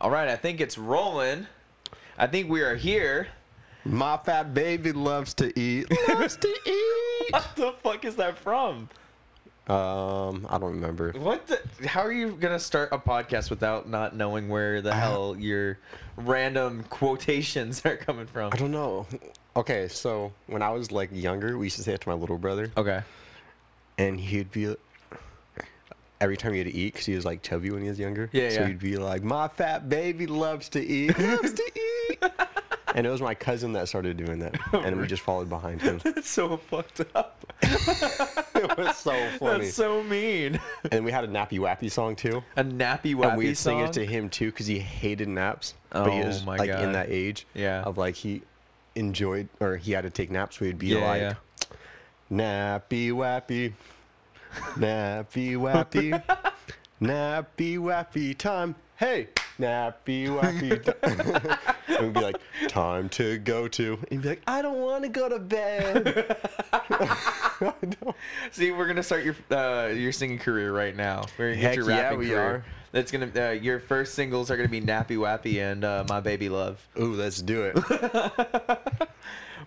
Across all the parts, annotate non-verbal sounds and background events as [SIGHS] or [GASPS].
All right, I think it's rolling. I think we are here. My fat baby loves to eat. [LAUGHS] Loves to eat. What the fuck is that from? Um, I don't remember. What the? How are you gonna start a podcast without not knowing where the hell your random quotations [LAUGHS] are coming from? I don't know. Okay, so when I was like younger, we used to say it to my little brother, Okay. and he'd be every time he had to eat because he was like chubby when he was younger. Yeah, So yeah. he'd be like, "My fat baby loves to eat. [LAUGHS] loves to eat." And it was my cousin that started doing that, [LAUGHS] and we just followed behind him. [LAUGHS] That's so fucked up. it was so funny. That's so mean. and we had a nappy wappy song too. A nappy wappy and we'd sing song. it to him too because he hated naps. but he Oh was my like God. in that age Yeah. of like he enjoyed or he had to take naps. We'd be Yeah, like yeah. nappy wappy, nappy wappy, [LAUGHS] nappy wappy time. Hey, nappy wappy. Time. and we'd be like, time to go to. And he'd be like, I don't want to go to bed. [LAUGHS] I don't- See, we're gonna start your uh, your singing career right now. We're gonna get Heck your yeah, rapping we career. are. That's gonna uh, your first singles are gonna be Nappy Wappy and uh, My Baby Love. Ooh, let's do it. [LAUGHS]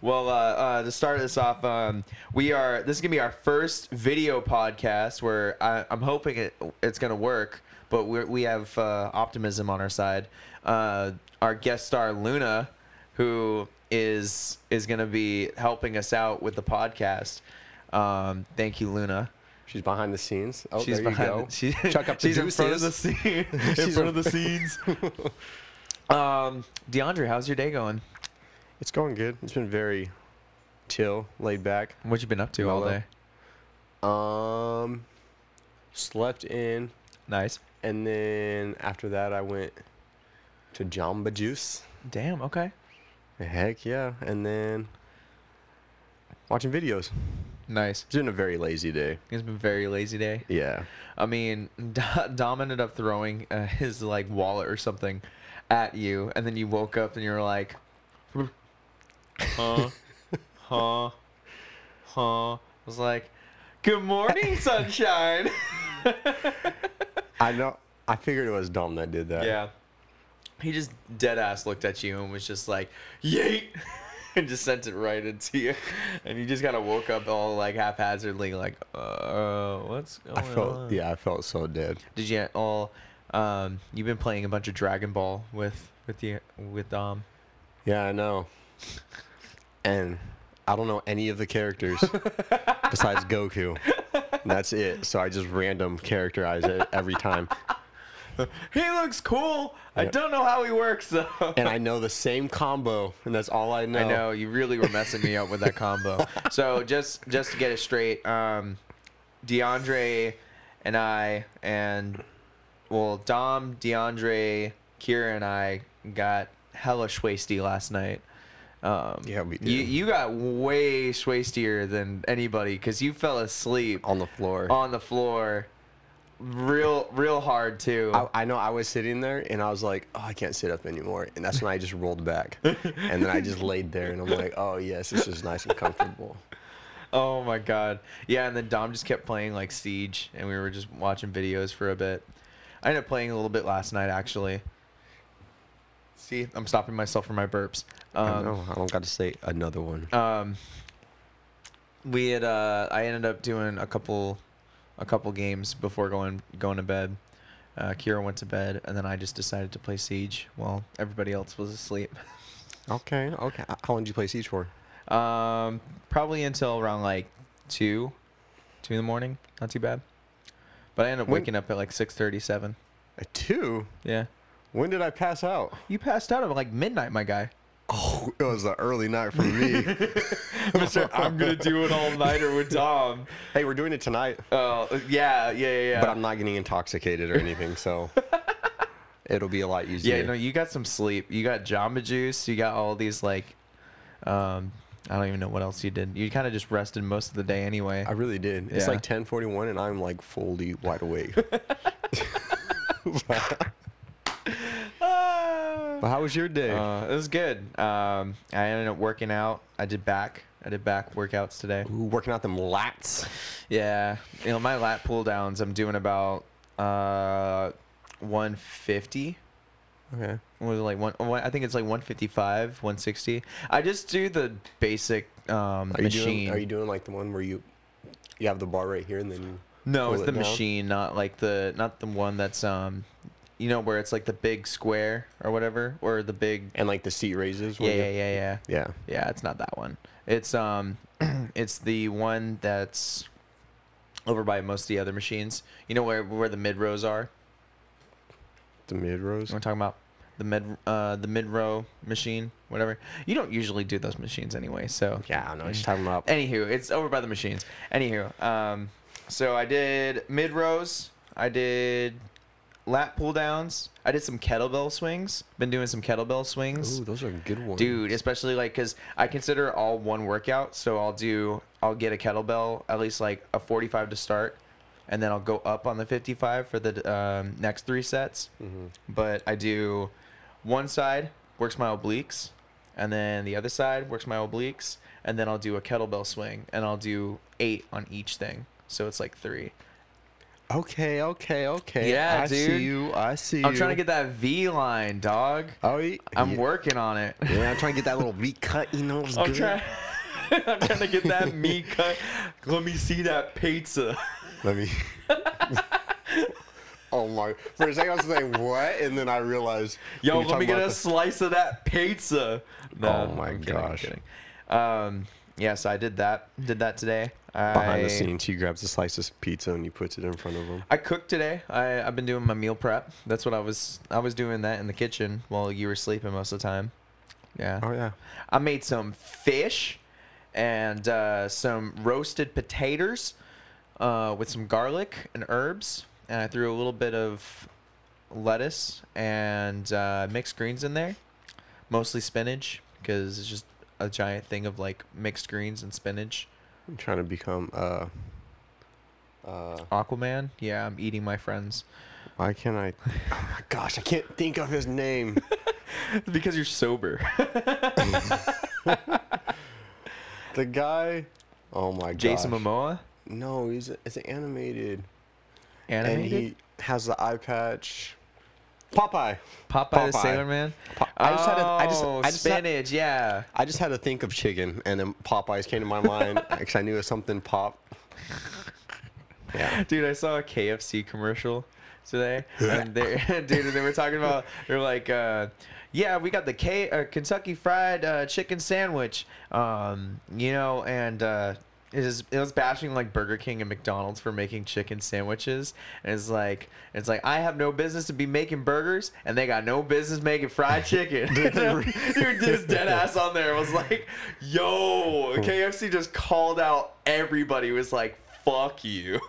Well, uh, uh, to start this off, um, we are. This is gonna be our first video podcast where I, I'm hoping it, it's gonna work, but we're, we have uh, optimism on our side. Uh, our guest star Luna, who is is gonna be helping us out with the podcast. Um, thank you, Luna. She's behind the scenes. Oh, she's there you behind. go. The, she, [LAUGHS] Chuck up the she's in front of the deuces. scene. [LAUGHS] [LAUGHS] in front of the scenes. um, DeAndre, how's your day going? It's going good. It's been very chill, laid back. What you been up to all day? Um, slept in, Nice. and then after that, I went to Jamba Juice. Damn. Okay. Heck yeah! And then watching videos. Nice. It's been a very lazy day. It's been a very lazy day. Yeah. I mean, [LAUGHS] Dom ended up throwing uh, his like wallet or something at you, and then you woke up and you were like, "Huh, huh, huh." I was like, "Good morning, sunshine." [LAUGHS] I know. I figured it was Dom that did that. yeah. He just dead ass looked at you and was just like, "Yeet." [LAUGHS] And just sent it right into you, and you just kind of woke up all like haphazardly, like, "Uh, what's going I felt. on?" Yeah, I felt so dead. Did you all? Um, you've been playing a bunch of Dragon Ball with with the with Dom. Yeah, I know. [LAUGHS] And I don't know any of the characters [LAUGHS] besides Goku. And that's it. So I just random characterize it every time. [LAUGHS] He looks cool. I Yep. don't know how he works though. And I [LAUGHS] know the same combo, and that's all I know. I know you really were messing me up with that combo. So just just to get it straight, um, DeAndre and I and well Dom, DeAndre, Kira, and I got hella schwasty last night. Um, Yeah, we You did. you got way swastier than anybody because you fell asleep On the floor. on the floor, real real hard too. I, I know I was sitting there and I was like, oh, I can't sit up anymore. And that's when I just rolled back. and then I just [LAUGHS] laid there and I'm like, oh, yes, this is nice and comfortable. Oh my god. Yeah, and then Dom just kept playing like Siege and we were just watching videos for a bit. I ended up playing a little bit last night actually. See, I'm stopping myself from my burps. I Um, know. I don't got to say another one. um we had uh I ended up doing a couple a couple games before going going to bed. Uh, Kira went to bed, and then I just decided to play Siege while everybody else was asleep. [LAUGHS] Okay, okay. How long did you play Siege for? Um, probably until around like two, two in the morning. Not too bad. But I ended up When- waking up at like six thirty-seven. At two? Yeah, When did I pass out? you passed out at like midnight, my guy. Oh, it was an early night for me. [LAUGHS] Mister, I'm gonna do an all nighter with Dom. hey, we're doing it tonight, Oh yeah, yeah, yeah, yeah. but I'm not getting intoxicated or anything, so [LAUGHS] it'll be a lot easier. yeah, no, you got some sleep. You got Jamba Juice. You got all these like, um, I don't even know what else you did. You kind of just rested most of the day anyway. I really did. It's Yeah. like 10:41, and I'm like fully wide awake. [LAUGHS] but how was your day? Uh, it was good. Um, I ended up working out. I did back. I did back workouts today. Ooh, working out them lats. Yeah, you know my lat pull downs. I'm doing about uh 150. Okay. What was it like one? one- I think it's like 155, 160. I just do the basic um, Are you machine. doing? Are you doing like the one where you you have the bar right here and then you? no, pull it's it the down? machine, not like the not the one that's um, you know, where it's like the big square or whatever, or the big. And like the seat raises. Yeah, yeah, yeah, yeah. Yeah. Yeah, it's not that one. It's um, [CLEARS THROAT] it's the one that's over by most of the other machines. You know where where the mid rows are. The mid rows. We're talking about the mid uh the mid row machine, whatever. You don't usually do those machines anyway, so Yeah, I know. Just talking about. Anywho, it's over by the machines. Anywho, um, so I did mid rows. I did lat pull downs. I did some kettlebell swings. Been doing some kettlebell swings. Ooh, those are good ones. Dude, especially like because I consider all one workout. So I'll do, I'll get a kettlebell at least like a 45 to start, and then I'll go up on the 55 for the um, next three sets. Mm-hmm. But I do one side works my obliques, and then the other side works my obliques, and then I'll do a kettlebell swing, and I'll do eight on each thing. So it's like three. Okay, okay, okay. Yeah, I dude. see you. I see you. I'm trying to get that V line, dog. Oh, yeah. I'm working on it. Yeah, I'm trying to get that little [LAUGHS] meat cut. You know, it's I'm good. trying. [LAUGHS] I'm trying to get that meat cut. Let me see that pizza. Let me. [LAUGHS] oh my! For a second, I was saying what, and then I realized. Yo, let me get a the- slice of that pizza. Oh my I'm kidding, I'm gosh. kidding. Um, yeah, so I did that. Did that today. Behind I, the scenes. He grabs a slice of pizza and he puts it in front of him. I cooked today. I I've been doing my meal prep. That's what I was. I was doing that in the kitchen while you were sleeping most of the time. Yeah. Oh yeah. I made some fish and uh, some roasted potatoes uh, with some garlic and herbs. And I threw a little bit of lettuce and uh, mixed greens in there, mostly spinach because it's just a giant thing of like mixed greens and spinach. I'm trying to become uh. Uh, Aquaman, yeah, I'm eating my friends why can't I? Oh my gosh, I can't think of his name. [LAUGHS] because you're sober. [LAUGHS] the guy. Oh my god. Jason Momoa, No, he's it's animated. animated. And he has the eye patch. Popeye. Popeye, the Popeye. Sailor Man. Po- I just had to. I just. Oh, I just had, spinach, yeah. I just had to think of chicken, and then Popeyes came to my mind [LAUGHS] because I knew it was something pop. Yeah. Dude, I saw a KFC commercial today, and they, [LAUGHS] dude, they were talking about they're like, uh, yeah, we got the K uh, Kentucky Fried uh, Chicken Sandwich, um, you know, and uh, it is it was bashing like Burger King and McDonald's for making chicken sandwiches, and it's like it's like I have no business to be making burgers, and they got no business making fried chicken. [LAUGHS] dude, this [LAUGHS] dead ass on there was like, yo, [LAUGHS] KFC just called out everybody. It was like fuck you.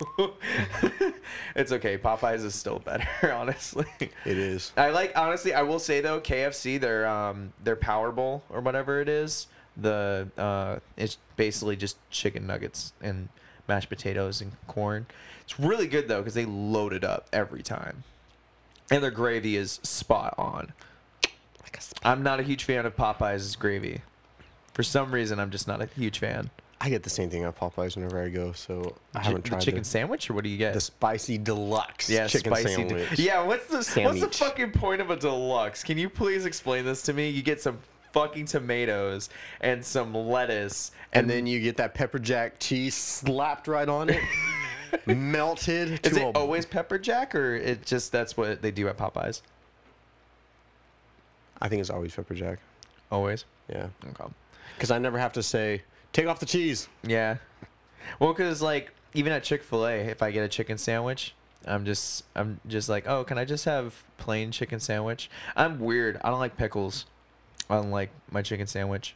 it's okay. Popeyes is still better, honestly. It is. I like honestly. I will say though, KFC their um their Power Bowl or whatever it is, the uh it's basically just chicken nuggets and mashed potatoes and corn. It's really good though because they load it up every time, and their gravy is spot on. Like I'm not a huge fan of Popeyes' gravy. For some reason, I'm just not a huge fan. I get the same thing at Popeyes whenever I go, so I haven't the tried chicken the, sandwich, or what do you get? the spicy deluxe Yeah, chicken sandwich. Yeah, what's the what's the fucking point of a deluxe? Can you please explain this to me? You get some fucking tomatoes and some lettuce, And then you get that pepper jack cheese slapped right on it, [LAUGHS] melted. is to it a- always pepper jack, or it just that's what they do at Popeyes? I think it's always pepper jack. Always. Yeah, Okay. because I never have to say take off the cheese. Yeah. Well, because like even at Chick Fil A, if I get a chicken sandwich, I'm just I'm just like, oh, can I just have plain chicken sandwich? I'm weird. I don't like pickles. I don't like my chicken sandwich.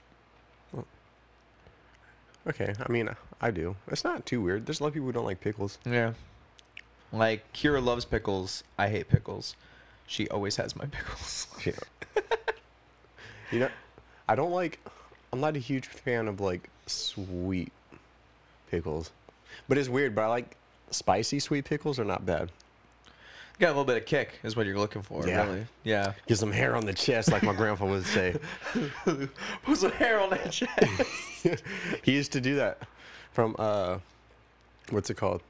Okay, I mean I do. It's not too weird. There's a lot of people who don't like pickles. Yeah. Like Kira loves pickles. I hate pickles. She always has my [LAUGHS] pickles. Yeah. [LAUGHS] you know, I don't like. I'm not a huge fan of like sweet pickles, but it's weird. But I like spicy sweet pickles. Are not bad. Got a little bit of kick is what you're looking for, Yeah. really. Yeah. Get some hair on the chest, like my grandpa would say. [LAUGHS] Put some hair on that chest. [LAUGHS] he used to do that from uh, what's it called?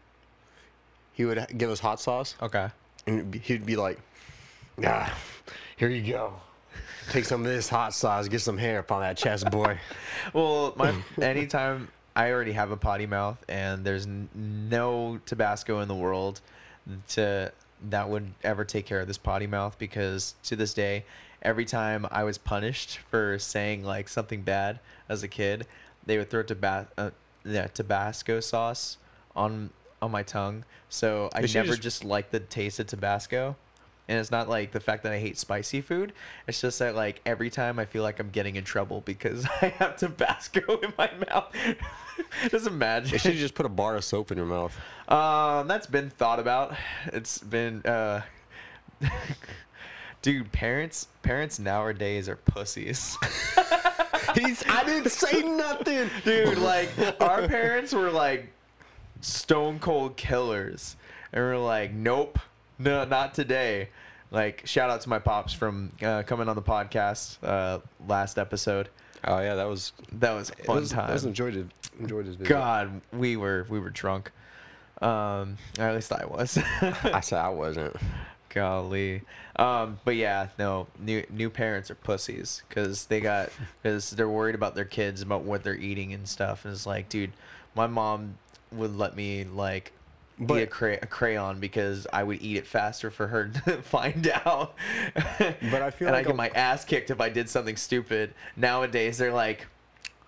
He would give us hot sauce, okay. and it'd be- he'd be like, "Ah, Here you go. Take some of this hot sauce. Get some hair up on that chest, boy. [LAUGHS] Well, my anytime I already have a potty mouth, and there's n- no Tabasco in the world to that would ever take care of this potty mouth because to this day, every time I was punished for saying like something bad as a kid, they would throw taba- uh, yeah, Tabasco sauce on on my tongue. So I never just- just like the taste of Tabasco. And it's not like the fact that I hate spicy food. It's just that like every time I feel like I'm getting in trouble because [LAUGHS] I have Tabasco [LAUGHS] in my mouth. [LAUGHS] just imagine. They should just put a bar of soap in your mouth. Um, that's been thought about. It's been uh Dude, parents parents nowadays are pussies. He's. I didn't say nothing. Dude, like our parents were like stone cold killers. And we're like, nope, no, not today. Like, shout out to my pops from uh, coming on the podcast uh, last episode. Oh yeah, that was That was fun was, time. I was enjoyed it. Enjoyed his. God, we were we were drunk. Um, at least I was. [LAUGHS] I said I wasn't. Golly. Um, but yeah, no, new new parents are pussies because they got [LAUGHS] because they're worried about their kids about what they're eating and stuff. And it's like, dude, my mom would let me like eat a, cray- a crayon because I would eat it faster for her [LAUGHS] to find out. But I feel and I get a- my ass kicked if I did something stupid. Nowadays, they're like,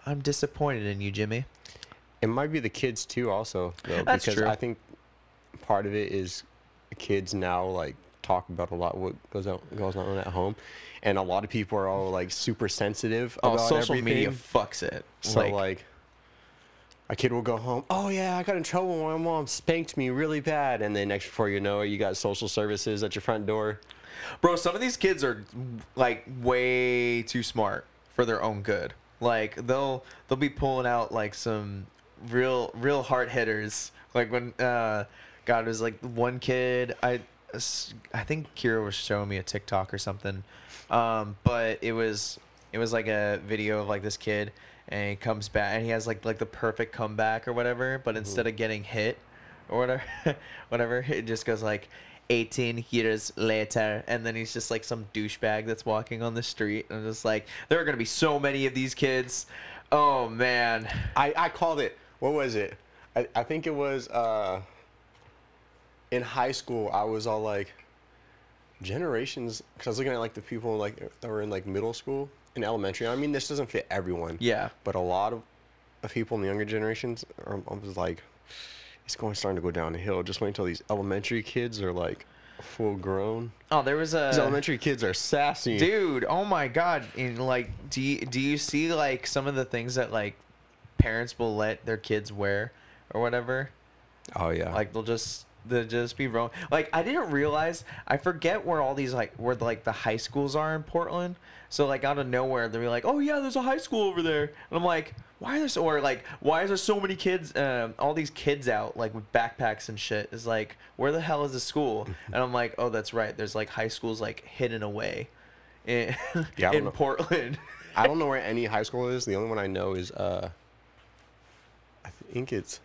I'm disappointed in you, Jimmy. It might be the kids too, also. Though, That's because true. I think part of it is kids now like talk about a lot what goes out goes on at home, and a lot of people are all like super sensitive Oh, about social everything. media fucks it. So like, a kid will go home. Oh yeah, I got in trouble. My mom spanked me really bad, and then next before you know it, you got social services at your front door. Bro, some of these kids are like way too smart for their own good. Like they'll they'll be pulling out like some real real hard hitters. Like when uh God was like one kid I I think Kira was showing me a TikTok or something. Um but it was it was like a video of like this kid and he comes back and he has like like the perfect comeback or whatever, but instead of getting hit or whatever [LAUGHS] whatever, it just goes like 18 years later and then he's just like some douchebag that's walking on the street and I'm just like there are gonna be so many of these kids oh man I, I called it. What was it? I, I think it was uh, in high school. I was all like, generations. Because I was looking at like the people like that were in like middle school and elementary. I mean, this doesn't fit everyone. yeah But a lot of, of people in the younger generations, are, I was like, it's going starting to go down the hill. Just wait until these elementary kids are like full grown. oh there was These a elementary kids are sassy. dude oh my god and like do you, do you see like some of the things that like parents will let their kids wear or whatever Oh yeah. like they'll just they'll just be wrong. Like i didn't realize i forget where all these like where like the high schools are in portland. So like out of nowhere they'll be like oh yeah there's a high school over there. And i'm like why are there so or like why is there so many kids um, all these kids out like with backpacks and shit? Is like where the hell is the school? [LAUGHS] And i'm like oh that's right. There's like high schools like hidden away in, Yeah, [LAUGHS] in know. portland. I don't know where any high school is. The only one I know is uh I think it's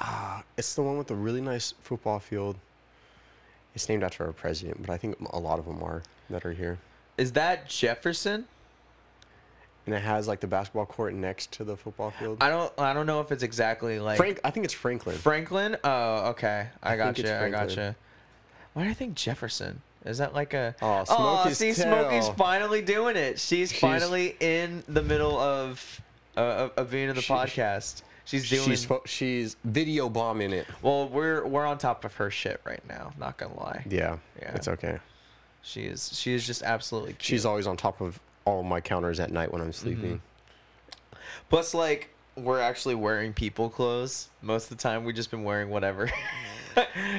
uh it's the one with the really nice football field. It's named after our president, but I think a lot of them are that are here. is that jefferson And it has like the basketball court next to the football field. i don't i don't know if it's exactly like Frank I think it's Franklin. Franklin? Oh, okay. I, I got you. I got you. Why do I think Jefferson? Is that like a? Oh, Smokey's oh see, Smokey's finally doing it. She's, She's- finally in the middle of uh, of, of being in the She- podcast. She's doing. she's fo- she's video bombing it. well, we're we're on top of her shit right now. Not gonna lie. Yeah. Yeah. It's okay. She is. She is just absolutely. Cute. She's always on top of all my counters at night when I'm sleeping. Mm-hmm. Plus, like, we're actually wearing people clothes most of the time. We've just been wearing whatever.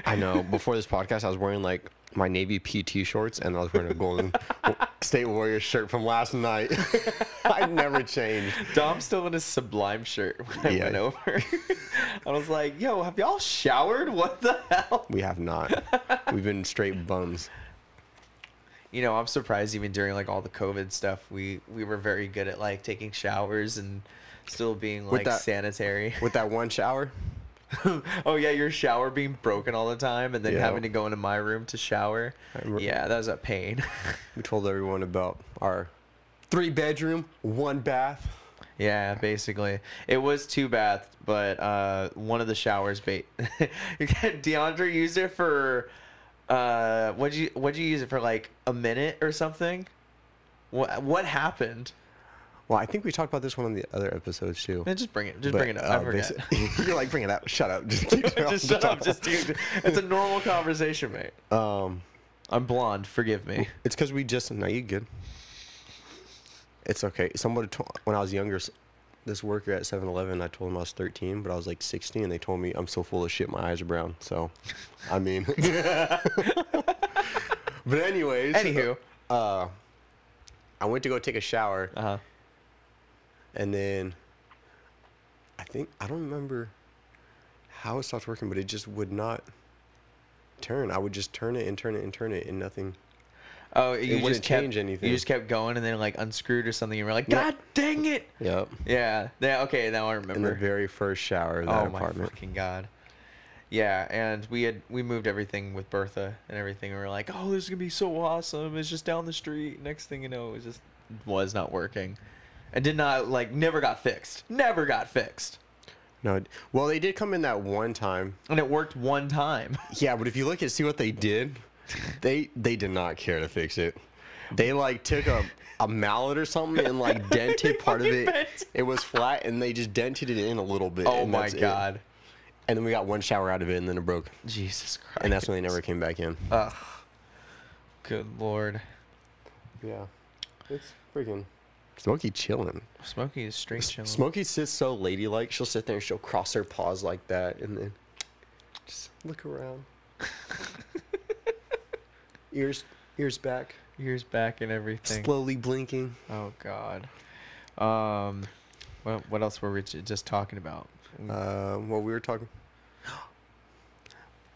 I know. Before this podcast, I was wearing like my navy PT shorts, and I was wearing a Golden [LAUGHS] State Warriors shirt from last night. [LAUGHS] I never changed. Dom's still in his Sublime shirt when I Yeah. went over. [LAUGHS] I was like, "Yo, have y'all showered? What the hell?" We have not. We've been straight bums. You know, I'm surprised even during like all the COVID stuff, we we were very good at like taking showers and still being With like that- sanitary. With that one shower, [LAUGHS] oh yeah, your shower being broken all the time, and then Yeah. having to go into my room to shower. Yeah, that was a pain. [LAUGHS] We told everyone about our three bedroom, one bath. yeah, basically, it was two baths, but uh, one of the showers, ba- [LAUGHS] DeAndre used it for. Uh, what'd you what'd you use it for? Like a minute or something? What what happened? Well, I think we talked about this one on the other episodes too. Man, just bring it. Just But, bring it up. I uh, forget. [LAUGHS] You're like, bring it up. Shut up. Just, keep [LAUGHS] just shut up. [LAUGHS] Just do. It's a normal conversation, mate. Um, I'm blonde. Forgive me. it's because we just. No, you good. It's okay. Somebody told when I was younger, this worker at 7-Eleven, I told him I was 13, but I was like 16, and they told me I'm so full of shit, my eyes are brown. So, I mean. but anyways. Anywho. Uh, I went to go take a shower, Uh huh. And then I think I don't remember how it stopped working, but it just would not turn. I would just turn it and turn it and turn it, and nothing. Oh, you wouldn't just kept, change anything. You just kept going, and then like unscrewed or something. And you were like. God dang it! Yep. Yeah. Yeah. Okay. Now I In the remember. very first shower of that oh my fucking god. Yeah, and we had we moved everything with Bertha and everything. And we were like, oh, this is gonna be so awesome. It's just down the street. Next thing you know, it just was not working, and did not like never got fixed. Never got fixed, No, well, they did come in that one time. and it worked one time. [LAUGHS] Yeah, but if you look and see what they did, they they did not care to fix it. They like took a a mallet or something and like [LAUGHS] dented part of it. bent. It was flat, and they just dented it in a little bit. oh my that's it. god. And then we got one shower out of it, and then it broke. Jesus Christ. And that's when they never came back in. Ugh. Good lord. Yeah, it's freaking Smokey chilling. Smokey is straight chilling. Smokey sits so ladylike. She'll sit there and she'll cross her paws like that, and then just look around. [LAUGHS] ears, ears back, Years back and everything. slowly blinking. Oh God. Um, what what else were we just talking about? Uh, what we were talking. [GASPS]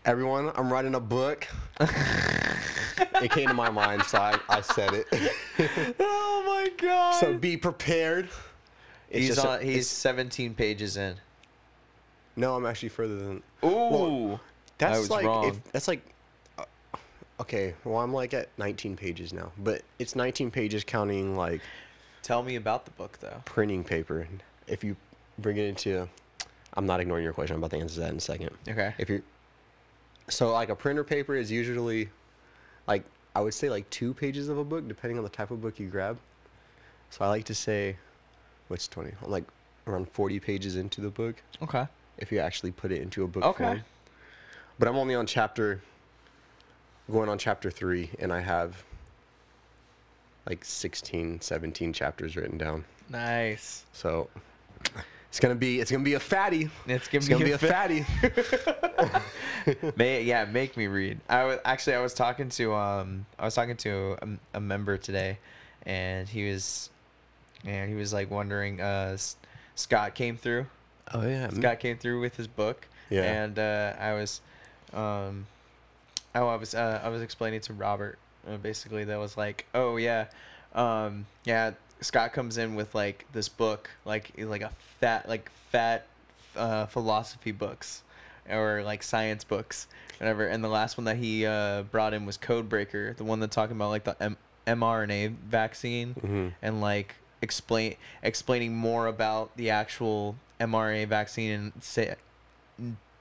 Everyone, I'm writing a book. [LAUGHS] it came to my mind, so I, I said it. [LAUGHS] oh my God. so be prepared. It's he's just a- on. he's 17 pages in. no, I'm actually further than. Ooh. That's I was like wrong. If, that's like. uh, Okay, well I'm like at 19 pages now, but it's 19 pages counting like Tell me about the book though. printing paper. If you bring it into, I'm not ignoring your question. I'm about to answer that in a second. Okay. If you, so like a printer paper is usually, like I would say like two pages of a book, depending on the type of book you grab. So I like to say, what's 20? I'm like around 40 pages into the book Okay. if you actually put it into a book Okay. form. But I'm only on chapter, going on chapter three, and I have like 16, 17 chapters written down. Nice. So it's gonna be it's gonna be a fatty. It's gonna, It's gonna be a fa- fatty. [LAUGHS] May, yeah, make me read. I was actually I was talking to um I was talking to a, a member today, and he was, and he was like wondering. Uh, Scott came through. Oh yeah. Scott came through with his book. Yeah. And uh, I was, um, oh, I was uh, I was explaining to Robert uh, basically that was like, oh yeah, um, yeah. Scott comes in with like this book, like like a fat like fat uh, philosophy books or like science books, whatever. And the last one that he uh, brought in was Codebreaker, the one that's talking about like the M- mRNA vaccine Mhm. and like explain explaining more about the actual mRNA vaccine and say,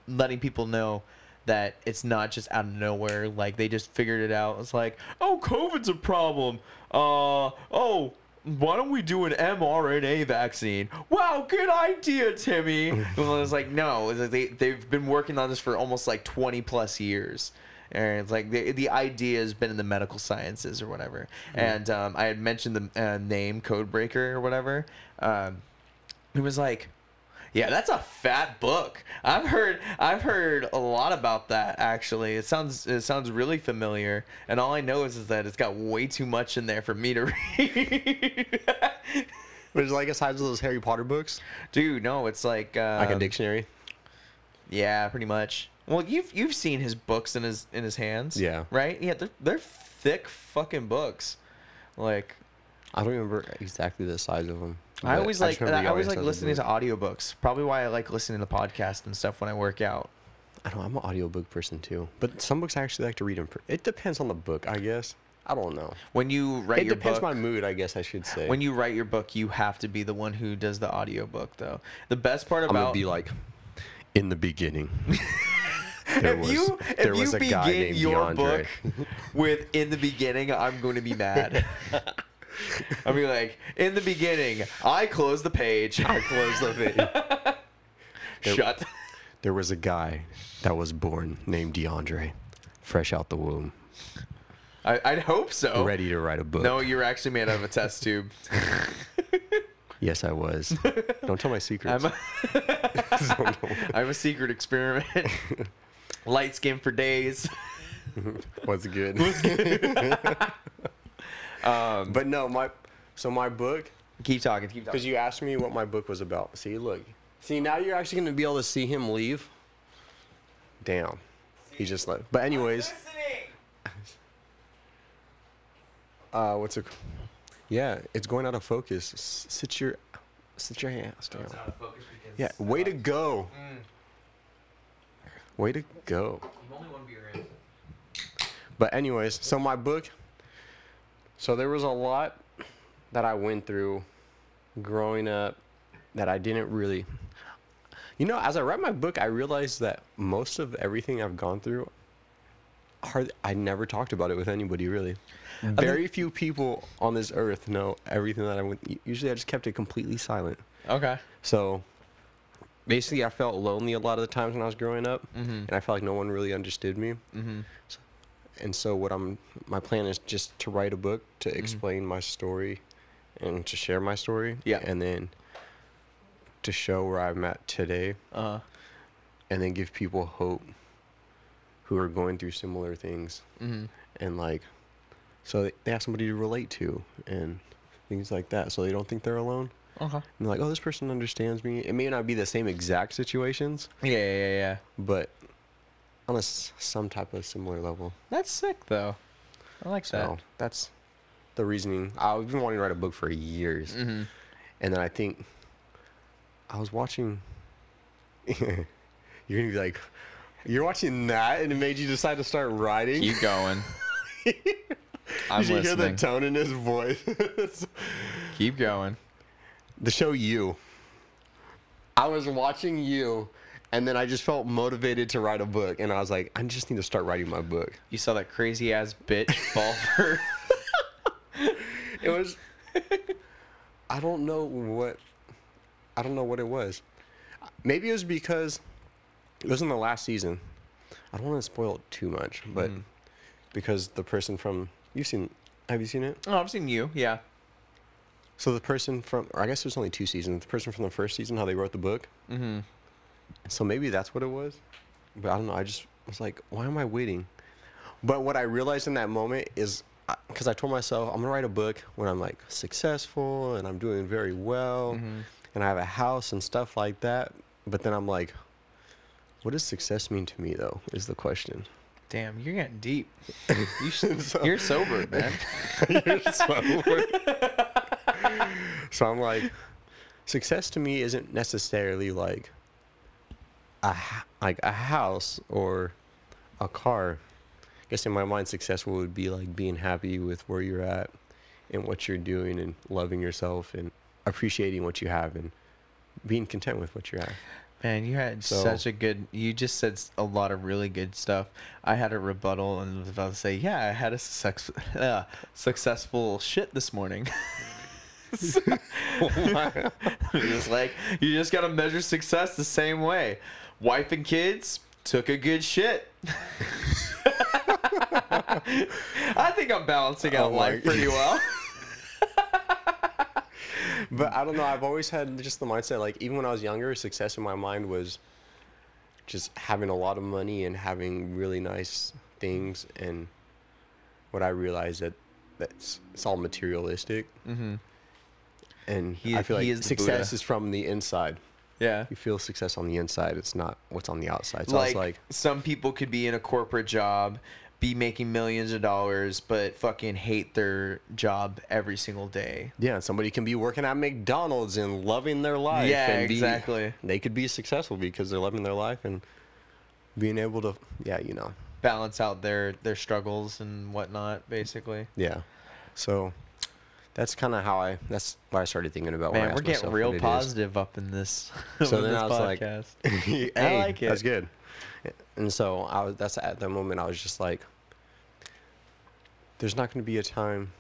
letting people know that it's not just out of nowhere. Like they just figured it out. It's like, oh, COVID's a problem. Uh, oh. Why don't we do an mRNA vaccine? Wow, good idea, Timmy. [LAUGHS] and I was like, no, it's like they they've been working on this for almost like twenty plus years. And it's like the the idea has been in the medical sciences or whatever. And um, I had mentioned the uh, name Codebreaker or whatever. Um, it was like, yeah, that's a fat book. I've heard I've heard a lot about that actually. It sounds it sounds really familiar. And all I know is, is that it's got way too much in there for me to [LAUGHS] read. But it's like a size of those Harry Potter books, Dude, no, it's like um, like a dictionary. Yeah, pretty much. Well, you've you've seen his books in his in his hands. Yeah. Right? Yeah, they're they're thick fucking books. Like I don't remember exactly the size of them. I always like I, the always like listening to audiobooks. Probably why I like listening to podcasts and stuff when I work out. I don't know. I'm an audiobook person too, but some books I actually like to read in. Per- it depends on the book, I guess. I don't know. When you write it your depends book, my mood, I guess I should say. when you write your book, you have to be the one who does the audiobook though. The best part I'm gonna about be like, in the beginning. [LAUGHS] there if was, you there if was you begin named your DeAndre. book with in the beginning, I'm going to be mad. [LAUGHS] I'll be like, in the beginning, I close the page. I closed the thing. There- Shut. There was a guy that was born named DeAndre, fresh out the womb, I, I'd hope so. ready to write a book. No, you're actually made out of a test tube. Yes, I was. Don't tell my secrets. I'm a, [LAUGHS] I'm a secret experiment. Light skin for days. [LAUGHS] was good? [LAUGHS] Um, but no, my so my book keep talking. Keep talking. because you asked me what my book was about. See, look, see now you're actually gonna be able to see him leave. Damn, he just left. But anyways, uh, what's it? Yeah, it's going out of focus. S- Sit your, sit your ass down. Yeah, way to go. Way to go. But anyways, so my book. So there was a lot that I went through growing up that I didn't really. You know, as I read my book, I realized that most of everything I've gone through, hard, I never talked about it with anybody really. Very few people on this earth know everything that I went. Usually, I just kept it completely silent. Okay. So basically, I felt lonely a lot of the times when I was growing up, Mm-hmm. and I felt like no one really understood me. Mm-hmm. And so, what I'm my plan is just to write a book to Mm-hmm. explain my story, and to share my story. Yeah. And then to show where I'm at today, Uh. and then give people hope who are going through similar things, Mm-hmm. and like, so they- have somebody to relate to, and things like that, so they don't think they're alone. Okay. And they're like, oh, this person understands me. It may not be the same exact situations, Yeah, yeah, yeah, yeah. but on a s- some type of similar level. That's sick though. I like So that. that's the reasoning. I've been wanting to write a book for years, Mm-hmm. and then I think I was watching. [LAUGHS] you're gonna be like, you're watching that, and it made you decide to start writing. Keep going. [LAUGHS] I'm Did you hear the tone in his voice? [LAUGHS] Keep going. the show you. I was watching you, and then I just felt motivated to write a book, and I was like, I just need to start writing my book. You saw that crazy ass bitch [LAUGHS] fall for. It was. I don't know what. I don't know what it was. Maybe it was because it was in the last season. I don't want to spoil it too much, but Mhm. because the person from you've seen, have you seen it? Oh, I've seen you. Yeah. So the person from, or I guess there's only two seasons. The person from the first season, how they wrote the book. Mm-hmm. So maybe that's what it was. But I don't know. I just was like, why am I waiting? But what I realized in that moment is because I told myself I'm gonna write a book when I'm like successful and I'm doing very well Mm-hmm. and I have a house and stuff like that. But then I'm like, what does success mean to me though? Is the question. Damn, you're getting deep. You sh- [LAUGHS] So- [LAUGHS] you're sober, man. [LAUGHS] You're sober. so I'm like, success to me isn't necessarily like a like a house or a car. I guess in my mind, successful would be like being happy with where you're at and what you're doing and loving yourself and appreciating what you have and being content with what you're at. Man, you had So- such a good. You just said a lot of really good stuff. I had a rebuttal and was about to say, yeah, I had a success, [LAUGHS] uh, successful shit this morning. [LAUGHS] [LAUGHS] just like you just gotta measure success the same way. Wife and kids took a good shit. I think I'm balancing out Oh life pretty [LAUGHS] well. But I don't know. I've always had just the mindset like even when I was younger, success in my mind was just having a lot of money and having really nice things. And what I realized that that's it's all materialistic. mm-hmm. And He- I feel like is success is from the inside. Yeah. You feel success on the inside. It's not what's on the outside. So like, like, some people could be in a corporate job be making millions of dollars but fucking hate their job every single day. Yeah, somebody can be working at McDonald's and loving their life. Yeah, and be- exactly. They could be successful because they're loving their life and being able to, yeah, you know, Balance out their their struggles and whatnot, basically. yeah. So that's kind of how I. That's why I started thinking about. when I Man, we're getting myself real what it is. positive up in this. [LAUGHS] So then this I was like, podcast. [LAUGHS] hey, I like it. That's good. And so I was. That's at the moment I was just like, there's not going to be a time,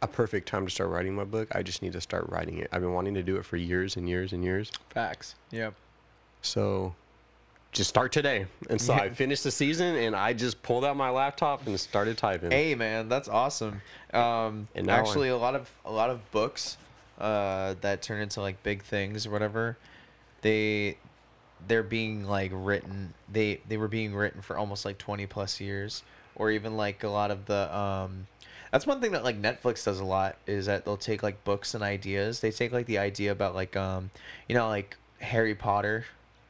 a perfect time to start writing my book. I just need to start writing it. I've been wanting to do it for years and years and years. Facts. Yep. So just start today. And so I finished the season and I just pulled out my laptop and started typing. Hey man, that's awesome. Um, And now I'm- actually, a lot of a lot of books uh, that turn into like big things or whatever, they they're being like written. They they were being written for almost like twenty plus years, or even like a lot of the. Um, that's one thing that like Netflix does a lot is that they'll take like books and ideas. They take like the idea about like um, you know like Harry Potter,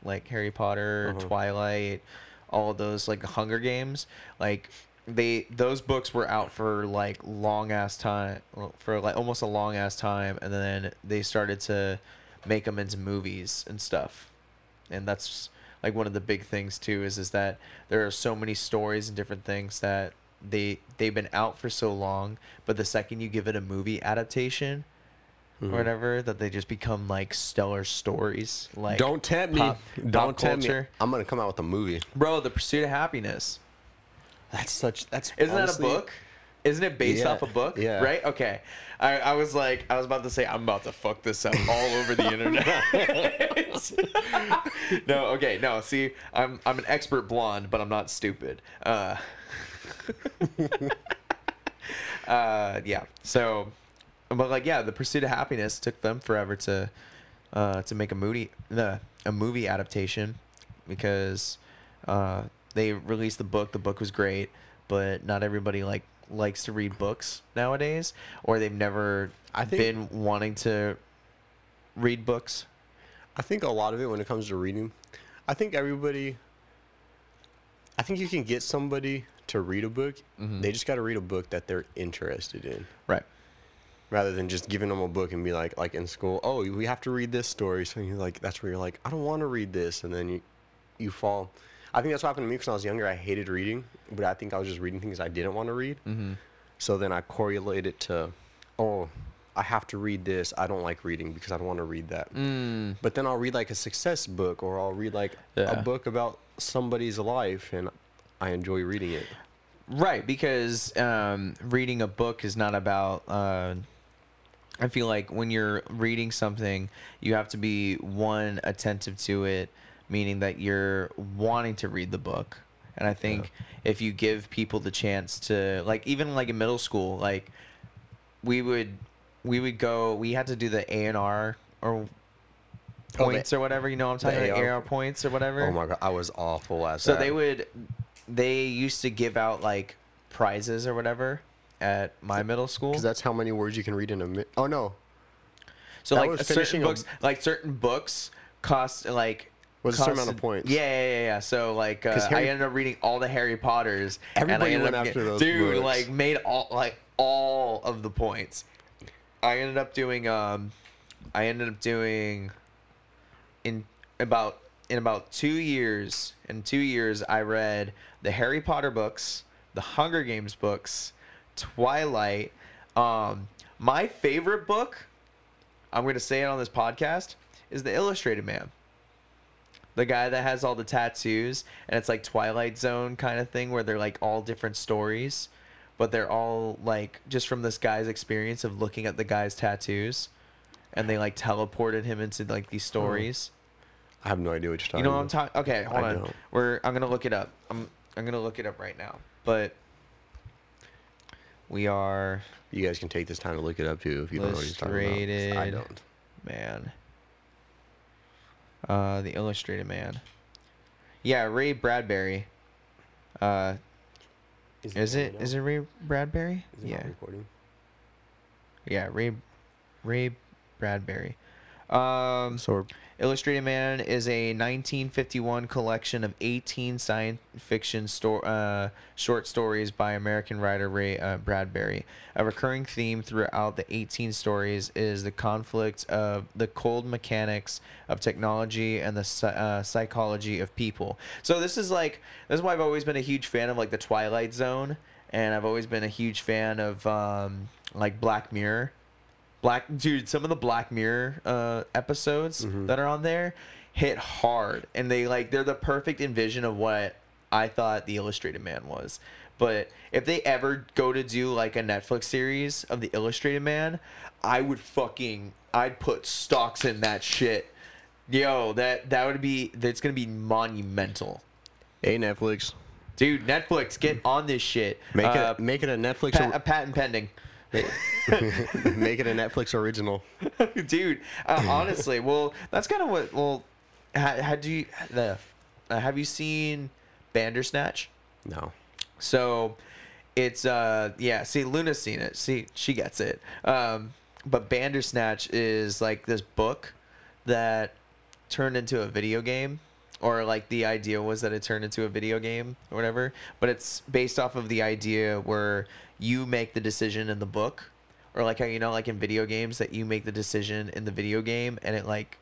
like Harry Potter, Uh-huh. Twilight, all those like Hunger Games, like they those books were out for like long ass time for like almost a long ass time and then they started to make them into movies and stuff and that's like one of the big things too is is that there are so many stories and different things that they they've been out for so long but the second you give it a movie adaptation Mhm. or whatever that they just become like stellar stories like Don't tempt me. pop- Don't pop tempt me. I'm going to come out with a movie. bro the pursuit of happiness That's such. That's Isn't honestly- that a book? Isn't it based Yeah, off a book? yeah. Right? Okay. I, I was like, I was about to say, I'm about to fuck this up all over the internet. [LAUGHS] no, okay, no. See, I'm I'm an expert blonde, but I'm not stupid. Uh, [LAUGHS] uh, yeah. So, but like, yeah, the pursuit of happiness took them forever to uh, to make a movie, the a movie adaptation, because uh, they released the book. The book was great, but not everybody like likes to read books nowadays, or they've never I think- been wanting to read books. I think a lot of it when it comes to reading, I think everybody. I think you can get somebody to read a book. Mhm. They just got to read a book that they're interested in, Right. Rather than just giving them a book and be like, like in school, oh, we have to read this story. So you're like, that's where you're like, I don't want to read this, and then you, you fall. I think that's what happened to me because when I was younger. I hated reading, but I think I was just reading things I didn't want to read. Mm-hmm. So then I correlate it to, oh, I have to read this. I don't like reading because I don't want to read that. Mm. But then I'll read like a success book or I'll read like Yeah. a book about somebody's life and I enjoy reading it. Right, because um, reading a book is not about. Uh, I feel like when you're reading something, you have to be one attentive to it, meaning that you're wanting to read the book. And I think if you give people the chance to, like, even like in middle school, like we would, we would go. We had to do the A and R or Oh, the- points or whatever. You know what I'm talking the about? AR AR points or whatever. Oh my god, I was awful at So that. they would, they used to give out like prizes or whatever at my middle school. because that's how many words you can read in a minute. Oh no, So that like certain finishing a- books, like certain books cost like. Was a certain amount of points. Yeah, yeah, yeah. yeah. So like, uh, Harry- I ended up reading all the Harry Potters. and I Everybody ended went up after get- those Dude, books. like made all like all of the points. I ended up doing um, I ended up doing in about in about two years. In two years, I read the Harry Potter books, the Hunger Games books, Twilight. Um, my favorite book, I'm gonna say it on this podcast, is the Illustrated Man. The guy that has all the tattoos, and it's like Twilight Zone kind of thing, where they're like all different stories, but they're all like just from this guy's experience of looking at the guy's tattoos, and they like teleported him into like these stories. I have no idea what you're talking You know what I'm talking? Okay, hold I on. don't. We're I'm gonna look it up. I'm I'm gonna look it up right now. But we are You guys can take this time to look it up too if you don't know what he's talking about. I don't. man. Uh, the Illustrated Man. Yeah, Ray Bradbury. Uh, is it is it Ray Bradbury? Is it yeah, yeah, Ray Ray Bradbury. Um, So we're Illustrated Man is a 1951 collection of 18 science fiction sto- uh, short stories by American writer Ray uh, Bradbury. A recurring theme throughout the 18 stories is the conflict of the cold mechanics of technology and the uh, psychology of people. So this is like this is why I've always been a huge fan of like the Twilight Zone, and I've always been a huge fan of um, like Black Mirror. Black dude, some of the Black Mirror uh, episodes that are on there hit hard, and they like they're the perfect envision of what I thought the Illustrated Man was. But if they ever go to do like a Netflix series of the Illustrated Man, I would fucking I'd put stocks in that shit. Yo, that that would be that's gonna be monumental, hey Netflix, dude. Netflix, get on this shit. make Uh, it make it a Netflix pa- a patent pending. [LAUGHS] make it a Netflix original. [LAUGHS] dude uh, honestly well that's kind of what well how do you the uh, have you seen bandersnatch No. so it's uh yeah see luna's seen it see she gets it um but bandersnatch is like this book that turned into a video game or like the idea was that it turned into a video game or whatever but it's based off of the idea where you make the decision in the book or like how you know like in video games that you make the decision in the video game and it like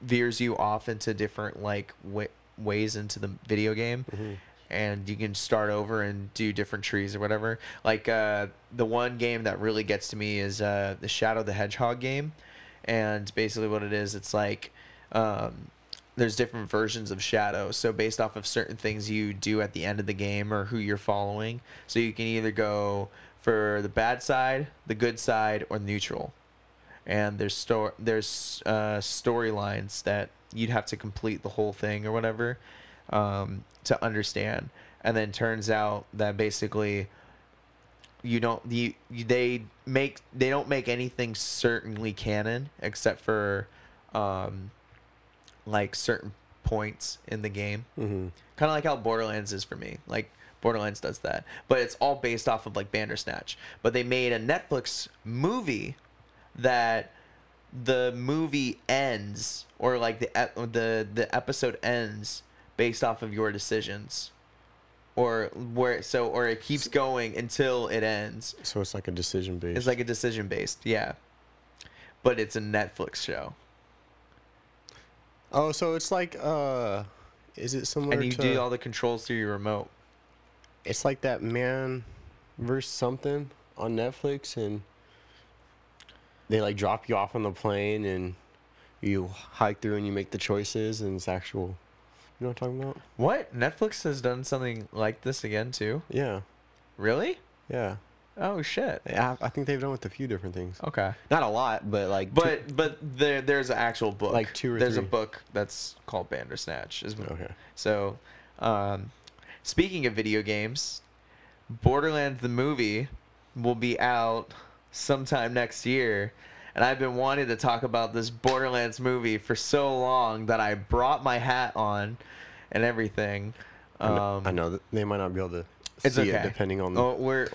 veers you off into different like wa ways into the video game and you can start over and do different trees or whatever. Like uh, the one game that really gets to me is uh, the shadow the hedgehog game. And basically what it is it's like um, there's different versions of shadow. So based off of certain things you do at the end of the game or who you're following. So you can either go for the bad side the good side or neutral. And there's sto- there's uh, storylines that you'd have to complete the whole thing or whatever um, to understand. And then turns out that basically you don't you, they make they don't make anything certainly canon except for um like certain points in the game. Mm-hmm. kind of like how borderlands is for me. Like borderlands does that. But it's all based off of like bandersnatch. But they made a netflix movie that the movie ends or like the ep- the the episode ends based off of your decisions. Or where so or it keeps going until it ends. So it's like a decision based. it's like a decision based yeah. But it's a netflix show oh, so it's like uh, is it similar and you to? do all the controls through your remote it's like that man versus something on Netflix, and they like drop you off on the plane, and you hike through, and you make the choices, and it's actual. You know what I'm talking about? what netflix has done something like this again too Yeah, really yeah. Oh shit I, I think they've done with a few different things. okay Not a lot, but like. two- But but there there's an actual book. Like two or There's a book that's called Bandersnatch. Is okay. so. Um, speaking of video games, Borderlands the movie will be out sometime next year, and I've been wanting to talk about this Borderlands movie for so long that I brought my hat on, and everything. I know, Um, I know that they might not be able to it's see okay. it depending on. The, Oh, we're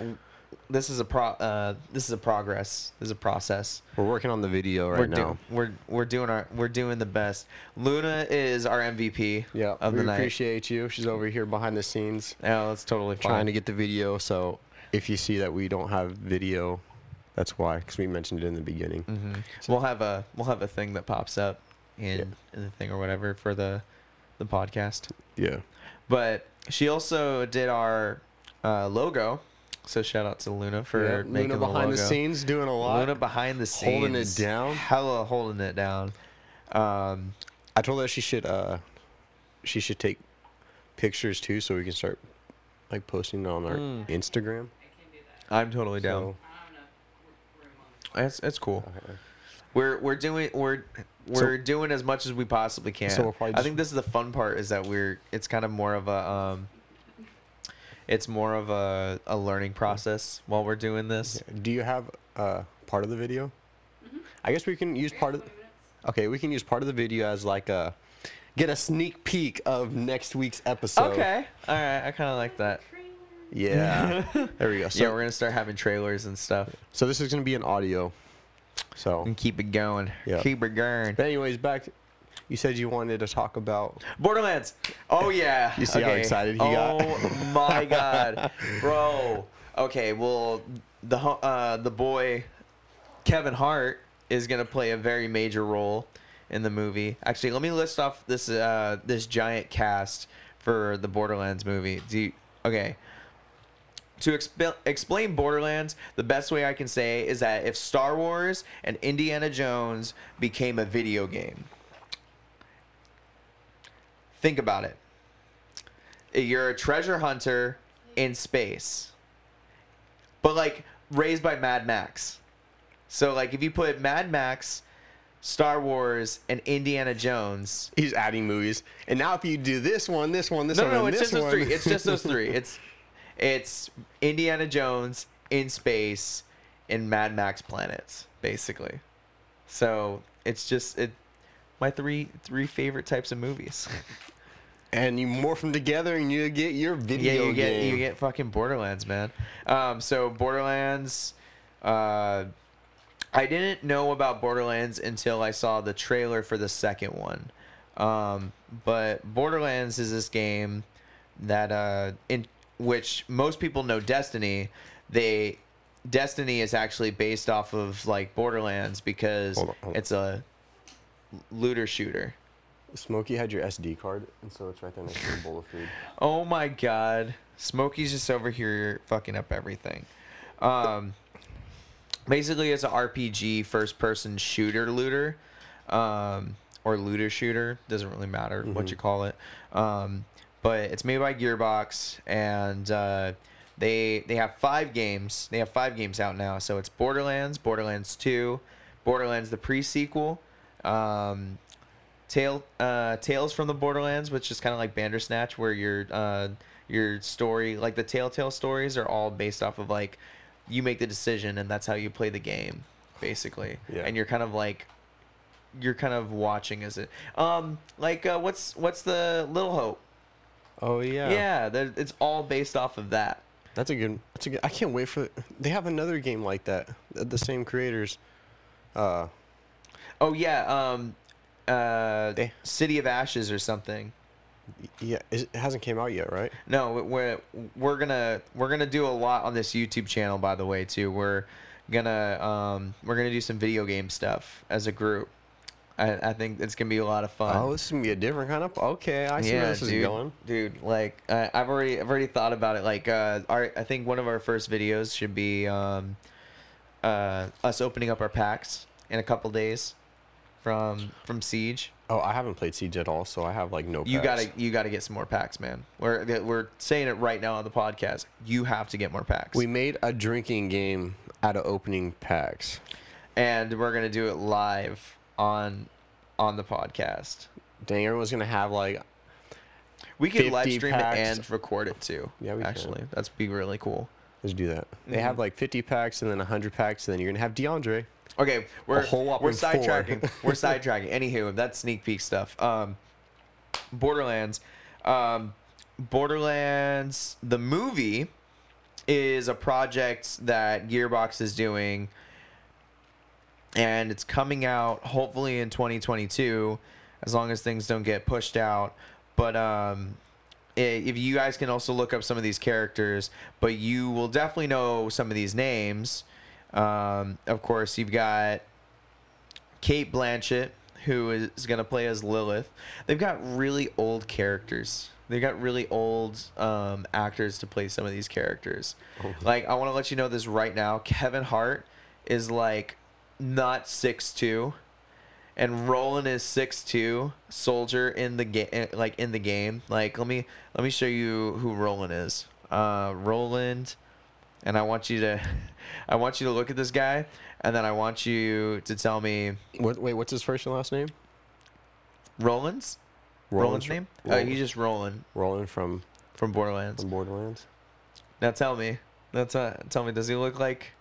this is a pro. Uh, this is a progress. This is a process. We're working on the video right we're now. doing we're we're doing our we're doing the best. Luna is our MVP. Yeah, of we the night. appreciate you. She's over here behind the scenes Yeah, that's totally fine. trying to get the video. So if you see that we don't have video, that's why, because we mentioned it in the beginning. hmm We'll have a we'll have a thing that pops up in, Yeah. in the thing or whatever for the the podcast. Yeah. But she also did our uh, logo. So shout out to Luna for yeah. making Luna the behind the logo. scenes doing a lot. Luna behind the scenes, Holding it down. hella holding it down. Um, I told her she should uh she should take pictures too, so we can start like posting it on our Mm. Instagram. I can do that. I'm totally down. So, I don't have enough r- room on. It's it's cool. okay. We're we're doing we're we're doing as much as we possibly can. So we'll probably I think this is the fun part is that we're it's kind of more of a um it's more of a, a learning process while we're doing this. Do you have uh part of the video? I guess we can use part of. 20? Okay, we can use part of the video as like a get a sneak peek of next week's episode. okay. All right. I kind of like that. Yeah. [LAUGHS] there we go. So, yeah, we're going to start having trailers and stuff. so this is gonna be an audio So, And keep it going. Yeah. Keep it going. but anyways, back. You said you wanted to talk about. Borderlands. Oh yeah. [LAUGHS] You see how excited he got? Oh my [LAUGHS] god, bro. Okay, well, the uh, the boy Kevin Hart is gonna play a very major role in the movie. Actually, let me list off this uh, this giant cast for the Borderlands movie. Do you, okay. To exp- explain Borderlands, the best way I can say is that if Star Wars and Indiana Jones became a video game, think about it. You're a treasure hunter in space, but like raised by Mad Max. So like if you put Mad Max, Star Wars, and Indiana Jones. He's adding movies, and now if you do this one, this one, this No, one, no, no, and it's this just those three. It's just those three. [LAUGHS] It's it's Indiana Jones in space in Mad Max planets, basically. So it's just it my three three favorite types of movies. [LAUGHS] and you morph them together, and you get your video yeah, you get game. you get fucking Borderlands, man. Um, so Borderlands, uh, I didn't know about Borderlands until I saw the trailer for the second one. Um, but Borderlands is this game that uh, in which most people know Destiny. They Destiny is actually based off of like Borderlands because Hold on, hold on. it's a looter shooter. Smokey had your SD card, and so it's right there next to the bowl of food. [LAUGHS] Oh my god. Smokey's just over here fucking up everything. Um basically it's an RPG first person shooter looter. Um or looter shooter, doesn't really matter what Mhm. you call it. Um but it's made by Gearbox and uh they they have 5 games. They have 5 games out now. So it's Borderlands, Borderlands 2, Borderlands the pre-sequel, um Tale, uh, Tales from the Borderlands, which is kind of like Bandersnatch, where your uh, your story, like the Telltale stories, are all based off of like you make the decision and that's how you play the game, basically. Yeah. And you're kind of like you're kind of watching as it. Um, like uh, what's what's the Little Hope? Oh yeah, Yeah, it's all based off of that. That's a good. That's a good. I can't wait for. They have another game like that. The the same creators. Uh, Oh yeah, um, uh, City of Ashes or something. yeah, it hasn't came out yet, right? No, we're we're gonna we're gonna do a lot on this YouTube channel. By the way, too, we're gonna um we're gonna do some video game stuff as a group. I, I think it's gonna be a lot of fun. Oh, this is gonna be a different kind of. Okay, I see where this dude, is going. dude. Like I I've already I've already thought about it. Like uh, our I think one of our first videos should be um, uh, us opening up our packs in a couple days from from Siege. Oh, I haven't played Siege at all, so I have like no. You gotta you gotta get some more packs, man. We're we're saying it right now on the podcast. You have to get more packs. We made a drinking game out of opening packs. and we're gonna do it live on on the podcast. Dang, everyone's gonna have like. We could live stream packs. it and record it too. Yeah, we can. actually, that's be really cool. Let's do that. They Mhm. have like 50 packs and then 100 packs, and then you're gonna have DeAndre. Okay, we're we're sidetracking. we're [LAUGHS] sidetracking. Anywho, that's sneak peek stuff. Um, Borderlands, um, Borderlands, the movie is a project that Gearbox is doing, and it's coming out hopefully in 2022, as long as things don't get pushed out. But um, if you guys can also look up some of these characters, but you will definitely know some of these names. Um, of course, you've got Cate Blanchett, who is going to play as Lilith. They've got really old characters. They've got really old um, actors to play some of these characters. Like, I want to let you know this right now. Kevin Hart is like not six two, and Roland is six two. Soldier in the game, like in the game. Like, let me let me show you who Roland is. Uh, Roland, and I want you to, [LAUGHS] I want you to look at this guy, and then I want you to tell me What? Wait, what's his first and last name? Roland's Roland's Roland's- name. Uh, Roland. he's just Roland Roland from from Borderlands. from Borderlands. Now tell me, that's uh, tell me, does he look like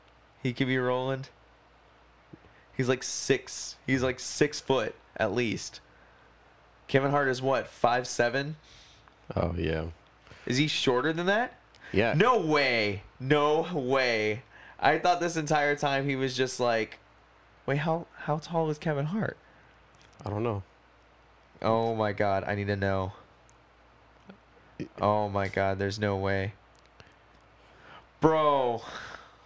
he could be Roland? He's like six. He's like six foot at least. Kevin Hart is what five seven? Oh yeah, Is he shorter than that? yeah. No way. No way. I thought this entire time he was just like Wait, how how tall is Kevin Hart? I don't know. Oh my god, I need to know. Oh my god, there's no way. Bro,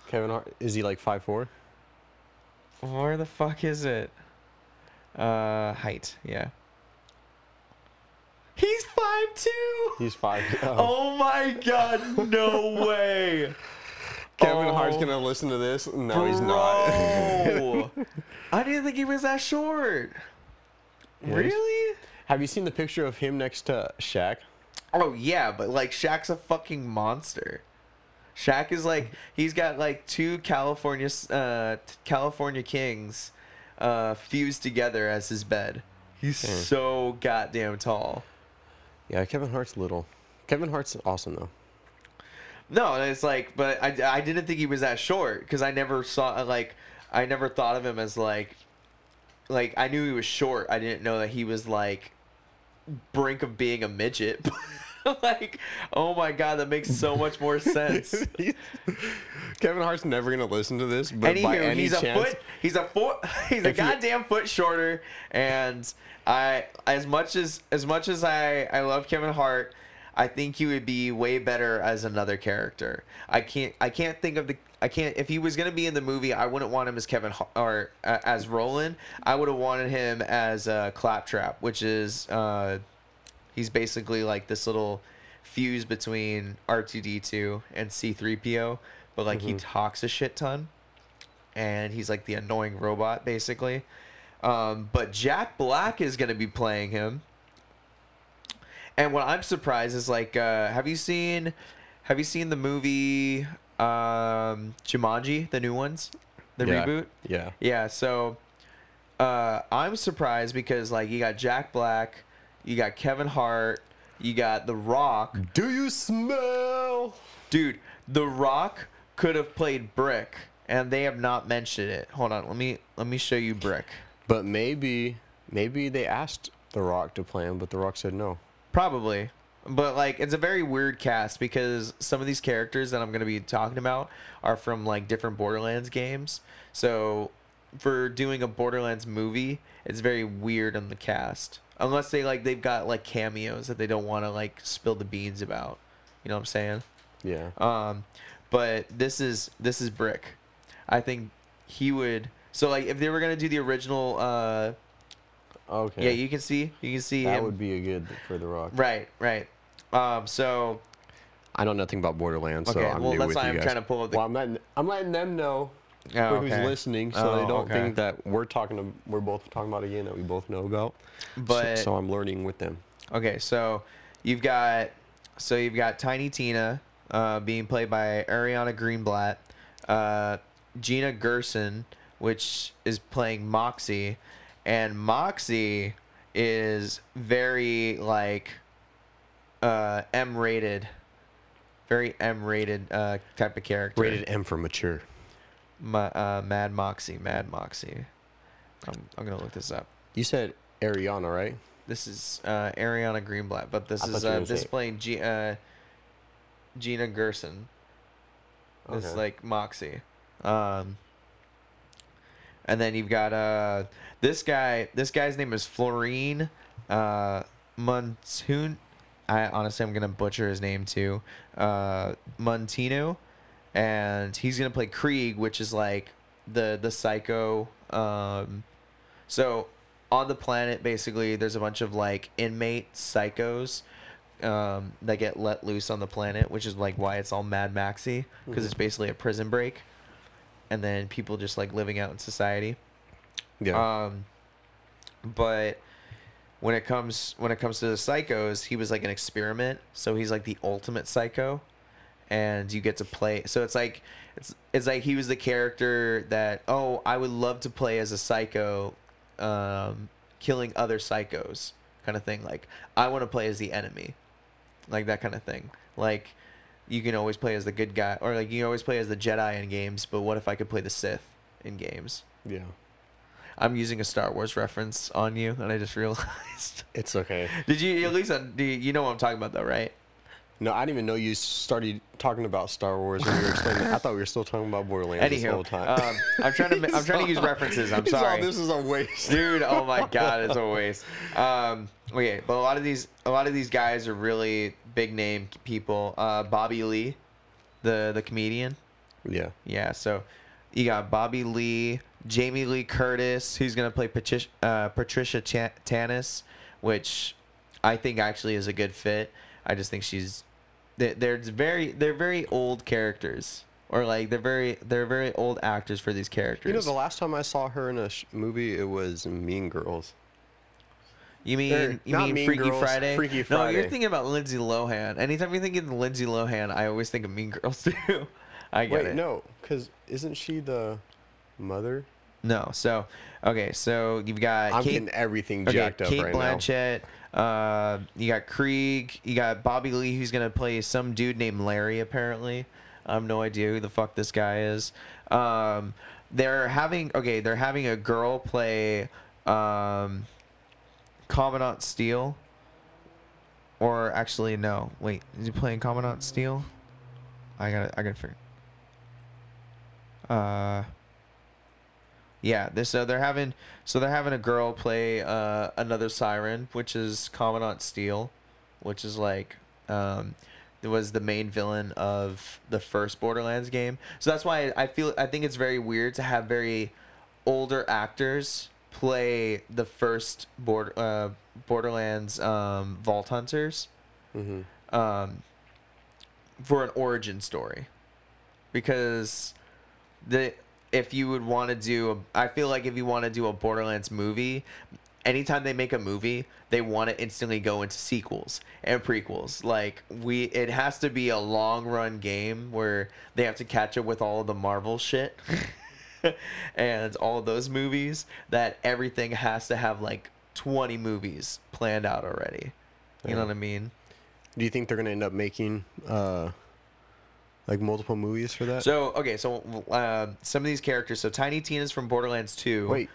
Kevin Hart is he like five four? where the fuck is it? Uh height, yeah. He's five two. He's five. Oh my god, no way. [LAUGHS] Kevin Hart's Oh. gonna listen to this. No, he's not. Bro. [LAUGHS] I didn't think he was that short. Yeah, Really? Have you seen the picture of him next to Shaq? Oh yeah, but like Shaq's a fucking monster. Shaq is like he's got like two California uh California Kings uh fused together as his bed. He's so goddamn tall. Yeah, Kevin Hart's little. Kevin Hart's awesome though. No, and it's like, but I, I didn't think he was that short because I never saw like I never thought of him as like like I knew he was short. I didn't know that he was like brink of being a midget. [LAUGHS] [LAUGHS] like, oh my god, that makes so much more sense. [LAUGHS] Kevin Hart's never gonna listen to this, but by any he's a chance, foot. He's a foot. [LAUGHS] He's a goddamn foot shorter. And I, as much as as much as I I love Kevin Hart, I think he would be way better as another character. I can't I can't think of the. I can't. If he was gonna be in the movie, I wouldn't want him as Kevin Har- or uh, as Roland. I would have wanted him as uh, Claptrap, which is uh, he's basically like this little fuse between R2D2 and C3PO, but like he Mhm. talks a shit ton and he's like the annoying robot basically. Um, but Jack Black is going to be playing him. And what I'm surprised is like uh, have you seen have you seen the movie um, Jumanji, the new ones? The Yeah. reboot? yeah, Yeah, so uh, I'm surprised because like you got Jack Black, you got Kevin Hart, you got The Rock. Do you smell? Dude, The Rock could have played Brick, and they have not mentioned it. Hold on, let me let me show you Brick. But maybe, maybe they asked The Rock to play him, but The Rock said no. Probably. But like it's a very weird cast because some of these characters that I'm going to be talking about are from like different Borderlands games. So for doing a Borderlands movie, it's very weird on the cast. Unless they like they've got like cameos that they don't want to like spill the beans about. You know what I'm saying? Yeah, Um, but this is this is Brick. I think he would. So like if they were gonna do the original, uh, okay. yeah, you can see you can see that him. would be a good for The Rock. Right, right. Um, so I know nothing about Borderlands, so I'm well new that's with why you I'm guys. trying to pull up the. well, I'm letting I'm letting them know Oh, who's okay. listening, so Oh, they don't okay. think that we're talking to we're both talking about a game that we both know about. So- But so, I'm learning with them. okay, so you've got so you've got Tiny Tina uh, being played by Ariana Greenblatt, uh, Gina Gershon, which is playing Moxxi, and Moxxi is very like uh, M rated, very M rated uh, type of character. Rated M for mature. Ma- uh, Mad Moxxi, Mad Moxxi. I'm, I'm gonna look this up. You said Ariana, right? This is uh, Ariana Greenblatt, but this I is thought you were uh, displaying G- uh, Gina Gershon. This is like Moxxi. Um, and then you've got uh, this guy. This guy's name is Florine uh, Montoon. I honestly, I'm gonna butcher his name too. Uh, Montino, and he's gonna play Krieg, which is like the the psycho. Um, so on the planet, basically, there's a bunch of like inmate psychos um, that get let loose on the planet, which is like why it's all Mad Maxy because Mhm. it's basically a prison break, and then people just like living out in society. Yeah. Um, but when it comes when it comes to the psychos, he was like an experiment. So he's like the ultimate psycho, and you get to play. So it's like it's it's like he was the character that oh I would love to play as a psycho, um, killing other psychos kind of thing. Like I want to play as the enemy, like that kind of thing. Like you can always play as the good guy, or like you can always play as the Jedi in games. But what if I could play the Sith in games? yeah. I'm using a Star Wars reference on you, and I just realized. It's okay. [LAUGHS] Did you at least do you, you know what I'm talking about though, right? No, I didn't even know you started talking about Star Wars when you were explaining. I thought we were still talking about Borderlands this whole Anywho, time. um, I'm trying to I'm trying to use [LAUGHS] references. I'm sorry. this is a waste. dude oh my [LAUGHS] god it's a waste um okay but a lot of these a lot of these guys are really big name people uh bobby lee the the comedian Yeah. yeah so you got bobby lee jamie lee curtis who's gonna play patricia uh, patricia Chan- Tannis which i think actually is a good fit i just think she's they- they're very they're very old characters or like they're very they're very old actors for these characters You know, the last time I saw her in a sh- movie, it was Mean Girls. You mean Or, you mean Mean Freaky Girls, Friday? Freaky Friday. No, you're thinking about Lindsay Lohan. Anytime you think of Lindsay Lohan, I always think of Mean Girls [LAUGHS] too. I get Wait, it. no, because isn't she the mother? No. So, okay. So you've got I'm Kate, getting everything okay, jacked up Kate right Blanchett. Uh, you got Krieg. You got Bobby Lee, who's gonna play some dude named Larry. Apparently, I have no idea who the fuck this guy is. Um, they're having okay. They're having a girl play um, Commandant Steele. Or actually, no. Wait, is he playing Commandant Steele? I gotta, I gotta figure. Uh. Yeah, this so they're having so they're having a girl play uh, another siren, which is Commandant Steele, which is like um, was the main villain of the first Borderlands game. So that's why I feel I think it's very weird to have very older actors play the first border, uh, Borderlands um, Vault Hunters now. hmm um, for an origin story because the if you would want to do a, I feel like if you want to do a Borderlands movie anytime they make a movie they want to instantly go into sequels and prequels. Like we it has to be a long run game where they have to catch up with all of the Marvel shit [LAUGHS] and all of those movies that everything has to have like 20 movies planned out already. You know what I mean? Do you think they're gonna end up making uh, like multiple movies for that? So okay, so uh, some of these characters. So Tiny Tina's from Borderlands Two. Wait,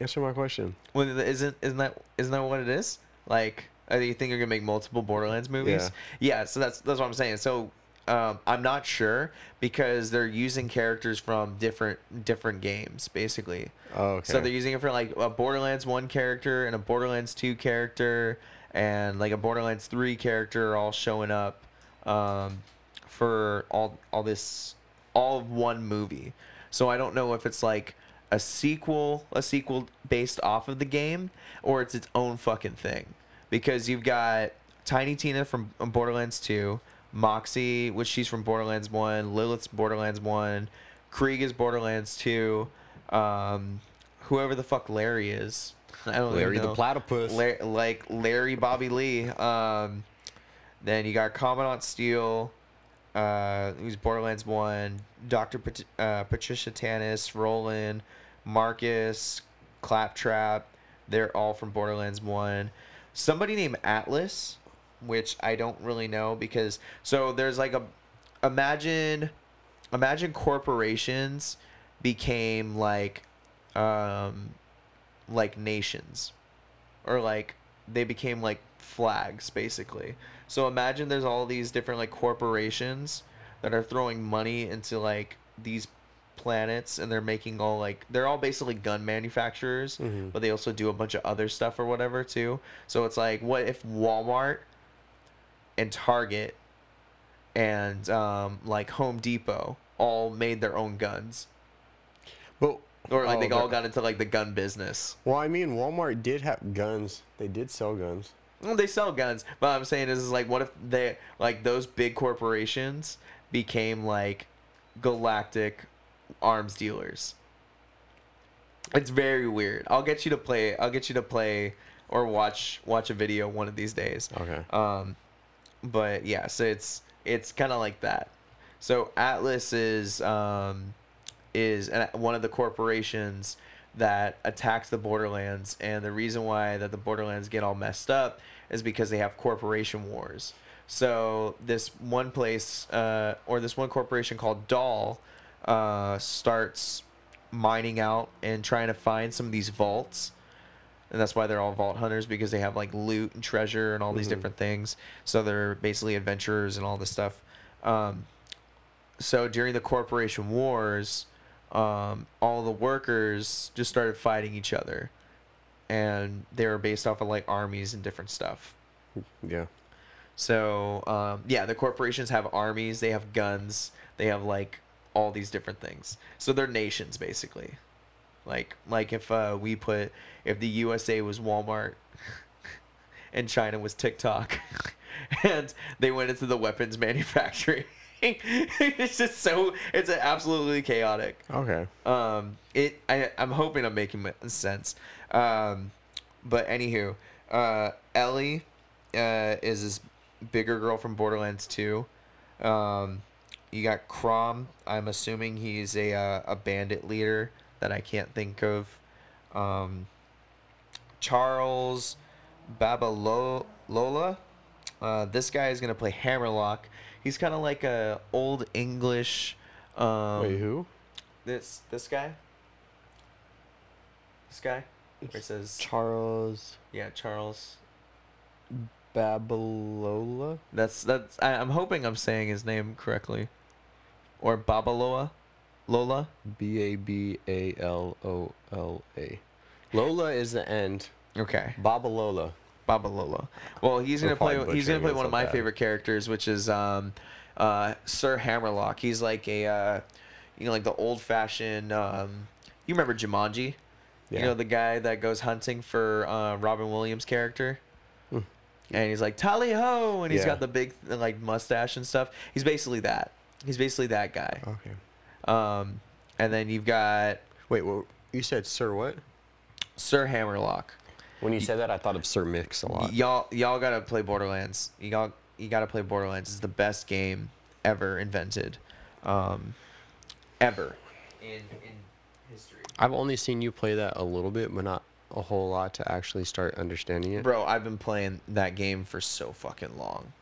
answer my question. well, isn't isn't that isn't that what it is? Like, uh, you think you're gonna make multiple Borderlands movies? Yeah. so that's that's what I'm saying. So um, I'm not sure because they're using characters from different different games, basically. Oh, okay. So they're using it for like a Borderlands one character and a Borderlands two character and like a Borderlands three character all showing up um, for all all this all one movie. So I don't know if it's like a sequel, a sequel based off of the game, or it's its own fucking thing. Because you've got Tiny Tina from Borderlands 2, Moxxi, which she's from Borderlands 1, Lilith's Borderlands 1, Krieg is Borderlands 2, um, whoever the fuck Larry is. [LAUGHS] I don't Larry even the. Platypus. La- like Larry Bobby Lee. Um, then you got Commandant Steele, uh, who's Borderlands One. Doctor Pat- uh, Patricia Tannis, Roland, Marcus, Claptrap. They're all from Borderlands One. Somebody named Atlas, which I don't really know because so there's like a imagine imagine corporations became like um like nations or like they became like flags basically. So imagine there's all these different like corporations that are throwing money into like these planets and they're making all like they're all basically gun manufacturers Mhm. but they also do a bunch of other stuff or whatever too. So it's like what if walmart and target and um, like home depot all made their own guns? But or like oh, they all they're- got into like the gun business Well, I mean, Walmart did have guns. They did sell guns. Well, they sell guns, but I'm saying is, is like, what if they like those big corporations became like galactic arms dealers? It's very weird. I'll get you to play. I'll get you to play or watch watch a video one of these days. Okay. Um, but yeah, so it's it's kind of like that. So Atlas is um, is an, one of the corporations that attacks the Borderlands, and the reason why that the Borderlands get all messed up is because they have corporation wars. So this one place, uh, or this one corporation called Dahl, uh, starts mining out and trying to find some of these vaults and that's why they're all vault hunters because they have like loot and treasure and all these Mhm. different things. So they're basically adventurers and all this stuff. Um, so during the corporation wars, um, all the workers just started fighting each other, and they were based off of like armies and different stuff. Yeah. So um, yeah, the corporations have armies, they have guns, they have like all these different things. So they're nations basically. Like like if uh, we put if the USA was Walmart [LAUGHS] and China was TikTok, [LAUGHS] and they went into the weapons [LAUGHS] manufacturing. [LAUGHS] it's just so it's absolutely chaotic. Okay. Um, it I I'm hoping I'm making sense. Um, but anywho, uh, Ellie, uh, is this bigger girl from Borderlands 2. Um, you got Krom. I'm assuming he's a uh, a bandit leader that I can't think of. Um, Charles Babalola. Uh, this guy is gonna play Hammerlock. He's kind of like a old English. Um, Wait, who? this this guy. This guy. Where it says Charles yeah Charles. Babalola. That's that's. I, I'm hoping I'm saying his name correctly. Or Babaloa, Lola. B A B A L O L A. Lola is the end. Okay, Babalola. Babalola. Well, he's gonna play. He's gonna play one of my bad. favorite characters, which is um, uh, Sir Hammerlock. He's like a, uh, you know, like the old-fashioned. Um, you remember Jumanji? Yeah. You know the guy that goes hunting for uh, Robin Williams' character, Hmm. and he's like tally ho, and he's Yeah. got the big like mustache and stuff. He's basically that. He's basically that guy. Okay. Um, and then you've got Wait, what? You said Sir what? Sir Hammerlock. When you said that, I thought of Sir Mix a lot. Y'all, y'all gotta play Borderlands. Y'all, you gotta play Borderlands. It's the best game ever invented, um, ever in in history. I've only seen you play that a little bit, but not a whole lot to actually start understanding it. Bro, I've been playing that game for so fucking long.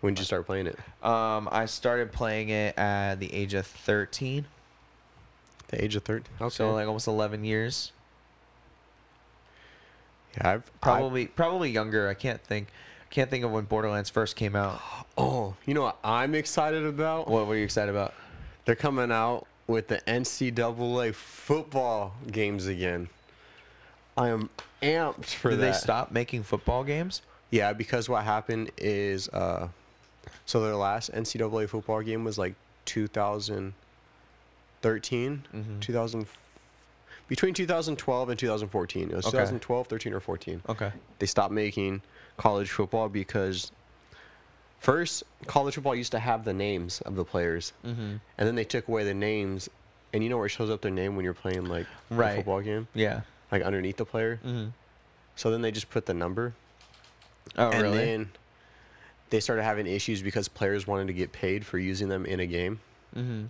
When did you start playing it? Um, I started playing it at the age of 13. The age of 13? Okay. So like almost 11 years. Yeah, I've Probably probably younger. I can't think can't think of when Borderlands first came out. [GASPS] Oh, you know what I'm excited about? What were you excited about? They're coming out with the NCAA football games again. I am amped for Did that. they stop making football games? Yeah, because what happened is, uh, so their last NCAA football game was like 2013, Mhm. 2000, between 2012 and 2014. It was Okay. 2012, 13, or 14. Okay. They stopped making college football because first college football used to have the names of the players, Mm-hmm. and then they took away the names. And you know where it shows up their name when you're playing like Right. a football game, Yeah. like underneath the player. Mm-hmm. So then they just put the number Oh, and really? then they started having issues because players wanted to get paid for using them in a game, mm-hmm.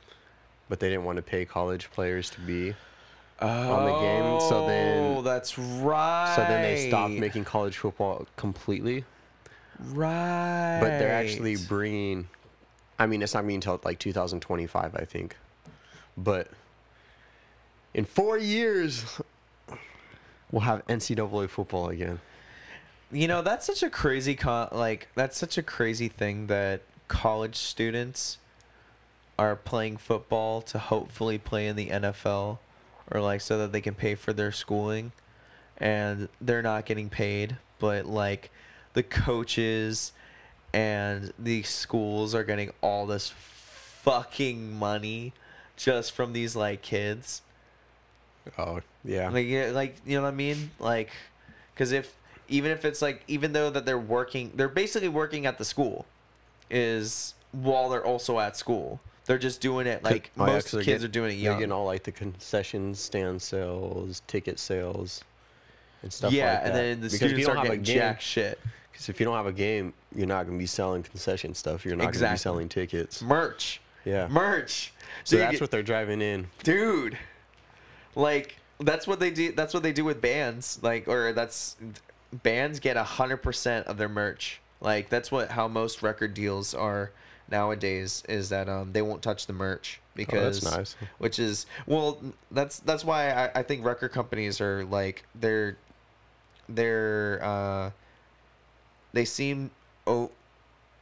but they didn't want to pay college players to be. On the game, so then- Oh, that's right. So then they stopped making college football completely. Right. But they're actually bringing. I mean, it's not being until like 2025, I think. But in four years, we'll have NCAA football again. You know, that's such a crazy con- like that's such a crazy thing that college students are playing football to hopefully play in the NFL or like so that they can pay for their schooling and they're not getting paid, but like the coaches and the schools are getting all this fucking money just from these like kids. Oh yeah. Like, yeah, like you know what I mean? Like, because if even if it's like even though that they're working, they're basically working at the school, is while they're also at school. They're just doing it like most 'cause they're kids get- are doing it They're young. getting all like the concession stand sales, ticket sales, and stuff yeah, like that. and then the Because if you students don't are have a getting game, jack shit. Because if you don't have a game, you're not going to be selling concession stuff. You're not going to Exactly. be selling tickets. Merch. Yeah. Merch. So Dude, that's what they're driving in. dude like that's what they do that's what they do with bands like or that's bands get a hundred percent of their merch like that's what how most record deals are nowadays is that um they won't touch the merch because Oh, nice. which is well that's that's why I, I think record companies are like they're they're uh, they seem o-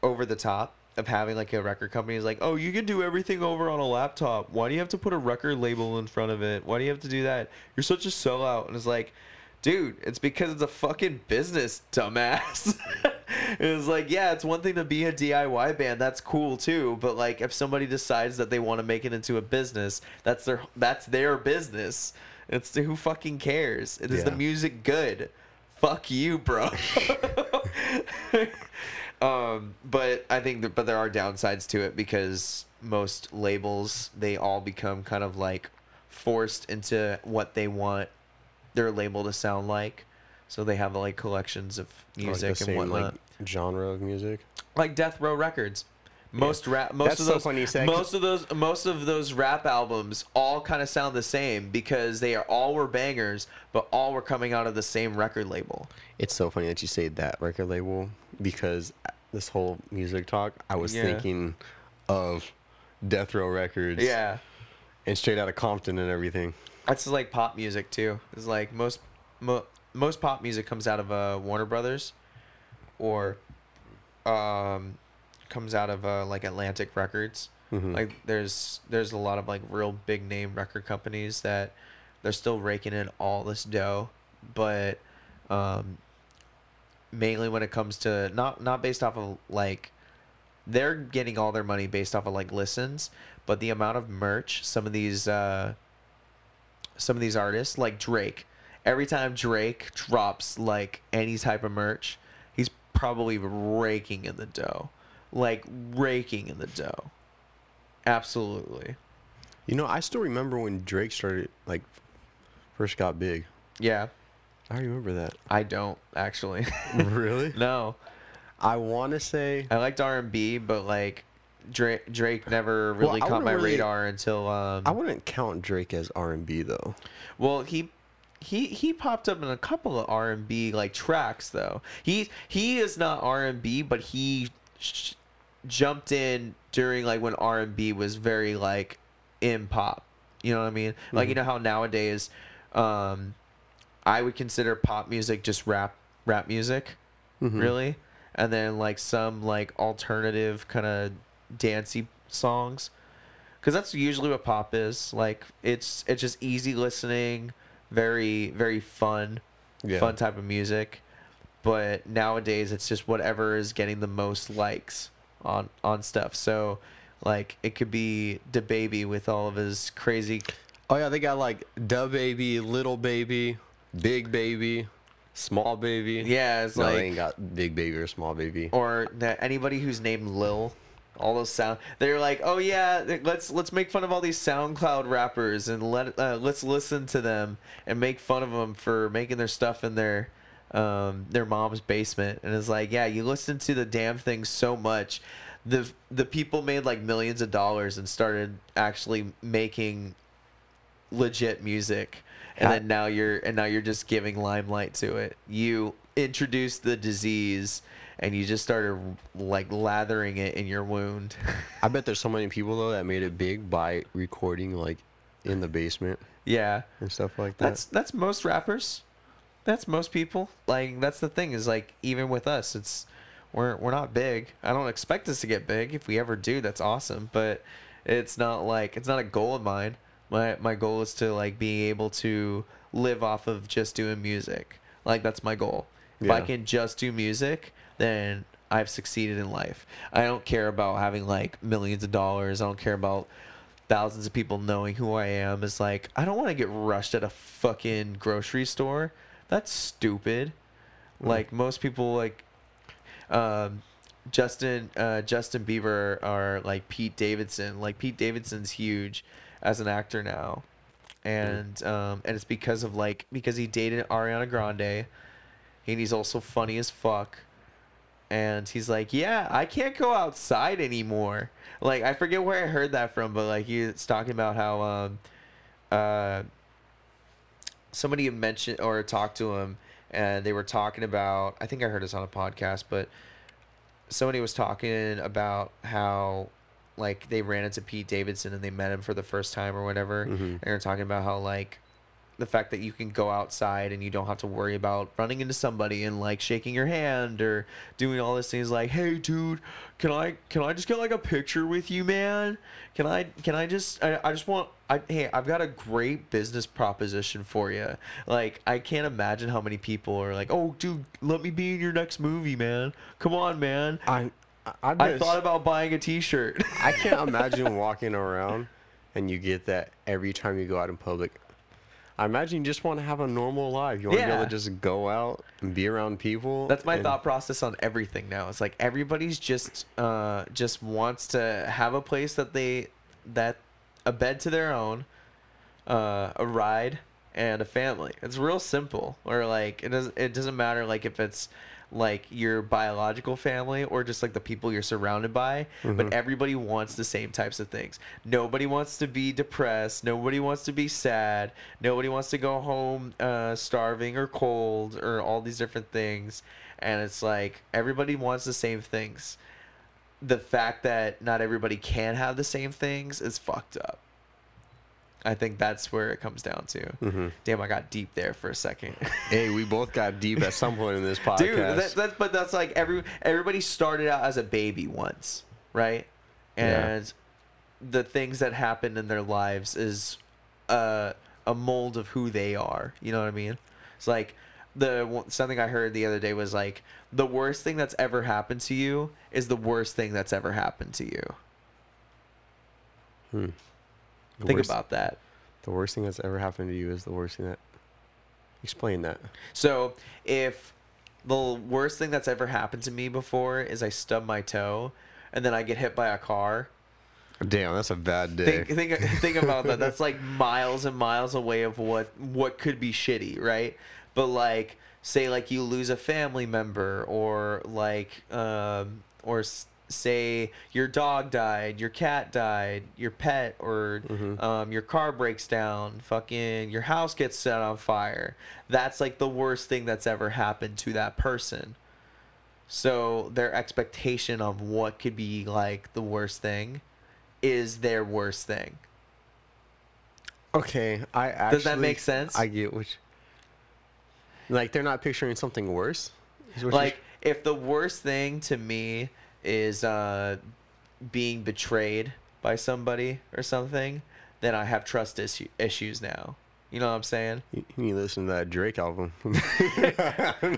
over the top of having like a record company is like, oh, you can do everything over on a laptop. Why do you have to put a record label in front of it? Why do you have to do that? You're such a sellout. And it's like, dude, it's because it's a fucking business, dumbass. [LAUGHS] [LAUGHS] it was like, yeah, it's one thing to be a DIY band. That's cool too. But like, if somebody decides that they want to make it into a business, that's their that's their business. It's who fucking cares? It is the music good? Fuck you, bro. [LAUGHS] um, but I think that, but there are downsides to it because most labels they all become kind of like forced into what they want their label to sound like. So they have like collections of oh, Like music the and same whatnot, like genre of music. like Death Row Records. Most rap, most That's of so those, funny you most of those, most of those rap albums all kind of sound the same because they are all were bangers, but all were coming out of the same record label. It's so funny that you say that record label because uh, this whole music talk, I was Yeah. thinking of Death Row Records. Yeah, And straight out of Compton and everything. that's like pop music too. It's like most mo- most pop music comes out of uh, Warner Brothers, or um, comes out of uh, like Atlantic Records. Mhm. Like there's there's a lot of like real big name record companies that they're still raking in all this dough, but um, mainly when it comes to not not based off of like they're getting all their money based off of like listens, but the amount of merch some of these uh, some of these artists like Drake, every time Drake drops like any type of merch, he's probably raking in the dough, like raking in the dough. Absolutely. You know, I still remember when Drake started, like, first got big. Yeah, I remember that. I don't actually. [LAUGHS] really? no, I want to say. I liked R and B, but like Drake, Drake never really I caught my really- radar until um. I wouldn't count Drake as R&B though. Well, he he he popped up in a couple of R and B like tracks though. He he is not R and B, but he sh- jumped in during like when R and B was very like in pop. You know what I mean? Like you know how nowadays, um, I would consider pop music just rap rap music, Mhm. really, and then like some like alternative kind of dancey songs because that's usually what pop is like it's it's just easy listening very very fun Yeah. fun type of music but nowadays it's just whatever is getting the most likes on on stuff so like it could be the baby with all of his crazy Oh yeah, they got like Da Baby, Little Baby, Big Baby, Small Baby. yeah it's no, like they ain't got Big Baby or Small Baby. or that anybody who's named Lil, all those sound. They're like, oh yeah, let's let's make fun of all these SoundCloud rappers and let uh, let's listen to them and make fun of them for making their stuff in their um, their mom's basement. And it's like, yeah, you listen to the damn thing so much. The the people made like millions of dollars and started actually making legit music and then now you're and now you're just giving limelight to it you introduced the disease and you just started like lathering it in your wound. I bet there's so many people though that made it big by recording like in the basement yeah. and stuff like that. that's that's most rappers. That's most people. Like that's the thing is like even with us it's we're we're not big. I don't expect us to get big if we ever do. That's awesome. But it's not like it's not a goal of mine. My my goal is to like be able to live off of just doing music. Like that's my goal. If i can just do music then i've succeeded in life i don't care about having like millions of dollars i don't care about thousands of people knowing who I am It's like I don't want to get rushed at a fucking grocery store. That's stupid. Like most people like um Justin uh Justin Bieber are like Pete Davidson. Like Pete Davidson's huge as an actor now. And um and it's because of like because he dated Ariana Grande and he's also funny as fuck and he's like, "Yeah, I can't go outside anymore." Like I forget where I heard that from, but like he's talking about how um uh somebody had mentioned or talked to him and they were talking about I think I heard this on a podcast, but somebody was talking about how like they ran into Pete Davidson and they met him for the first time or whatever Mhm. and they were talking about how like the fact that you can go outside and you don't have to worry about running into somebody and like shaking your hand or doing all these things like hey dude can i can i just get like a picture with you man? Can i can i just i, I just want I, hey i've got a great business proposition for you like i can't imagine how many people are like oh dude let me be in your next movie man. Come on man. I I, I, i thought about buying a t-shirt. I can't [LAUGHS] imagine walking around and you get that every time you go out in public. I imagine you just want to have a normal life. You want to be able Yeah. to just go out and be around people. That's my and- thought process on everything now. It's like everybody's just uh just wants to have a place that they that a bed to their own, uh a ride and a family. It's real simple. Or like it doesn't it doesn't matter like if it's like your biological family or just like the people you're surrounded by, but everybody wants the same types of things. Nobody wants to be depressed, nobody wants to be sad, nobody wants to go home uh starving or cold or all these different things. And it's like everybody wants the same things. The fact that not everybody can have the same things is fucked up. I think that's where it comes down to. Mhm. Damn, I got deep there for a second. [LAUGHS] Hey, we both got deep at some point in this podcast. [LAUGHS] Dude, that, that, but that's like every everybody started out as a baby once, right? Yeah. And the things that happen in their lives is a a mold of who they are. You know what I mean? It's like the something I heard the other day was like the worst thing that's ever happened to you is the worst thing that's ever happened to you. Hmm. The Think worst- about that. the worst thing that's ever happened to you is the worst thing that. Explain that. So if the worst thing that's ever happened to me before is I stub my toe and then I get hit by a car, Damn, that's a bad day. think think [LAUGHS] think about that. That's like miles and miles away of what what could be shitty, right? But like say like you lose a family member or like um or say your dog died, your cat died, your pet or um your car breaks down, fucking your house gets set on fire. That's like the worst thing that's ever happened to that person. So their expectation of what could be like the worst thing is their worst thing. okay, I actually. Does that make sense? I get which. Like they're not picturing something worse. is what you're- Like if the worst thing to me is uh being betrayed by somebody or something, then I have trust issue- issues now. You know what I'm saying? you you need to listen to that Drake album. [LAUGHS]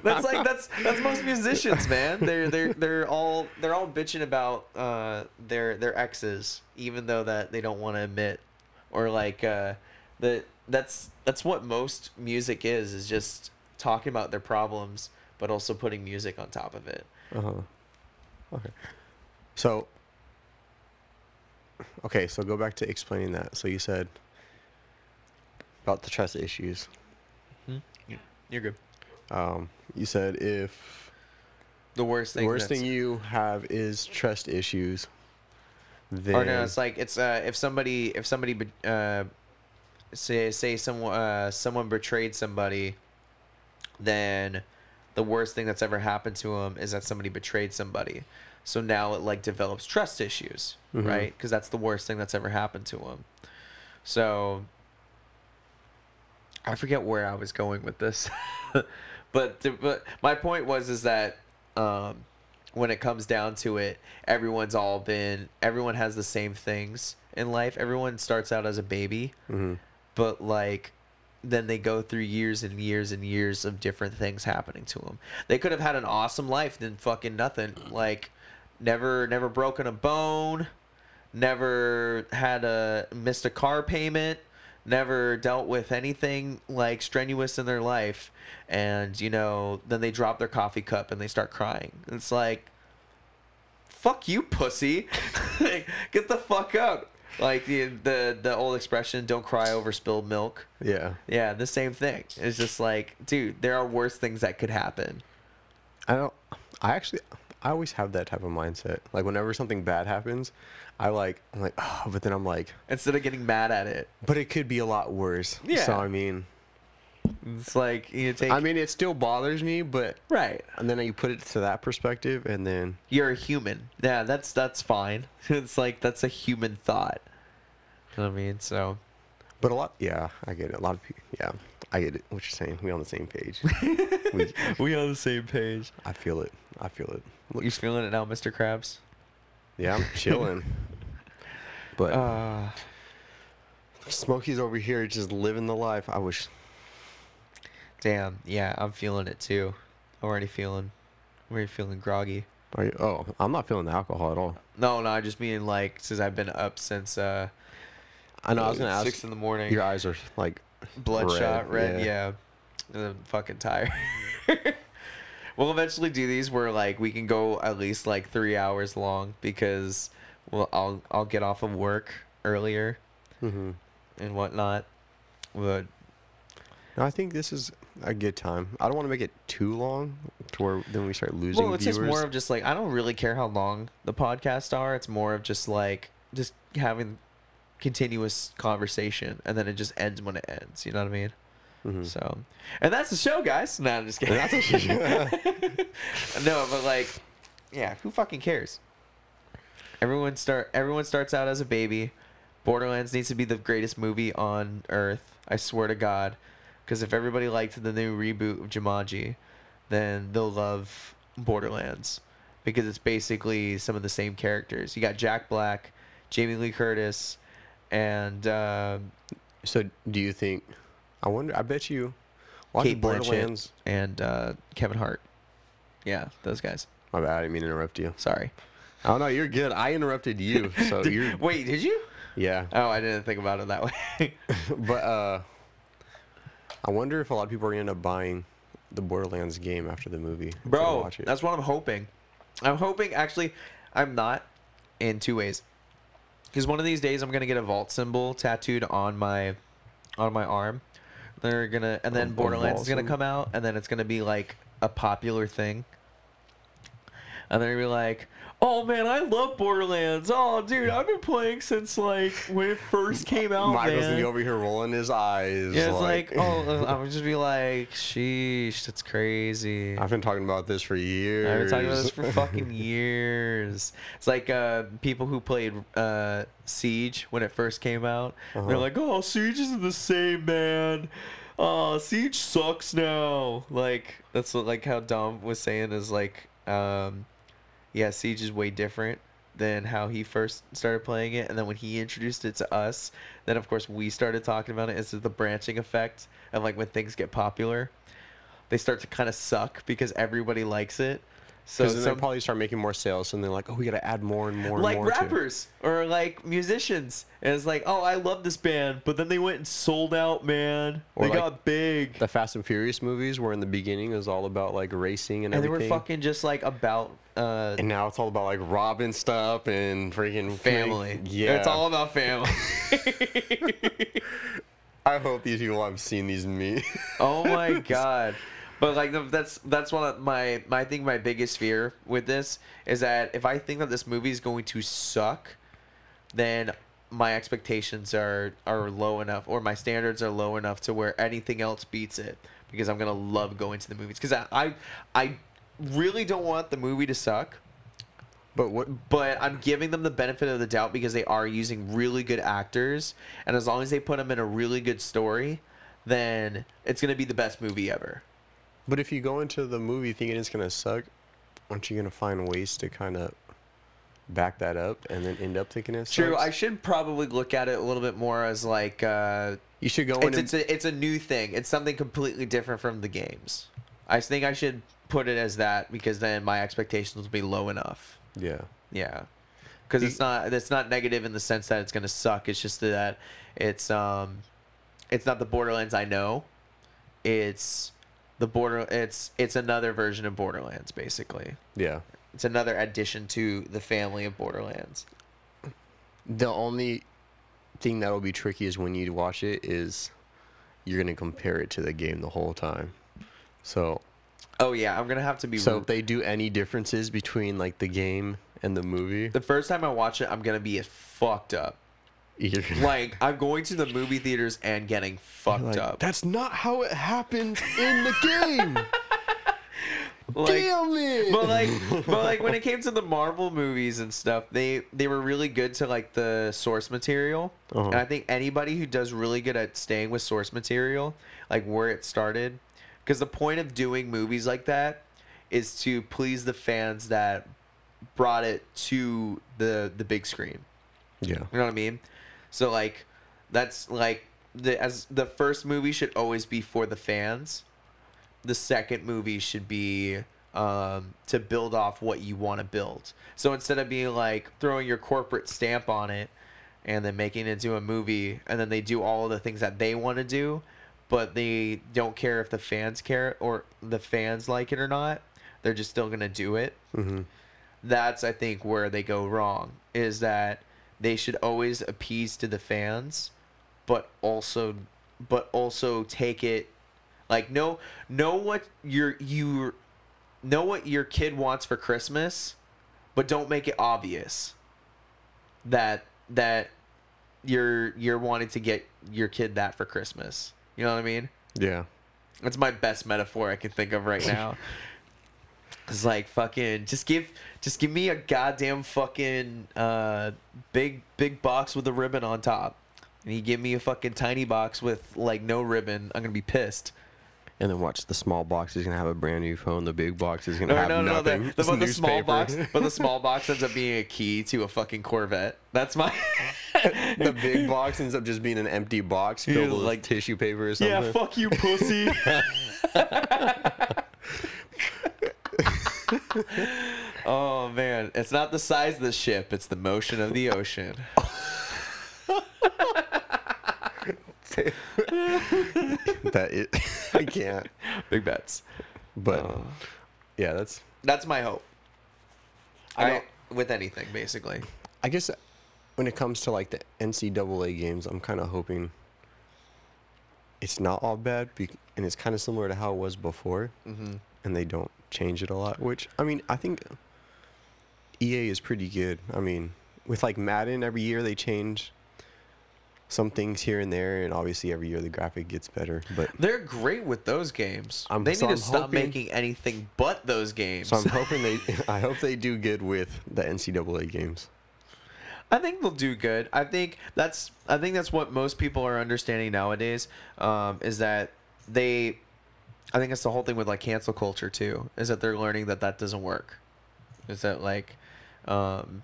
That's like that's that's most musicians, man. They're they're they're all they're all bitching about uh their their exes, even though that they don't want to admit, or like uh the that's that's what most music is is just talking about their problems, but also putting music on top of it. Uh-huh. Okay. So Okay, so go back to explaining that. So you said about the trust issues. You're good. Um, you said if The worst the thing. worst thing you have is trust issues, then or no, it's like it's uh if somebody if somebody be- uh say say someone uh someone betrayed somebody, then the worst thing that's ever happened to him is that somebody betrayed somebody. So now it like develops trust issues, Mhm. right? Because that's the worst thing that's ever happened to him. So I forget where I was going with this, [LAUGHS] but the, but my point was is that um, when it comes down to it, everyone's all been everyone has the same things in life. Everyone starts out as a baby, Mhm. but like then they go through years and years and years of different things happening to them. They could have had an awesome life, then fucking nothing. Like never never broken a bone, never had a missed a car payment, never dealt with anything like strenuous in their life and you know then they drop their coffee cup and they start crying. It's like fuck you pussy. [LAUGHS] Get the fuck up. Like the, the the old expression don't cry over spilled milk. yeah. Yeah, the same thing. It's just like, dude, there are worse things that could happen. I don't. I actually, I always have that type of mindset. Like whenever something bad happens, I like, I'm like, oh, but then I'm like, Instead of getting mad at it, but it could be a lot worse. Yeah. So I mean, it's like you take. I mean, it still bothers me, but right. and then you put it to that perspective, and then You're a human. Yeah, that's that's fine. [LAUGHS] It's like that's a human thought. You know what I mean, so But a lot, yeah, I get it. A lot of people, yeah, I get it. What you're saying, we on the same page. [LAUGHS] we, we on the same page. I feel it. I feel it. Look, You feeling it now, Mr. Krabs? yeah, I'm chilling. [LAUGHS] but Uh, Smokey's over here just living the life. I wish. Damn. Yeah, I'm feeling it too. I'm already feeling, I'm already feeling groggy. Are you, oh, I'm not feeling the alcohol at all. No, no, I just mean like since I've been up since uh, I know. I was gonna ask. six in the morning. Your eyes are like. bloodshot red, red, yeah. And I'm fucking tired. [LAUGHS] we'll eventually do these where like we can go at least like three hours long because well I'll I'll get off of work earlier hmm and whatnot. But No, I think this is a good time. I don't want to make it too long to where then we start losing well, it's viewers. just more of just like I don't really care how long the podcasts are. It's more of just like just having continuous conversation and then it just ends when it ends. You know what I mean? Mhm. So, and that's the show, guys. No, I'm just kidding. That's a- show. [LAUGHS] no, but like, yeah, who fucking cares? Everyone start. Everyone starts out as a baby. Borderlands needs to be the greatest movie on earth. I swear to God, because if everybody liked the new reboot of Jumanji, then they'll love Borderlands because it's basically some of the same characters. You got Jack Black, Jamie Lee Curtis, and um so, do you think? I wonder. I bet you. Kate Borderlands. and uh, Kevin Hart. Yeah, those guys. My bad. I didn't mean to interrupt you. Sorry. Oh no, you're good. I interrupted you, so [LAUGHS] Did- you're. Wait, did you? Yeah, Oh, I didn't think about it that way. [LAUGHS] [LAUGHS] but uh, I wonder if a lot of people are gonna end up buying the Borderlands game after the movie. Bro, that's what I'm hoping. I'm hoping, actually, I'm not in two ways. Because one of these days I'm gonna get a vault symbol tattooed on my on my arm. They're gonna, and then Borderlands is gonna come out, and then it's gonna be like a popular thing. And they're gonna be like, "Oh man, I love Borderlands. Oh dude, I've been playing since like when it first came out, Michael's gonna man." be over here rolling his eyes. Yeah, it's like, oh, [LAUGHS] I would just be like, sheesh, that's crazy. I've been talking about this for years. I've been talking about this for fucking [LAUGHS] years. It's like uh, people who played uh, Siege when it first came out. They're Uh-huh. like, oh, Siege isn't the same, man. Oh, Siege sucks now. Like that's what, like how Dom was saying is like, um, yeah, Siege is way different than how he first started playing it, and then when he introduced it to us, then of course we started talking about it. It's the branching effect of like when things get popular, they start to kind of suck because everybody likes it. So some, they probably start making more sales, and they're like, "Oh, we gotta add more and more." like and more to rappers or like musicians, and it's like, oh, I love this band, but then they went and sold out, man. Or they like got big, The Fast and Furious movies, where in the beginning it was all about like racing and, and they were fucking just like about uh, and now it's all about like robbing stuff and freaking family. Yeah, it's all about family. [LAUGHS] I hope these people have seen these memes. oh my [LAUGHS] god but like the- that's that's one of my my I think my biggest fear with this is that if i think that this movie is going to suck then my expectations are are low enough or my standards are low enough to where anything else beats it because i'm gonna love going to the movies because I, I i really don't want the movie to suck but what? but I'm giving them the benefit of the doubt because they are using really good actors, and as long as they put them in a really good story, then it's gonna be the best movie ever. But if you go into the movie thinking it's gonna suck, aren't you gonna find ways to kind of back that up and then end up thinking it sucks? True, I should probably look at it a little bit more as like uh, you should go in. it's and- it's a, it's a new thing. It's something completely different from the games. I think I should put it as that because then my expectations will be low enough. yeah. Yeah, because it's not it's not negative in the sense that it's gonna suck. It's just that it's um, it's not the Borderlands I know. It's the border. It's it's another version of Borderlands basically. Yeah. It's another addition to the family of Borderlands. The only thing that'll be tricky is when you watch it is you're gonna compare it to the game the whole time. So Oh yeah, I'm gonna have to be. so if they do any differences between like the game and the movie, the first time I watch it, I'm gonna be fucked up. You're Like I'm going to the movie theaters and getting fucked like, up. That's not how it happens in the game. [LAUGHS] like, Damn it! but like but like when it came to the Marvel movies and stuff, they they were really good to like the source material. Uh-huh. And I think anybody who does really good at staying with source material, like where it started, because the point of doing movies like that is to please the fans that brought it to the the big screen. yeah. You know what I mean? So like that's like the as the first movie should always be for the fans. The second movie should be um, to build off what you want to build. So instead of being like throwing your corporate stamp on it and then making it into a movie and then they do all of the things that they want to do, but they don't care if the fans care or the fans like it or not. They're just still going to do it hmm that's I think where they go wrong is that they should always appease to the fans, but also but also take it like know know what your you know what your kid wants for Christmas, but don't make it obvious that that you're you're wanting to get your kid that for Christmas. You know what I mean? Yeah. That's my best metaphor I can think of right now. [LAUGHS] It's like fucking just give just give me a goddamn fucking uh big big box with a ribbon on top. And you give me a fucking tiny box with like no ribbon, I'm gonna be pissed. And then watch the small box is gonna have a brand new phone. The big box is gonna No, have no, no, nothing. the, the, but the small box but the small box ends up being a key to a fucking Corvette. That's my [LAUGHS] the big box ends up just being an empty box filled with like tissue paper or something. Yeah, fuck you, pussy. [LAUGHS] [LAUGHS] oh man, it's not the size of the ship; it's the motion of the ocean. [LAUGHS] that it, I can't. Big bets. But Uh, yeah, that's. that's my hope. I I, don't- with anything basically. I guess when it comes to like the NCAA games, I'm kind of hoping it's not all bad, bec- and it's kind of similar to how it was before, Mm-hmm. and they don't change it a lot. Which I mean, I think EA is pretty good. I mean, with like Madden, every year they change some things here and there, and obviously every year the graphic gets better. But They're great with those games. I'm- they so need to I'm stop hoping- making anything but those games. so I'm hoping they, [LAUGHS] [LAUGHS] I hope they do good with the NCAA games. I think they'll do good. I think that's I think that's what most people are understanding nowadays. Um, is that they, I think it's the whole thing with like cancel culture too. Is that they're learning that that doesn't work. Is that like, um,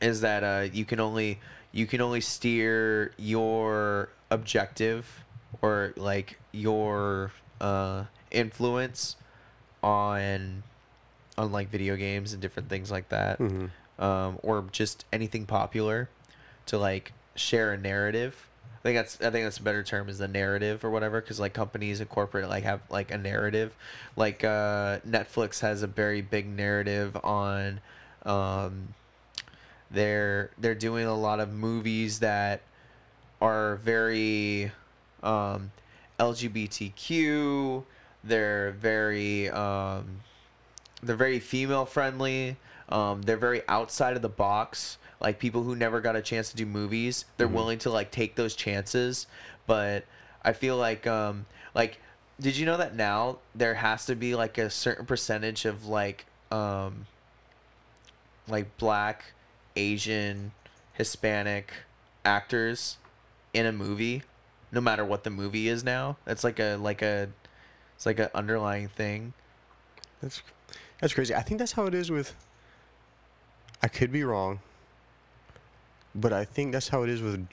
is that uh, you can only you can only steer your objective or like your uh, influence on on like video games and different things like that hmm um, or just anything popular to like share a narrative. I think that's I think that's a better term is the narrative or whatever because like companies and corporate like have like a narrative. Like uh, Netflix has a very big narrative on. Um, they're they're doing a lot of movies that are very um, LGBTQ. They're very um, they're very female friendly. Um, they're very outside of the box. Like people who never got a chance to do movies, they're Mhm. willing to like take those chances. But I feel like um, like did you know that now there has to be like a certain percentage of like um, like black, Asian, Hispanic actors in a movie, no matter what the movie is now. It's like a like a it's like an underlying thing. That's that's crazy. I think that's how it is with. I could be wrong, but I think that's how it is with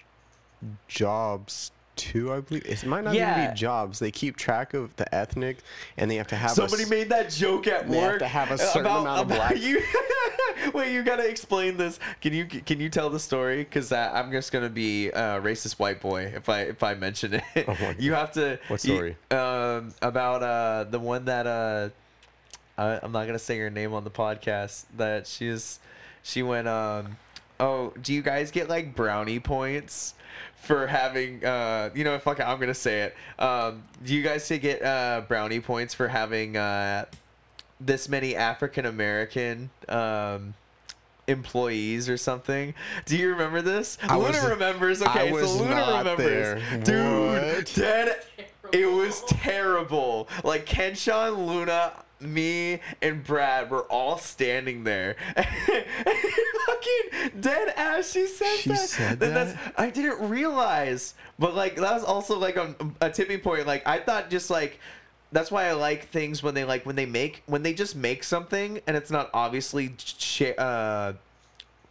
jobs too. I believe it might not even be jobs. They keep track of the ethnic, and they have to have Somebody s- made that joke at They have work. to have a certain about, amount of black- you. [LAUGHS] [LAUGHS] Wait, you gotta explain this. Can you can you tell the story? Because I'm just gonna be a racist white boy if I if I mention it. [LAUGHS] Oh you have to. What you- story? um, about uh the one that uh, I, I'm not gonna say her name on the podcast. That she's she went um. Oh, do you guys get like brownie points for having uh you know fuck it, I'm gonna say it. Um do you guys get uh brownie points for having uh this many African American um employees or something? Do you remember this? I Luna was- remembers. I Okay, was so Luna not remembers. there. Dude, What? dead it was terrible. Like Kenshawn, Luna, me and Brad were all standing there. and [LAUGHS] fucking dead ass. She said She that. said And that's? I didn't realize, but like that was also like a, a tipping point. Like I thought, just like that's why I like things when they like when they make when they just make something and it's not obviously sh- uh,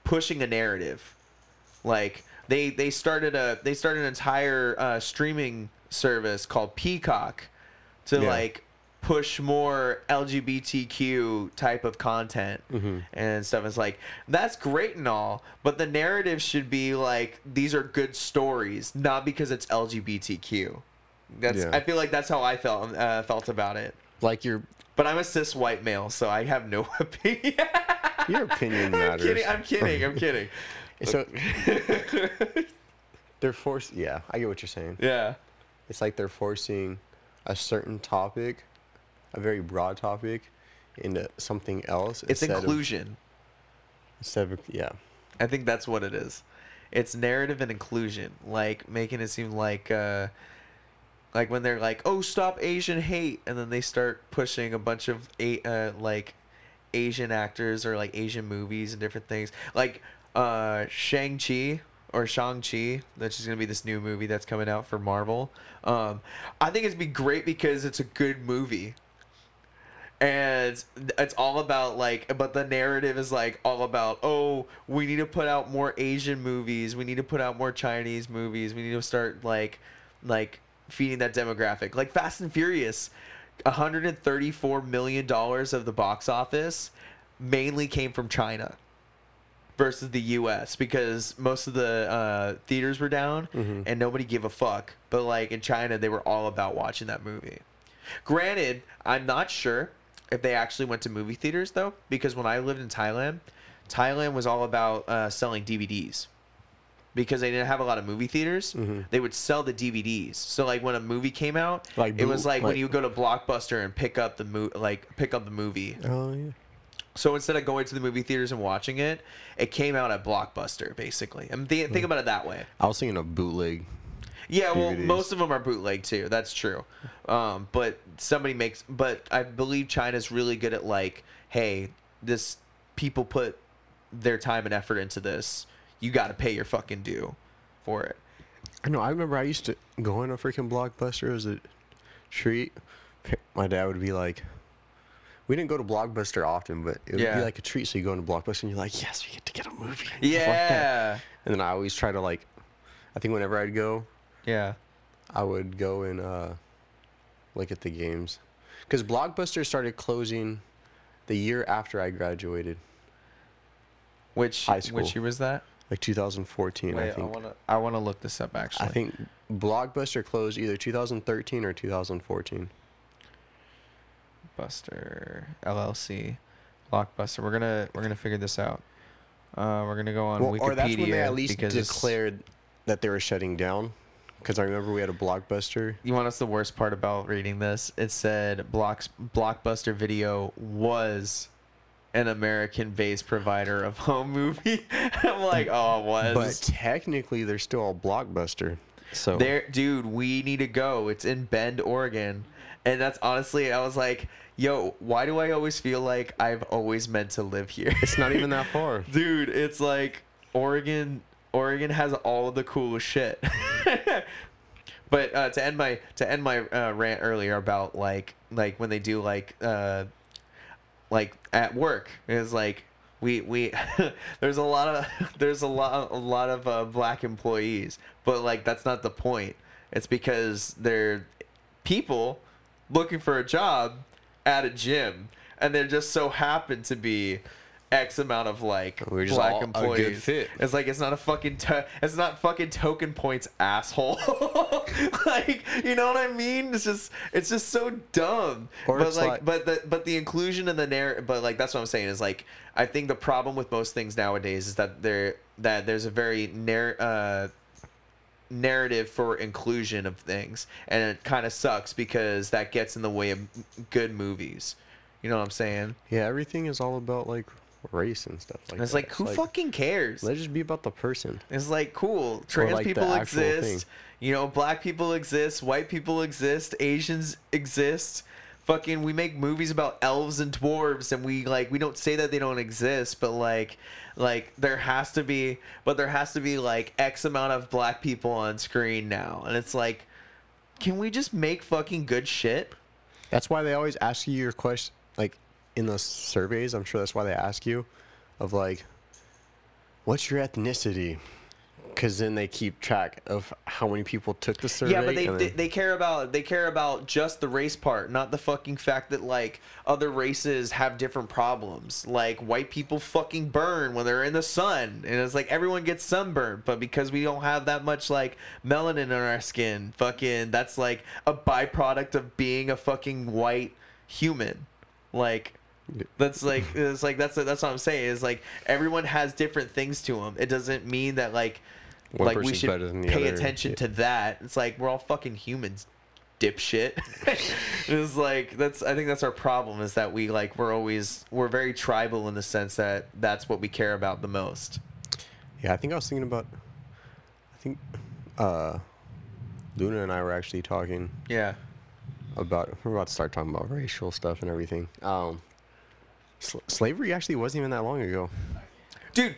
pushing a narrative. Like they they started a they started an entire uh, streaming service called Peacock to Yeah. like push more LGBTQ type of content Mm-hmm. and stuff. It's like that's great and all, but the narrative should be like these are good stories, not because it's LGBTQ. That's Yeah. I feel like that's how I felt uh, felt about it. Like your But I'm a cis white male, so I have no [LAUGHS] opinion. your opinion matters. I'm matters. kidding. I'm kidding. I'm kidding. [LAUGHS] So [LAUGHS] they're forced. Yeah, I get what you're saying. yeah. It's like they're forcing a certain topic, a very broad topic, into something else. It's instead of- inclusion. instead of yeah. I think that's what it is. It's narrative and inclusion, like making it seem like, uh, like when they're like, "Oh, stop Asian hate," and then they start pushing a bunch of a uh, like Asian actors or like Asian movies and different things, like uh, Shang Chi or Shang Chi. That's just gonna be this new movie that's coming out for Marvel. Um, I think it'd be great because it's a good movie and it's all about like but the narrative is like all about oh we need to put out more asian movies we need to put out more chinese movies we need to start like like feeding that demographic like fast and furious 134 million dollars of the box office mainly came from china versus the us because most of the uh, theaters were down Mhm. and nobody gave a fuck but like in china they were all about watching that movie Granted, I'm not sure if they actually went to movie theaters though, because when I lived in Thailand, Thailand was all about uh, selling DVDs. Because they didn't have a lot of movie theaters, Mhm. they would sell the DVDs. So like when a movie came out, Like it was boot- like, when you go to Blockbuster and pick up the mo- like pick up the movie. Oh yeah. So instead of going to the movie theaters and watching it, it came out at Blockbuster basically. And th- think about it that way. I was thinking of bootleg. Yeah, well, most of them are bootleg too. That's true. Um, but somebody makes. But I believe China's really good at like, hey, this people put their time and effort into this. You got to pay your fucking due for it. I know. I remember I used to go in a freaking blockbuster as a treat. My dad would be like, "We didn't go to blockbuster often, but it would Yeah. be like a treat." So you go into blockbuster and you're like, "Yes, we get to get a movie." and [LAUGHS] like. Yeah, And then I always try to like, I think whenever I'd go, yeah. I would go and uh, look at the games, because Blockbuster started closing the year after I graduated, Which High school. which year was that? Like 2014. Wait, I I think. wanna I look this up actually. I think Blockbuster closed either 2013 or 2014. Buster LLC, Blockbuster. We're gonna we're gonna figure this out. Uh, we're gonna go on Wikipedia or that's when they at least declared that they were shutting down. Because I remember we had a Blockbuster. You want us the worst part about reading this? It said Blocks, Blockbuster Video was an American-based provider of home movie. [LAUGHS] I'm like, oh, it was. But technically, they're still a Blockbuster. So there, dude, we need to go. It's in Bend, Oregon, and that's honestly, I was like, yo, why do I always feel like I've always meant to live here? it's not even that [LAUGHS] far. dude it's like oregon oregon has all of the coolest shit [LAUGHS] but uh, to end my to end my uh, rant earlier about like like when they do like uh like at work. Is like we we [LAUGHS] there's a lot of [LAUGHS] there's a lot a lot of uh, black employees but like that's not the point. It's because they're people looking for a job at a gym and there just so happen to be x amount of like We're just black all a good employees. fit. it's like it's not a fucking to- it's not fucking token points asshole. [LAUGHS] Like you know what i mean? It's just it's just so dumb. Or but it's like, like- but the but the inclusion and the narrative but like that's what i'm saying is like i think the problem with most things nowadays is that there that there's a very narr- uh narrative for inclusion of things. And it kind of sucks because that gets in the way of good movies. You know what i'm saying? Yeah, everything is all about like race and stuff like and it's that. like who fucking cares Let's just be about the person. It's like cool. Trans like, people exist. thing. You know, black people exist. White people exist. Asians exist. fucking we make movies about elves and dwarves and we like we don't say that they don't exist but like like there has to be but there has to be like x amount of black people on screen now and it's like can we just make fucking good shit That's why they always ask you your question, like in those surveys. I'm sure that's why they ask you, of like, what's your ethnicity? Because then they keep track of how many people took the survey. yeah but they, they they care about they care about just the race part not the fucking fact that like other races have different problems like white people fucking burn when they're in the sun and it's like everyone gets sunburned but because we don't have that much like melanin in our skin fucking that's like a byproduct of being a fucking white human like that's like it's like that's that's what I'm saying is like everyone has different things to them. It doesn't mean that like One like we should better than the pay other. attention Yeah. to that. It's like we're all fucking humans, dipshit. [LAUGHS] it's like that's I think that's our problem is that we like we're always we're very tribal in the sense that that's what we care about the most. Yeah, I think I was thinking about. I think uh, Luna and I were actually talking Yeah. about. We're about to start talking about racial stuff and everything. Um, sl- slavery actually wasn't even that long ago. Dude,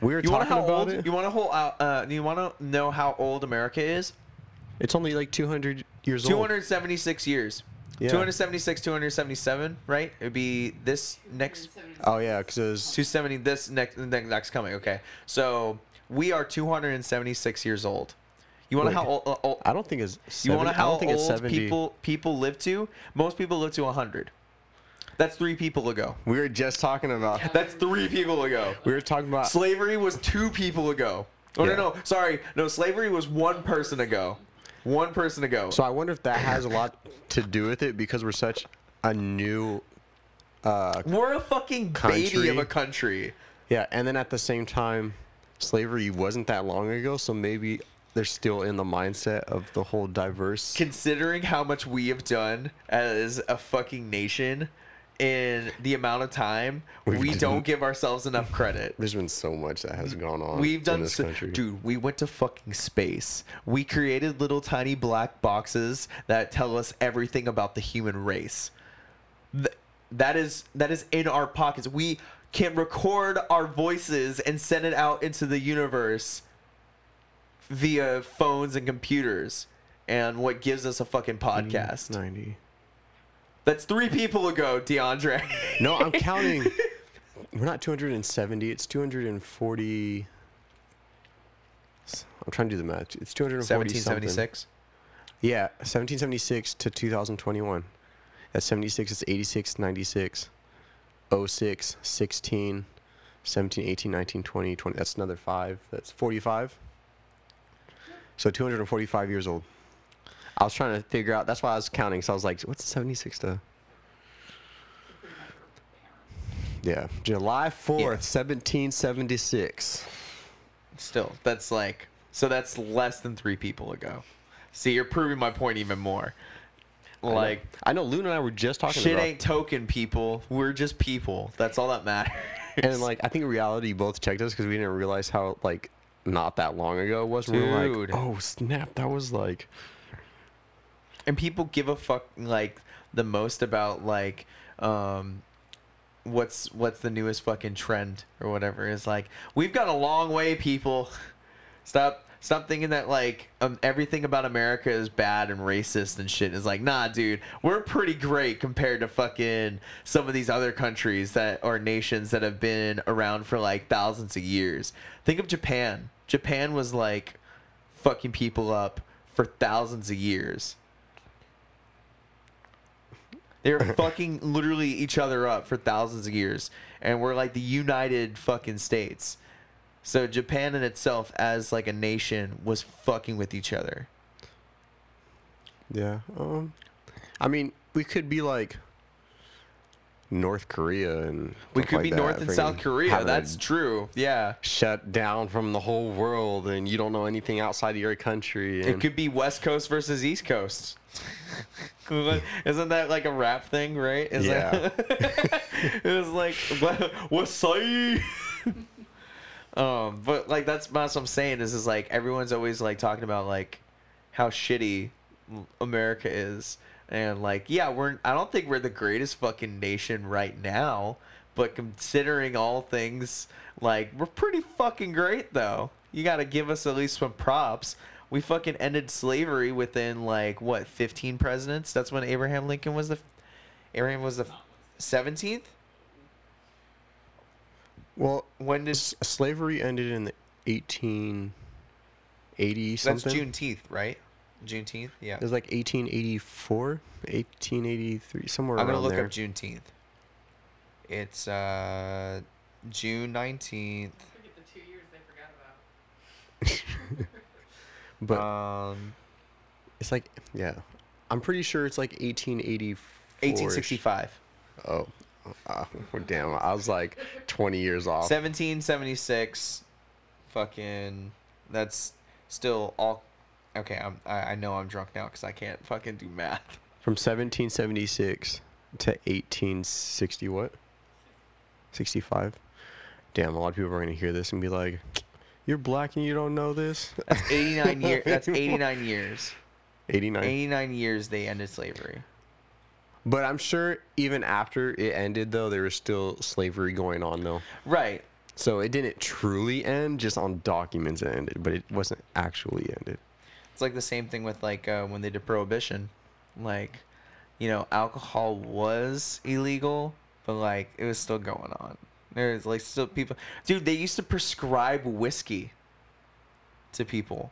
We were you talking about old it. you want to hold out uh you want to know how old America is? It's only like 200 years old. 276 years. Yeah. 276 277, right? It'd be this next Oh yeah, because it was 270 this next next coming. Okay. So, we are 276 years old. You want to how old, uh, old I don't think it's. You want to how don't think it's old people people live to? Most people live to 100. That's 3 people ago. We were just talking about. [LAUGHS] That's 3 people ago. We were talking about. Slavery was 2 people ago. Oh Yeah. no no, sorry. No, slavery was 1 person ago. 1 person ago. So I wonder if that has a lot to do with it because we're such a new. Uh, We're a fucking baby Country. of a country. yeah, and then at the same time, slavery wasn't that long ago, so maybe they're still in the mindset of the whole diverse. considering how much we have done as a fucking nation in the amount of time we done- don't give ourselves enough credit. There's been so much that has gone on. we've in done this so, dude we went to fucking space. We created little tiny black boxes that tell us everything about the human race. Th- that is that is in our pockets. We can record our voices and send it out into the universe via phones and computers and what gives us a fucking mm, podcast. Ninety. That's three people ago deandre No, I'm [LAUGHS] counting. We're not 270. It's 240. I'm trying to do the math. It's 240 something. 1776 Yeah, 1776 to 2021. That's 76. It's 86, 96, 06, 16, 17, 18, 19, 20, 20. That's another five. That's 45. So 245 years old. I was trying to figure out. That's why I was counting. So I was like, what's 76 to? Yeah, July 4th, 1776. still that's like so that's less than three people ago see you're proving my point even more like I know Luna and I were just talking shit about ain't token people we're just people that's all that matters and like I think in reality both checked us because we didn't realize how like not that long ago it was. We were like, oh snap, that was like and people give a fuck like the most about like um what's what's the newest fucking trend or whatever. Is like we've got a long way people. [LAUGHS] Stop stop thinking that like um, everything about america is bad and racist and shit. Is like nah dude. We're pretty great compared to fucking some of these other countries that are nations that have been around for like thousands of years. Think of japan. Japan was like fucking people up for thousands of years they were [LAUGHS] fucking literally each other up for thousands of years, and we're like the United fucking States. So Japan in itself, as like a nation, was fucking with each other. yeah. Um, I mean, we could be like North Korea and We could like be that, North and South Korea. That's true. Yeah. shut down from the whole world, and you don't know anything outside of your country. It could be West Coast versus East Coast. [LAUGHS] Isn't that like a rap thing, right? Is Yeah. That, [LAUGHS] it was like what what's [LAUGHS] Um, but like that's, that's what I'm saying is is like everyone's always like talking about like how shitty America is, And like, yeah, we're I don't think we're the greatest fucking nation right now, but considering all things, like we're pretty fucking great though. You got to give us at least some props. We fucking ended slavery within like what, 15 presidents? That's when Abraham Lincoln was the Abraham was the 17th? Well, When did s- slavery ended in the 1880 That's something. Juneteenth, right? Juneteenth, yeah. It was like 1884, 1883, somewhere I'm gonna look there. up Juneteenth. It's uh June nineteenth. Forget the two years they forgot about. [LAUGHS] but um, it's like, yeah, I'm pretty sure it's like 1884. 1865. Oh, uh, damn! I was like 20 years off. 1776. Fucking. That's still all. Okay, I'm. I, I know I'm drunk now because I can't fucking do math. From 1776 to 1860, what? 65. Damn, a lot of people are gonna hear this and be like, "You're black and you don't know this." That's 89 years. [LAUGHS] That's 89 years. 89. 89 years they ended slavery. But I'm sure even after it ended, though, there was still slavery going on, though. Right. So it didn't truly end, just on documents it ended, but it wasn't actually ended. It's like the same thing with like uh, when they did prohibition, like, you know, alcohol was illegal, but like it was still going on. There's like still people, dude. They used to prescribe whiskey to people.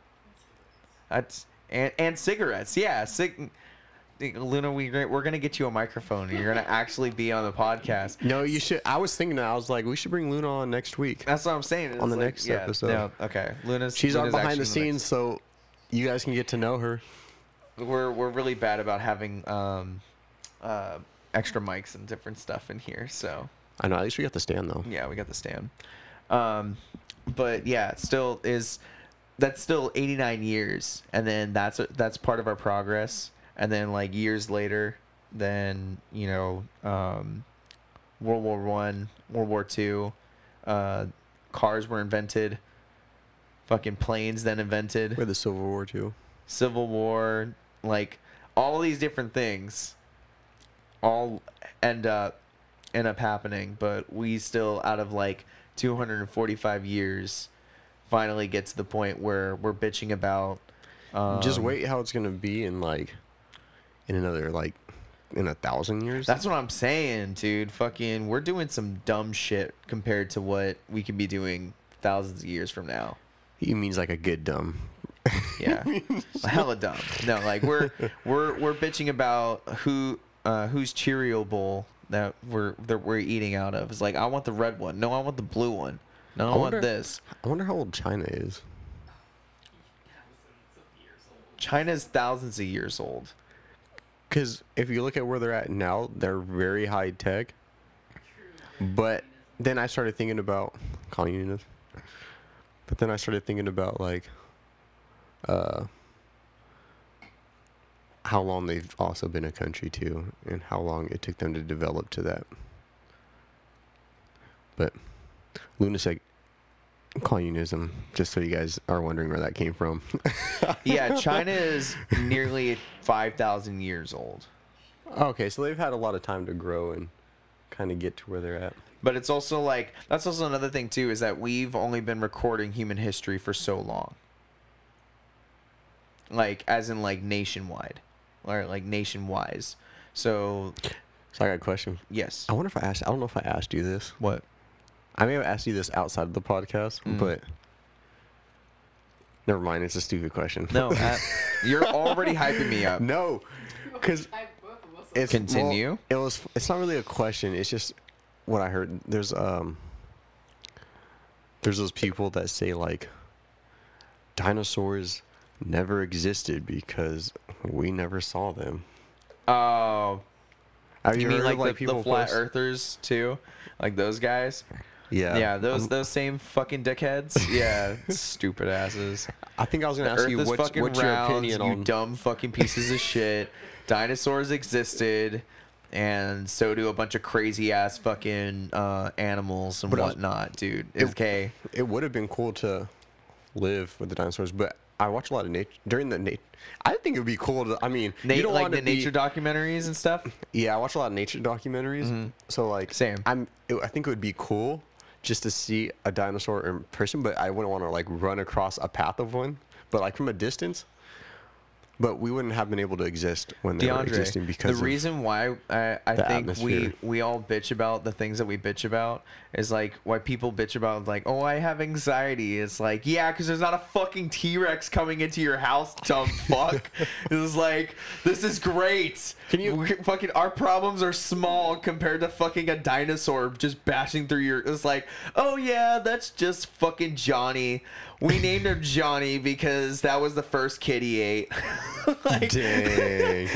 That's and and cigarettes. Yeah, cig- Luna, we we're gonna get you a microphone. and You're gonna [LAUGHS] actually be on the podcast. No, you should. I was thinking that. I was like, we should bring Luna on next week. That's what I'm saying. On the like- next yeah, episode. No, okay, Luna's. She's on behind the in scenes, so you guys can get to know her. we're we're really bad about having um uh extra mics and different stuff in here so I know. At least we got the stand, though. yeah we got the stand um but yeah it still is that's still 89 years and then that's that's part of our progress and then like years later then you know um world war one world war two uh cars were invented fucking planes then invented We're the Civil War too. Civil War, like all these different things, all end up end up happening. But we still, out of like 245 years, finally get to the point where we're bitching about. Um, Just wait how it's gonna be in like, in another like, in a thousand years. That's what I'm saying, dude. Fucking, we're doing some dumb shit compared to what we could be doing thousands of years from now. He means like a good dumb. Yeah, [LAUGHS] hella dumb. No, like we're we're we're bitching about who uh, whose Cheerio bowl that we're that we're eating out of. It's like I want the red one. No, I want the blue one. No, I, I want this. I wonder how old China is. Thousands of years old. China's thousands of years old. Because if you look at where they're at now, they're very high tech. But then I started thinking about communism. But then I started thinking about like, uh, how long they've also been a country too, and how long it took them to develop to that. But lunatic communism, just so you guys are wondering where that came from. [LAUGHS] Yeah, China is nearly five thousand years old. okay, so they've had a lot of time to grow and kind of get to where they're at. But it's also like that's also another thing too is that we've only been recording human history for so long. Like as in like nationwide, or like nationwide. So So I got a question. yes. I wonder if I asked. I don't know if I asked you this. What? I may have asked you this outside of the podcast, Mm. but never mind. It's a stupid question. No, [LAUGHS] uh, you're already hyping me up. no, because I both of us. it's Continue. well, it was. It's not really a question. It's just what I heard. There's um. There's those people that say like. Dinosaurs never existed because we never saw them. Oh, Have you you, mean heard like, of, like the, people the flat post- earthers too? Like those guys? Yeah, Yeah, those I'm- those same fucking dickheads. [LAUGHS] Yeah, stupid asses. I think I was gonna The ask you Earth is what's, what's your round. opinion you on dumb fucking pieces of shit. Dinosaurs existed, and so do a bunch of crazy ass fucking uh, animals and But whatnot, dude. It- Okay. it would have been cool to live with the dinosaurs, but I watch a lot of nature during the nature. I think it would be cool to. I mean, you don't like want the be, nature documentaries and stuff. Yeah, I watch a lot of nature documentaries. So like, Mm-hmm. Same. I'm. It, I think it would be cool just to see a dinosaur in person, but I wouldn't want to like run across a path of one. But like from a distance. But we wouldn't have been able to exist when they were DeAndre, existing because the reason why I, I think we we all bitch about the things that we bitch about is like why people bitch about like oh I have anxiety. It's like yeah, because there's not a fucking T Rex coming into your house, dumb fuck. [LAUGHS] it's like this is great. Can you- We- [LAUGHS] fucking our problems are small compared to fucking a dinosaur just bashing through your? It's like oh yeah, that's just fucking Johnny. We named him [LAUGHS] Johnny because that was the first kid he ate. [LAUGHS] like, Dang.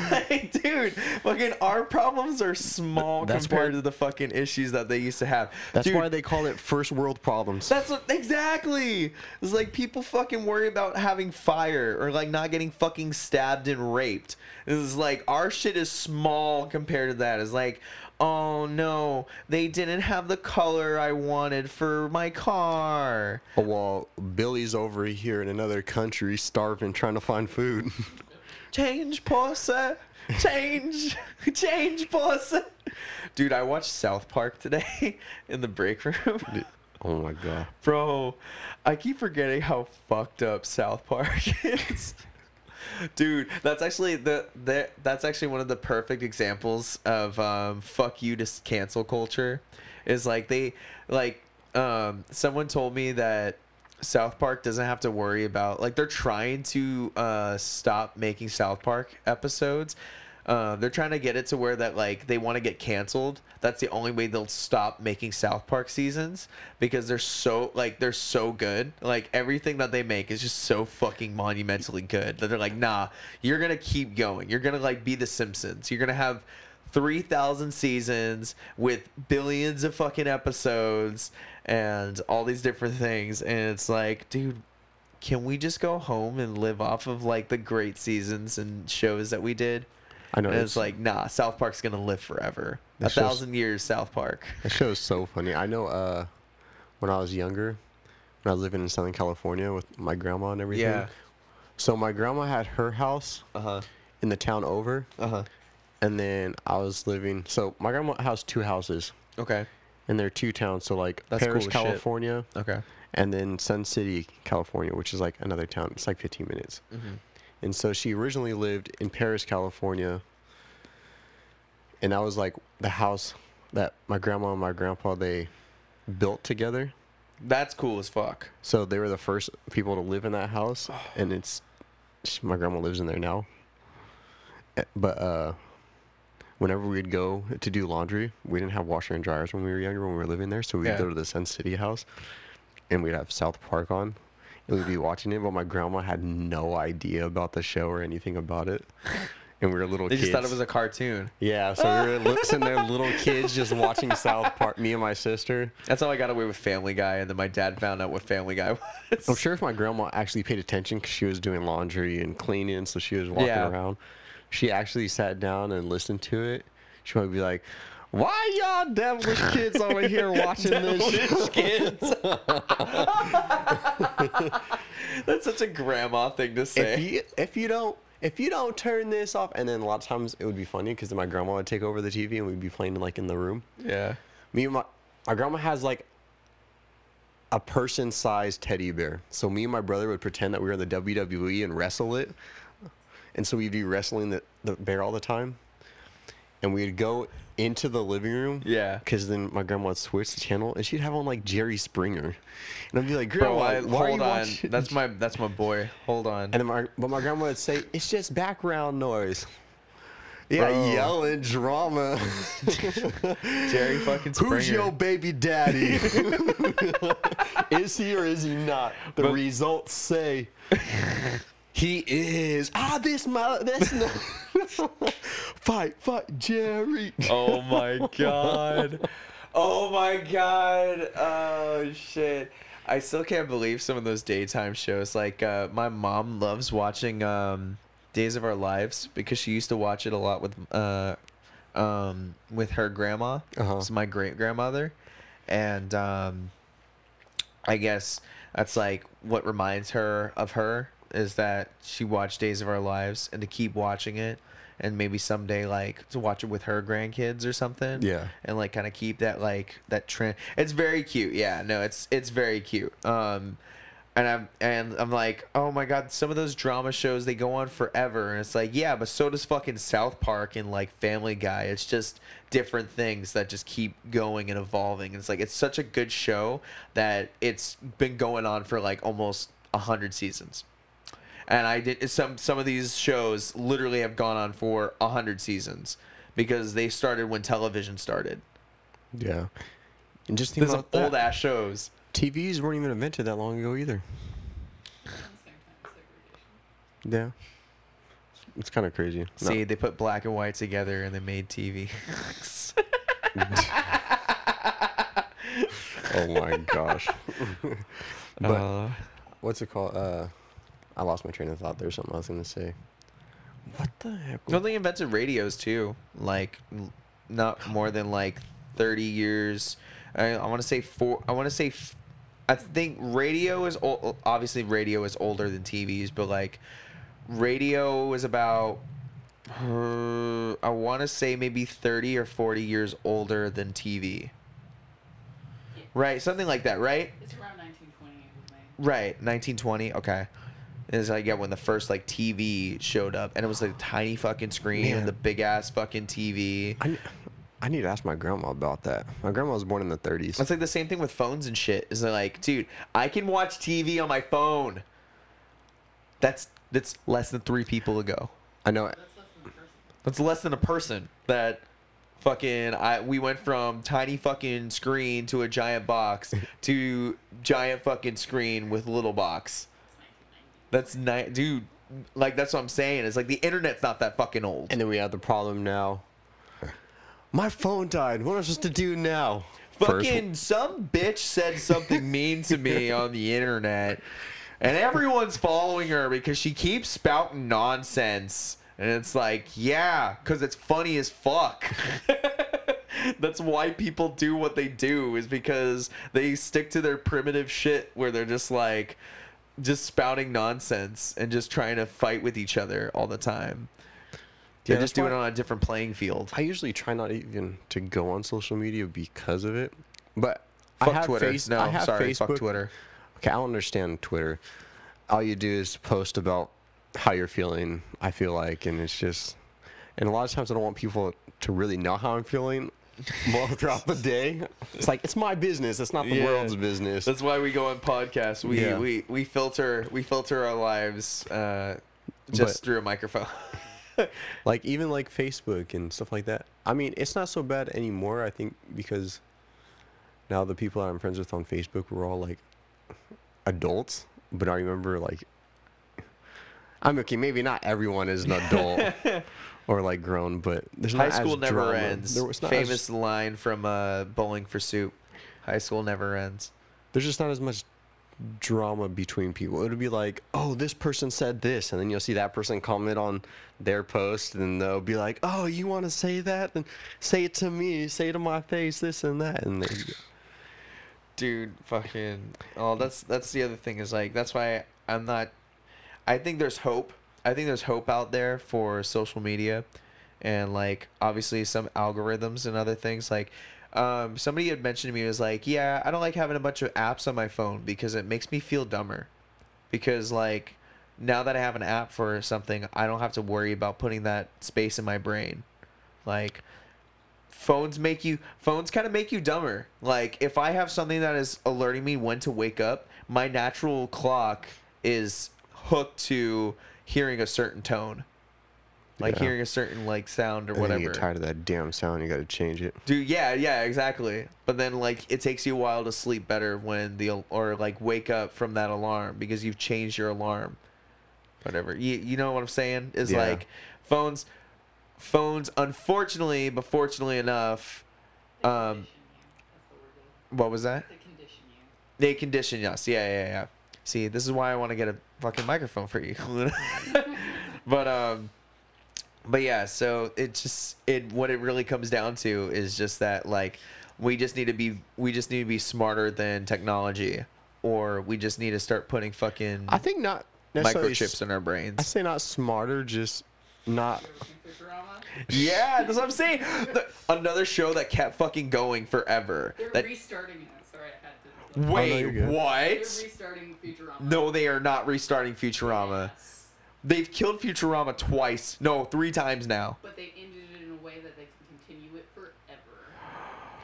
like, dude, fucking our problems are small That's compared why- to the fucking issues that they used to have. That's Dude, why they call it first world problems. That's what exactly. It's like people fucking worry about having fire or like not getting fucking stabbed and raped. It's like our shit is small compared to that. It's like, oh no, they didn't have the color I wanted for my car. Oh, While Billy's over here in another country starving, trying to find food. [LAUGHS] Change, pussy. Change. [LAUGHS] Change, pussy. Dude, I watched South Park today [LAUGHS] in the break room. oh my god. Bro, I keep forgetting how fucked up South Park is. Dude, that's actually the, the that's actually one of the perfect examples of um fuck you to cancel culture. Is like they like um someone told me that South Park doesn't have to worry about like they're trying to uh stop making South Park episodes. Uh, they're trying to get it to where that like they want to get canceled. That's the only way they'll stop making South Park seasons because they're so like they're so good. Like everything that they make is just so fucking monumentally good that they're like, nah, you're gonna keep going. You're gonna like be the Simpsons. You're gonna have three thousand seasons with billions of fucking episodes and all these different things. And it's like, dude, can we just go home and live off of like the great seasons and shows that we did? I know. And it's like, nah, South Park's gonna live forever. A shows- thousand years, South Park. [LAUGHS] That show is so funny. I know uh, when I was younger, when I was living in Southern California with my grandma and everything. Yeah. So my grandma had her house Uh huh. in the town over, Uh huh. and then I was living. So my grandma has two houses, Okay. and they're two towns. So like That's Perris, cool as shit. California, Okay. and then Sun City, California, which is like another town. It's like 15 minutes. Mm-hmm. And so she originally lived in Perris, California. And that was like the house that my grandma and my grandpa they built together. That's cool as fuck. So they were the first people to live in that house, [SIGHS] and it's my grandma lives in there now. Eh, But uh, whenever we'd go to do laundry, we didn't have washer and dryers when we were younger when we were living there, so we'd Yeah. go to the Sun City house, and we'd have South Park on, we'd be watching it. But my grandma had no idea about the show or anything about it, and we were little They kids. just thought it was a cartoon. yeah, so we were li- sitting there, little kids, just watching South Park. Me and my sister. That's how I got away with Family Guy, and then my dad found out what Family Guy [LAUGHS] was. I'm sure if my grandma actually paid attention because she was doing laundry and cleaning, so she was walking Yeah. around. She actually sat down and listened to it. She might be like, "Why y'all devilish kids over here [LAUGHS] watching this?" Devilish kids. [LAUGHS] That's such a grandma thing to if say. you if you don't if you don't turn this off, and then a lot of times it would be funny because my grandma would take over the TV and we'd be playing like in the room. yeah. Me and my my grandma has like a person-sized teddy bear. So me and my brother would pretend that we were in the WWE and wrestle it. And so we'd be wrestling the, the bear all the time. And we'd go into the living room. Yeah. Because then my grandma would switch the channel and she'd have on like Jerry Springer. And I'd be like, Bro, Grandma, I, why are you hold on. watching? That's my that's my boy. Hold on. And then my, but my grandma would say, it's just background noise. Yeah, Bro. yelling drama. [LAUGHS] Jerry fucking Springer. Who's your baby daddy? [LAUGHS] [LAUGHS] is he or is he not? The But- results say he is. Ah, this my This. not. [LAUGHS] fight, fight, Jerry. Oh my [LAUGHS] god. Oh my god. Oh shit. I still can't believe some of those daytime shows. Like uh, my mom loves watching um, Days of Our Lives because she used to watch it a lot with uh, um, with her grandma. Uh-huh. It's my great grandmother, and um, I guess that's like what reminds her of her is that she watched Days of Our Lives and to keep watching it and maybe someday like to watch it with her grandkids or something. Yeah. And like kind of keep that like that trend. It's very cute. Yeah, no, it's it's very cute. Um and I'm and I'm like, oh my god, some of those drama shows they go on forever, and it's like, yeah, but so does fucking South Park and like Family Guy. It's just different things that just keep going and evolving. And it's like it's such a good show that it's been going on for like almost a hundred seasons. And I did some some of these shows literally have gone on for a hundred seasons because they started when television started. Yeah. And just think There's about old ass shows. TVs weren't even invented that long ago either. Around the same time as segregation. Yeah. It's kind of crazy. No. See, they put black and white together and they made TV. [LAUGHS] oh my gosh. [LAUGHS] but Uh, what's it called? Uh, I lost my train of thought. There's something I was gonna say. What the heck? no, they invented radios too. Like, n- not more than like thirty years. I, I want to say four. I want to say. F- I think radio is ol- obviously radio is older than TVs, but like, radio is about. Uh, I want to say maybe thirty or forty years older than TV. Right, something like that, right? It's around 1920 it was. Right, 1920. Okay. Is like yeah when the first like TV showed up and it was like a tiny fucking screen Man. and the big ass fucking TV. I, I need to ask my grandma about that. My grandma was born in the 30s. It's like the same thing with phones and shit. Is like, dude, I can watch TV on my phone. That's that's less than three people ago. I know. That's less than a person. That's less than a person. That fucking I we went from tiny fucking screen to a giant box [LAUGHS] to giant fucking screen with little box. It's 1990. That's nice, dude. Like that's what I'm saying. It's like the internet's not that fucking old. And then we have the problem now. My phone died. What am I supposed to do now? First- fucking some bitch said something [LAUGHS] mean to me on the internet, and everyone's following her because she keeps spouting nonsense. And it's like, yeah, because it's funny as fuck. [LAUGHS] That's why people do what they do is because they stick to their primitive shit where they're just like just spouting nonsense and just trying to fight with each other all the time. They're Yeah, just doing it on a different playing field. I usually try not even to go on social media because of it. But Fuck I have Twitter. Face- no, I have sorry, Facebook. fuck Twitter. Okay, I don't understand Twitter. All you do is post about how you're feeling, I feel like, and it's just and a lot of times I don't want people to really know how I'm feeling well throughout the day. It's like it's my business, it's not the Yeah. world's business. That's why we go on podcasts. We Yeah. we, we filter we filter our lives uh, just But- through a microphone. [LAUGHS] like even like Facebook and stuff like that. I mean, it's not so bad anymore. I think because now the people that I'm friends with on Facebook were all like adults. But I remember like I'm okay. Maybe not everyone is an adult [LAUGHS] or like grown, but there's High not school as never drama. ends. There was not as- Famous line from uh, Bowling for Soup. High school never ends. there's just not as much drama between people. It would be like, oh, this person said this, and then you'll see that person comment on their post, and they'll be like, oh, you want to say that? Then say it to me. Say it to my face. This and that, and they, Dude, fucking. Oh, that's that's the other thing is like that's why I'm not. I think there's hope. I think there's hope out there for social media, and like obviously some algorithms and other things. Like, um, somebody had mentioned to me was like, yeah, I don't like having a bunch of apps on my phone because it makes me feel dumber. Because like now that I have an app for something, I don't have to worry about putting that space in my brain. Like phones make you phones kind of make you dumber like if i have something that is alerting me when to wake up my natural clock is hooked to hearing a certain tone like Yeah. hearing a certain like sound or and whatever you get tired of that damn sound. You got to change it. Dude, yeah, yeah, exactly. But then like it takes you a while to sleep better when the or like wake up from that alarm because you've changed your alarm. Whatever. You you know what I'm saying? Is Yeah. like phones phones unfortunately, but fortunately enough, Um, condition you. That's the word. what was that? They condition you. They condition us. Yeah, yeah, yeah. See, this is why I want to get a fucking microphone for you. [LAUGHS] but um but yeah, so it just it what it really comes down to is just that like we just need to be we just need to be smarter than technology. or we just need to start putting fucking I think not necessarily. microchips s- in our brains. I say not smarter, just not. You ever seen Futurama? Yeah, that's what I'm saying. The- another show that kept fucking going forever. They're That restarting it. Sorry, I no, wait. They're what? restarting Futurama. No, they are not restarting Futurama. Yes. They've killed Futurama twice. No, three times now. But they ended it in a way that they can continue it forever.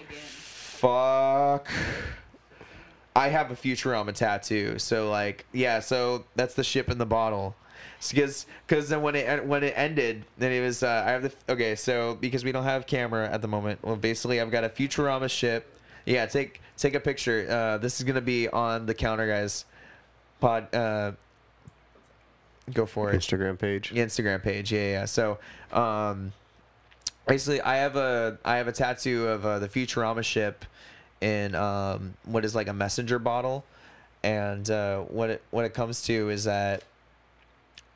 Again. Fuck. I have a Futurama tattoo, so like, yeah, so that's the ship in the bottle. Because, because then when it when it ended, then it was uh, I have the okay. So because we don't have camera at the moment, well, basically I've got a Futurama ship. Yeah, take take a picture. Uh, this is gonna be on the counter, guys. Pod, uh, go for it. Instagram page. Instagram page. Yeah, yeah. So, um, basically, I have a I have a tattoo of uh, the Futurama ship in um, what is like a messenger bottle, and uh, what it what it comes to is that.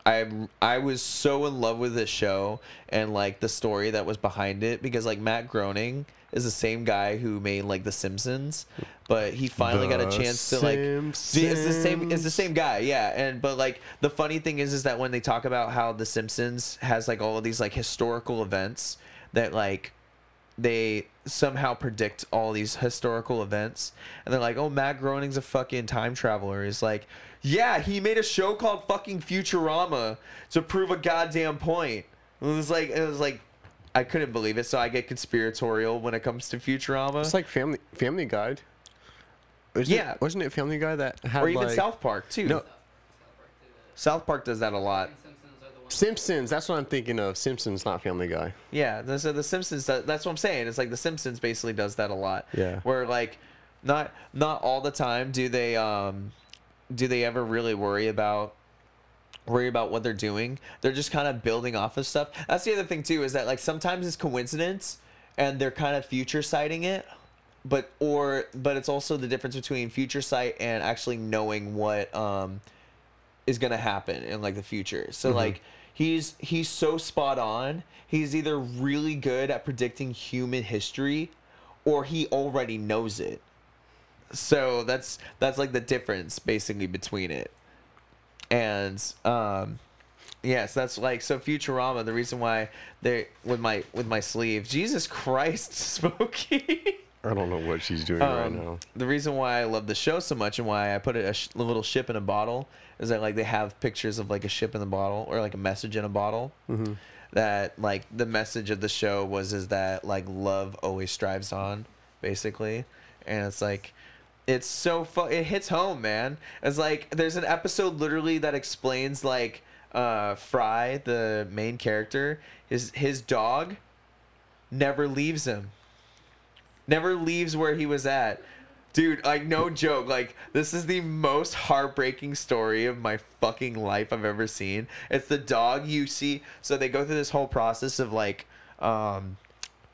I I was so in love with this show and like the story that was behind it because like Matt Groening is the same guy who made like The Simpsons, but he finally got a chance to like it's the same. It's the same guy, yeah. And but like the funny thing is, is that when they talk about how The Simpsons has like all of these like historical events that like they somehow predict all these historical events, and they're like, oh, Matt Groening's a fucking time traveler. He's like, yeah, he made a show called fucking Futurama to prove a goddamn point. It was like it was like. I couldn't believe it, so I get conspiratorial when it comes to Futurama, It's like Family Family Guide. Isn't Yeah. It, wasn't it Family Guy that had or even like, South Park too. No. South Park did it. South Park does that a lot. Simpsons are the ones. Simpsons? That's what I'm thinking of. Simpsons, not Family Guy. Yeah, the, so the Simpsons. that- That's what I'm saying. It's like the Simpsons basically does that a lot. Yeah. Where like, not not all the time do they um, do they ever really worry about worry about what they're doing? They're just kind of building off of stuff. That's the other thing too is that like sometimes it's coincidence, and they're kind of future sighting it, but or but it's also the difference between future sight and actually knowing what um is gonna happen in like the future. So like he's he's so spot on. He's either really good at predicting human history, or he already knows it. So that's that's like the difference basically between it. And um yes, that's like so Futurama, the reason why they with my with my sleeve. Jesus Christ, [LAUGHS] Smokey. I don't know what she's doing right Um, now. The reason why I love the show so much and why I put a, sh- a little ship in a bottle is that like they have pictures of like a ship in the bottle or like a message in a bottle. Mm-hmm. That like the message of the show was is that like love always strives on, basically, and it's like. It's so fu- it hits home, man. It's like there's an episode literally that explains like uh Fry, the main character, his his dog never leaves him never leaves where he was at. Dude, like no joke, like this is the most heartbreaking story of my fucking life I've ever seen. It's the dog you see. So they go through this whole process of like um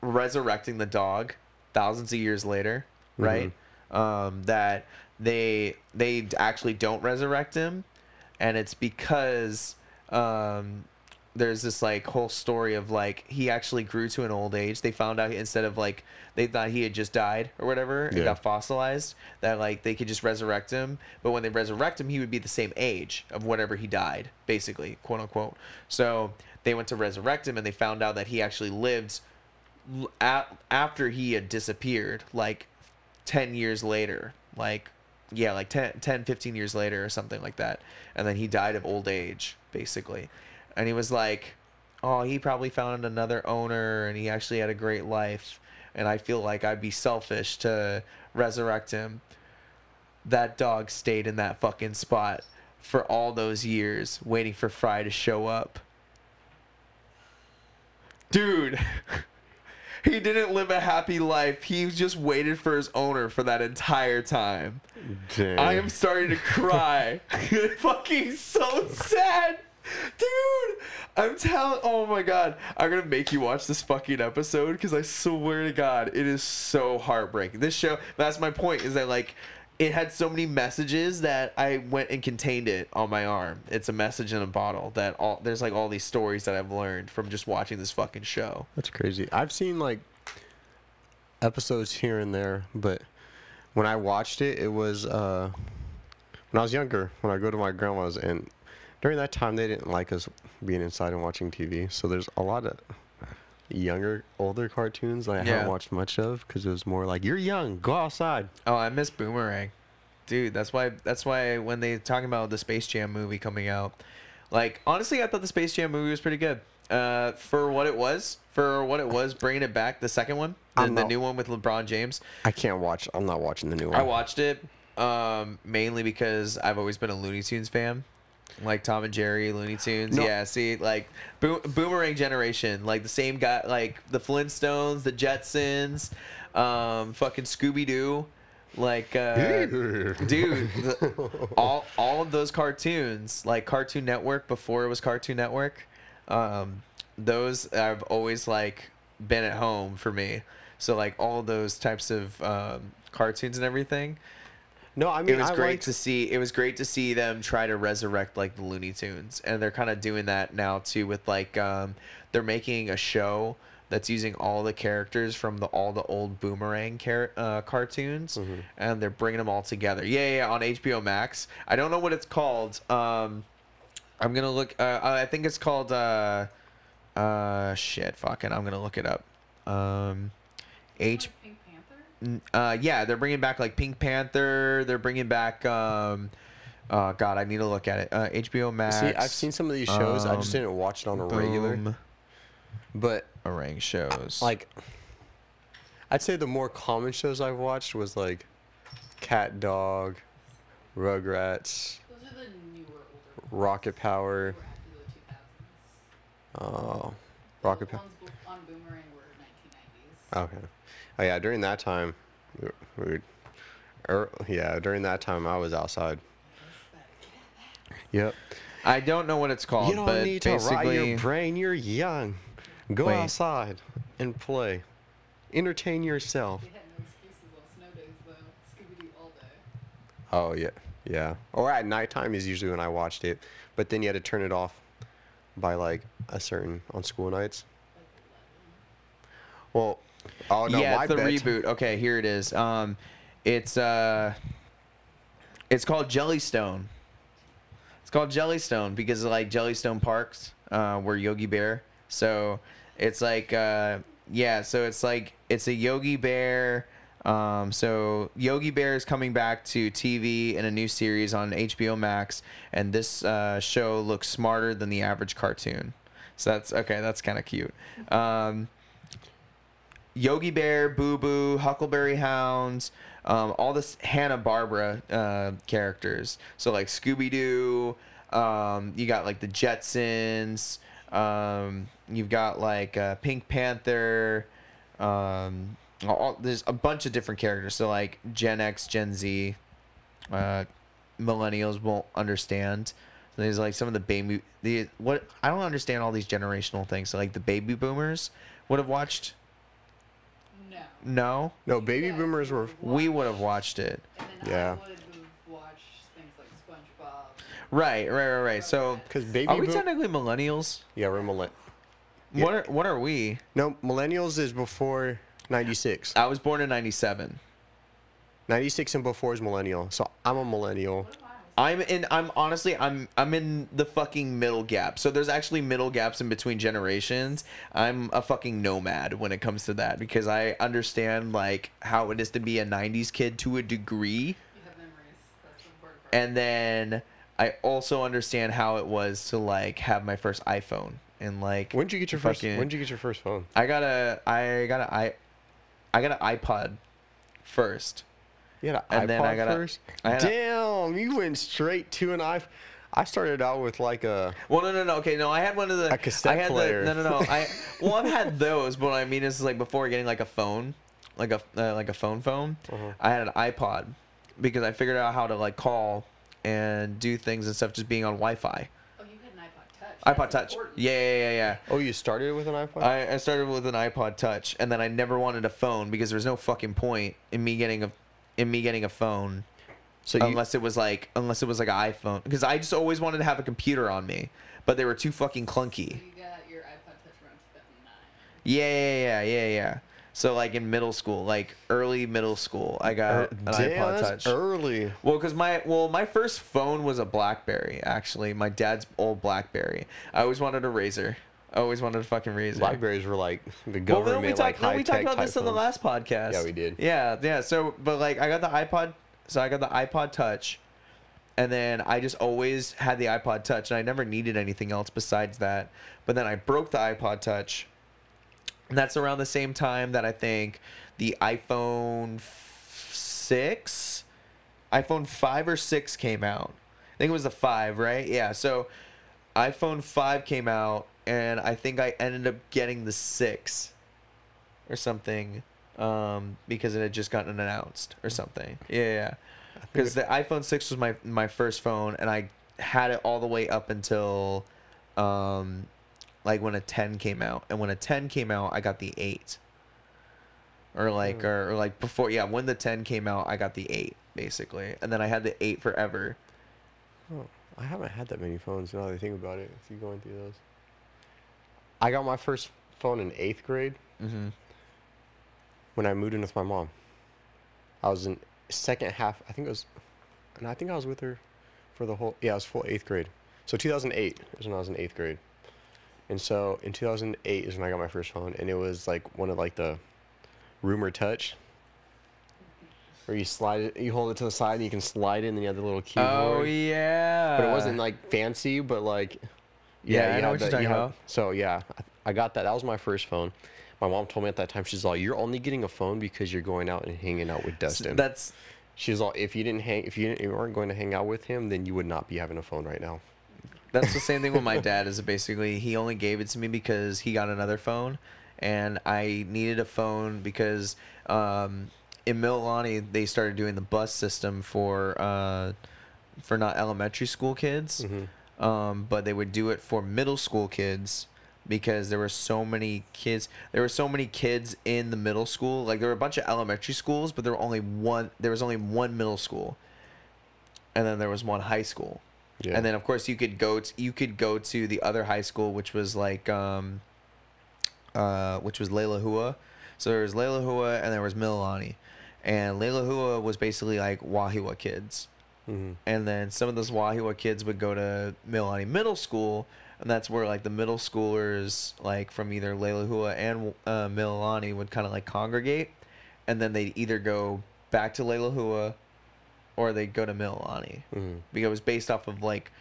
resurrecting the dog thousands of years later, right? Um that they they actually don't resurrect him and it's because um there's this like whole story of like he actually grew to an old age. They found out instead of like they thought he had just died or whatever and Yeah. got fossilized that like they could just resurrect him. But when they resurrect him, he would be the same age of whatever he died, basically, quote unquote. So they went to resurrect him and they found out that he actually lived at, after he had disappeared, like 10 years later. Like, yeah, like 10, 10, 15 years later or something like that. And then he died of old age, basically. And he was like, oh, he probably found another owner and he actually had a great life. And I feel like I'd be selfish to resurrect him. That dog stayed in that fucking spot for all those years, waiting for Fry to show up. Dude, [LAUGHS] he didn't live a happy life. He just waited for his owner for that entire time. Damn. I am starting to cry. [LAUGHS] fucking so sad. Dude, I'm telling. Oh my god, I'm gonna make you watch this fucking episode because I swear to God, it is so heartbreaking. This show. That's my point. Is that like, it had so many messages that I went and contained it on my arm. It's a message in a bottle. That all there's like all these stories that I've learned from just watching this fucking show. That's crazy. I've seen like episodes here and there, but when I watched it, it was uh when I was younger, when I go to my grandma's, and during that time they didn't like us being inside and watching TV. So there's a lot of younger, older cartoons that I Yeah. haven't watched much of because it was more like you're young, go outside. Oh, I miss Boomerang, dude. That's why. That's why when they talking about the Space Jam movie coming out, like honestly, I thought the Space Jam movie was pretty good. Uh, for what it was, for what it was, bringing it back, the second one, the, I'm the new one with LeBron James. I can't watch. I'm not watching the new one. I watched it um, mainly because I've always been a Looney Tunes fan. Like Tom and Jerry, Looney Tunes. No. Yeah, see, like Bo- Boomerang Generation, like the same guy, like the Flintstones, the Jetsons, um, fucking Scooby Doo. Like, uh, [LAUGHS] dude, the, all, all of those cartoons, like Cartoon Network before it was Cartoon Network, um, those I've always like been at home for me. So, like, all those types of um, cartoons and everything No, I mean it was I great liked- to see it was great to see them try to resurrect like the Looney Tunes and they're kind of doing that now too with like um they're making a show that's using all the characters from the all the old boomerang car- uh, cartoons Mm-hmm. and they're bringing them all together. Yeah, yeah yeah on HBO Max. I don't know what it's called um I'm gonna look uh, I think it's called uh uh shit fucking I'm gonna look it up. Um H Like Pink Panther? N- uh yeah they're bringing back like pink panther they're bringing back um oh god i need to look at it uh hbo max See, I've seen some of these shows. I just um, didn't watch it on a regular. Boom But orang shows like, I'd say the more common shows I've watched was like, Cat Dog, Rugrats, Those are the newer. Rocket Power. They were after the 2000s. Oh, Rocket Power. ones bef- on Boomerang were 1990s. Okay. Oh yeah, during that time, we we er, yeah, during that time I was outside. Yep. i don't know what it's called you don't but need to rot basically your brain. You're young. Go Wait. outside and play. Entertain yourself. They had no excuses on snow days, though. Scooby-Doo all day. Oh yeah, yeah. Or at nighttime is usually when I watched it, but then you had to turn it off by like a certain on school nights. Well, oh no, yeah it's the bed- reboot. Okay here it is. Um it's uh it's called jellystone. It's called jellystone because of like jellystone parks uh where yogi bear. So it's like uh yeah so it's like it's a yogi bear um so yogi bear is coming back to tv in a new series on hbo max and this uh show looks smarter than the average cartoon. So that's okay that's kind of cute. Um Yogi Bear, Boo Boo, Huckleberry Hounds, um, all this Hanna Barbera uh, characters. So like Scooby Doo, um, you got like the Jetsons, um, you've got like uh, Pink Panther. Um, all, there's a bunch of different characters. So like Gen X, Gen Z, uh, millennials won't understand. So there's like some of the baby the what I don't understand all these generational things. So like the baby boomers would have watched No. no, No, baby Yes, boomers were. we would have watched it. And then Yeah. I would have things like SpongeBob. Right, right, right, right. So, Because baby are we boom- technically millennials? Yeah, we're millenn. Yeah. What are what are we? No, millennials is before 96. I was born in '97. 96 and before is millennial. So I'm a millennial. What am I? I'm in. I'm honestly. I'm. I'm in the fucking middle gap. So there's actually middle gaps in between generations. I'm a fucking nomad when it comes to that because I understand like how it is to be a '90s kid to a degree, You have memories. That's the important and then I also understand how it was to like have my first iPhone and like. When did you get your first? When did you get your first phone? I got a. I got a. I. I got an iPod first. You had an And iPod then I got first. I had a- Damn, you went straight to an iPod. I started out with like a. Well, no, no, no. Okay, no, I had one of the A cassette I had player. The, no, no, no. I [LAUGHS] well, I've had those, but what I mean is like before getting like a phone, like a uh, like a phone phone. Uh-huh. I had an iPod because I figured out how to like call and do things and stuff just being on Wi-Fi. oh, you had an iPod Touch. iPod That's Touch. Yeah, yeah, yeah, yeah. Oh, you started with an iPod. I, I started with an iPod Touch, and then I never wanted a phone because there was no fucking point in me getting a in me getting a phone so you, unless it was like unless it was like an iPhone because I just always wanted to have a computer on me, but they were too fucking So clunky. you got your iPod Touch around 2009. Yeah, yeah, yeah, yeah, yeah. So like in middle school, like early middle school, I got Er, an damn, iPod that's Touch. early. Well, because my well, my first phone was a BlackBerry. Actually, my dad's old BlackBerry. I always wanted a Razr. I always wanted a fucking Razr. Blackberries were like the Well, government, then we talked. like no, we talked about this on the last podcast. Yeah, we did. Yeah, yeah. So, but like, I got the iPod. So I got the iPod Touch, and then I just always had the iPod Touch, and I never needed anything else besides that. But then I broke the iPod Touch, and that's around the same time that I think the iPhone six, iPhone five or six came out. I think it was the five, right? Yeah. So iPhone five came out, and I think I ended up getting the six or something um, because it had just gotten announced or something. Yeah, yeah. Because the iPhone six was my my first phone, and I had it all the way up until um, like when a ten came out, and when a ten came out, I got the eight. Or like, or, or like before, yeah. When the ten came out, I got the eight basically, and then I had the eight forever. Oh, I haven't had that many phones now that I think about it. If you going through those, I got my first phone in eighth grade Mm-hmm. when I moved in with my mom. I was in second half. I think it was, and I think I was with her for the whole. Yeah, I was full eighth grade. So 2008 is when I was in eighth grade, and so in 2008 is when I got my first phone, and it was like one of like the rumor touch. Where you slide it, you hold it to the side, and you can slide it, and then you have the little keyboard. Oh yeah. but it wasn't like fancy, but like Yeah, I you know what you're talking you about. So yeah, I, I got that. That was my first phone. My mom told me at that time, she's like, "You're only getting a phone because you're going out and hanging out with Dustin." That's She's like, "If you didn't hang, if you, didn't, you weren't going to hang out with him, then you would not be having a phone right now." That's the same thing with my dad. Is basically he only gave it to me because he got another phone, and I needed a phone because um, in Mililani they started doing the bus system for uh, for not elementary school kids, Mhm. Um, but they would do it for middle school kids because there were so many kids. There were so many kids in the middle school. Like there were a bunch of elementary schools, but there were only one. There was only one middle school, and then there was one high school. Yeah. And then of course you could go to you could go to the other high school which was like um uh which was Leilehua. So there was Leilehua and there was Mililani. And Leilehua was basically like Wahiawa kids. Mhm. And then some of those Wahiawa kids would go to Milani Middle School and that's where like the middle schoolers like from either Leilehua and uh, Mililani would kind of like congregate and then they'd either go back to Leilehua or they'd go to Mililani Mhm. because it was based off of like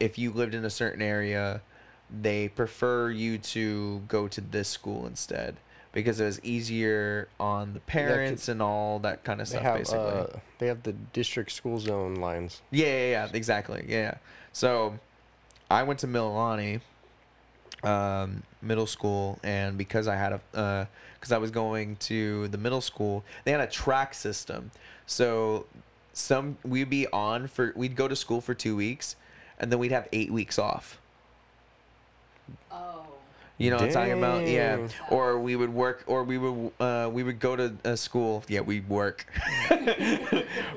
if you lived in a certain area they prefer you to go to this school instead because it was easier on the parents and all that kind of stuff have basically uh, they have the district school zone lines. yeah, yeah yeah exactly yeah so i went to mililani um, middle school and because i had a because i was going to the middle school they had a track system so some we'd be on for we'd go to school for two weeks and then we'd have eight weeks off Oh. You know what I'm talking about? Yeah. Or we would work, or we would uh, we would go to a school. Yeah, we work. [LAUGHS]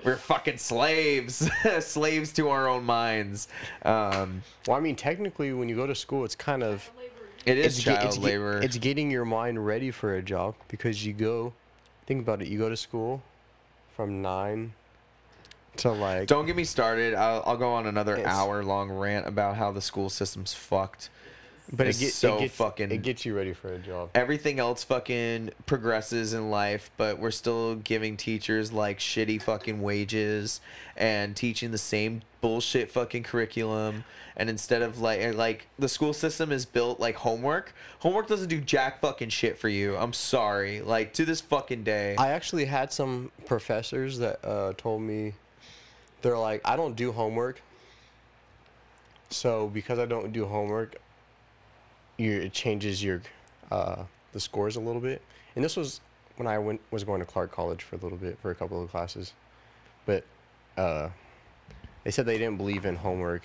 We're fucking slaves, [LAUGHS] slaves to our own minds. Um, Well, I mean, technically, when you go to school, it's kind of it is ge- child it's ge- labor. it's getting your mind ready for a job because you go, think about it. You go to school from nine to like. Don't get me started. I'll, I'll go on another hour long rant about how the school system's fucked. But it's it, get, so it gets fucking- It gets you ready for a job. Everything else fucking progresses in life, but we're still giving teachers like shitty fucking wages and teaching the same bullshit fucking curriculum. And instead of like like the school system is built like homework. Homework doesn't do jack fucking shit for you. I'm sorry. Like to this fucking day. I actually had some professors that uh, told me, they're like, I don't do homework. So because I don't do homework, you it changes your uh, the scores a little bit. And this was when I went was going to Clark College for a little bit for a couple of classes, but uh, they said they didn't believe in homework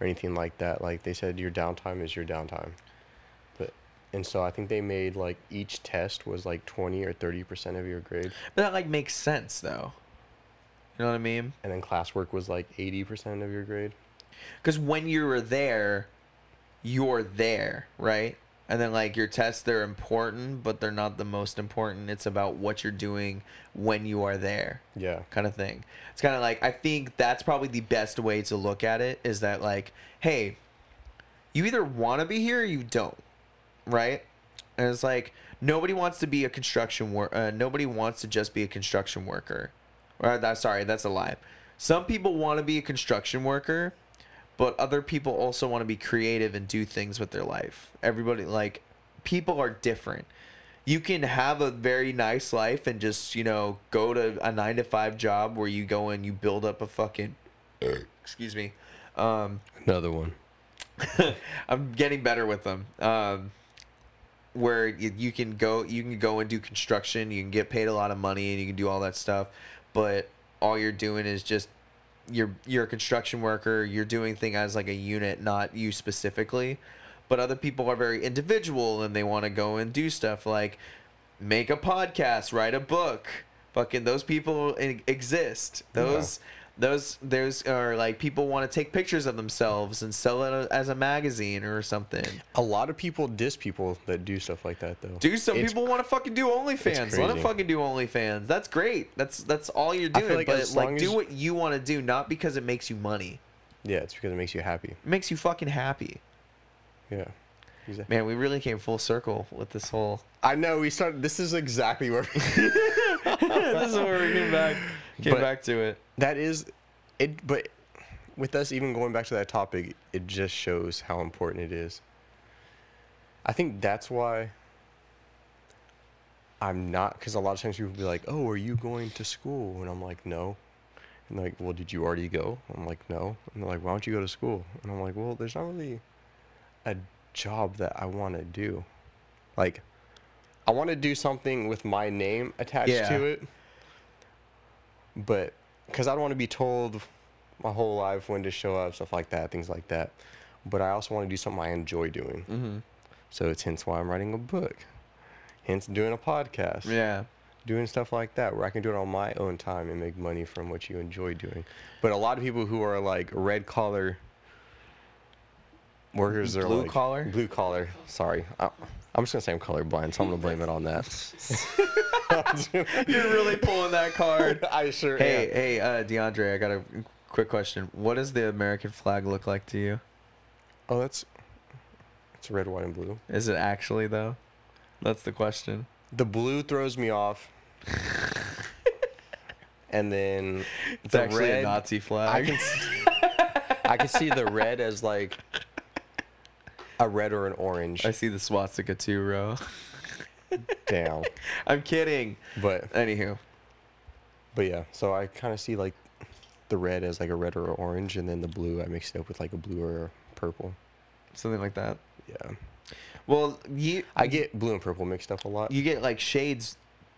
or anything like that. Like they said, your downtime is your downtime. But and so I think they made like each test was like twenty or thirty percent of your grade. but that like makes sense though. You know what I mean? and then classwork was like 80% of your grade. Because when you were there, you're there, right? And then like your tests, they're important, but they're not the most important. It's about what you're doing when you are there Yeah. kind of thing. It's kind of like I think that's probably the best way to look at it is that like, hey, you either want to be here or you don't, right? And it's like nobody wants to be a construction work. Uh, nobody wants to just be a construction worker. Or that sorry, that's a lie. Some people want to be a construction worker, but other people also want to be creative and do things with their life. Everybody like people are different. You can have a very nice life and just, you know, go to a 9 to 5 job where you go and you build up a fucking [CLEARS THROAT] excuse me. Um Another one. [LAUGHS] I'm getting better with them. Um, where you, you can go, you can go and do construction. You can get paid a lot of money, and you can do all that stuff. But all you're doing is just you're you're a construction worker. You're doing things as like a unit, not you specifically. But other people are very individual, and they want to go and do stuff like make a podcast, write a book. Fucking those people exist. Those those there's are like people want to take pictures of themselves and sell it as a magazine or something. A lot of people diss people that do stuff like that, though. Do some It's- people want to fucking do OnlyFans. Let them crazy. fucking do OnlyFans. That's great. That's that's all you're doing. like but like, do what you want to do, not because it makes you money. Yeah, it's because it makes you happy. It makes you fucking happy. Yeah. Exactly. Man, we really came full circle with this whole. I know we started. This is exactly where. [LAUGHS] this is where we came back. Came But- back to it. that is, it. But with us even going back to that topic, it just shows how important it is. I think that's why. I'm not because a lot of times people be like, "Oh, are you going to school?" And I'm like, "No." And they're like, "Well, did you already go?" I'm like, "No." And they're like, "Why don't you go to school?" And I'm like, "Well, there's not really a job that I want to do. Like, I want to do something with my name attached Yeah. to it, but because I don't want to be told my whole life when to show up, stuff like that, things like that. But I also want to do something I enjoy doing. Mm-hmm. So it's hence why I'm writing a book, hence doing a podcast, Yeah. doing stuff like that where I can do it on my own time and make money from what you enjoy doing. But a lot of people who are like red collar workers are Blue like collar? blue collar. Sorry, I, I'm just gonna say I'm colorblind, so I'm gonna blame it on that. [LAUGHS] [LAUGHS] [LAUGHS] You're really pulling that card. I sure Hey, am. hey, uh, DeAndre, I got a quick question. What does the American flag look like to you? Oh, that's it's red, white, and blue. Is it actually though? That's the question. The blue throws me off. [LAUGHS] and then It's the actually red, a Nazi I flag. can s- I can see the red as like a red or an orange. I see the swastika too, bro. Damn. [LAUGHS] I'm kidding. But Anywho, but yeah, so I kind of see like the red as like a red or an orange, and then the blue I mixed it up with like a blue or purple. something like that. Yeah, Well, you I get blue and purple mixed up a lot. you get like shades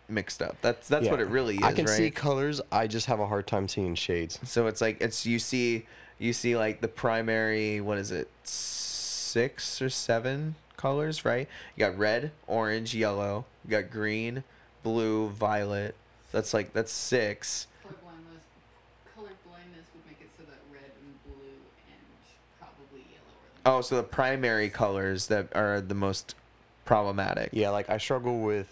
mixed up. That's that's what it really is, I can right? see colors. I just have a hard time seeing shades. so it's like it's you see you see like the primary what is it six or seven colors, right? You got red, orange, yellow. You got green, blue, violet. That's like that's six. Color blindness, color blindness would make it so that red and blue and probably yellow are the Oh, so the primary colors that are the most problematic. Yeah, like I struggle with.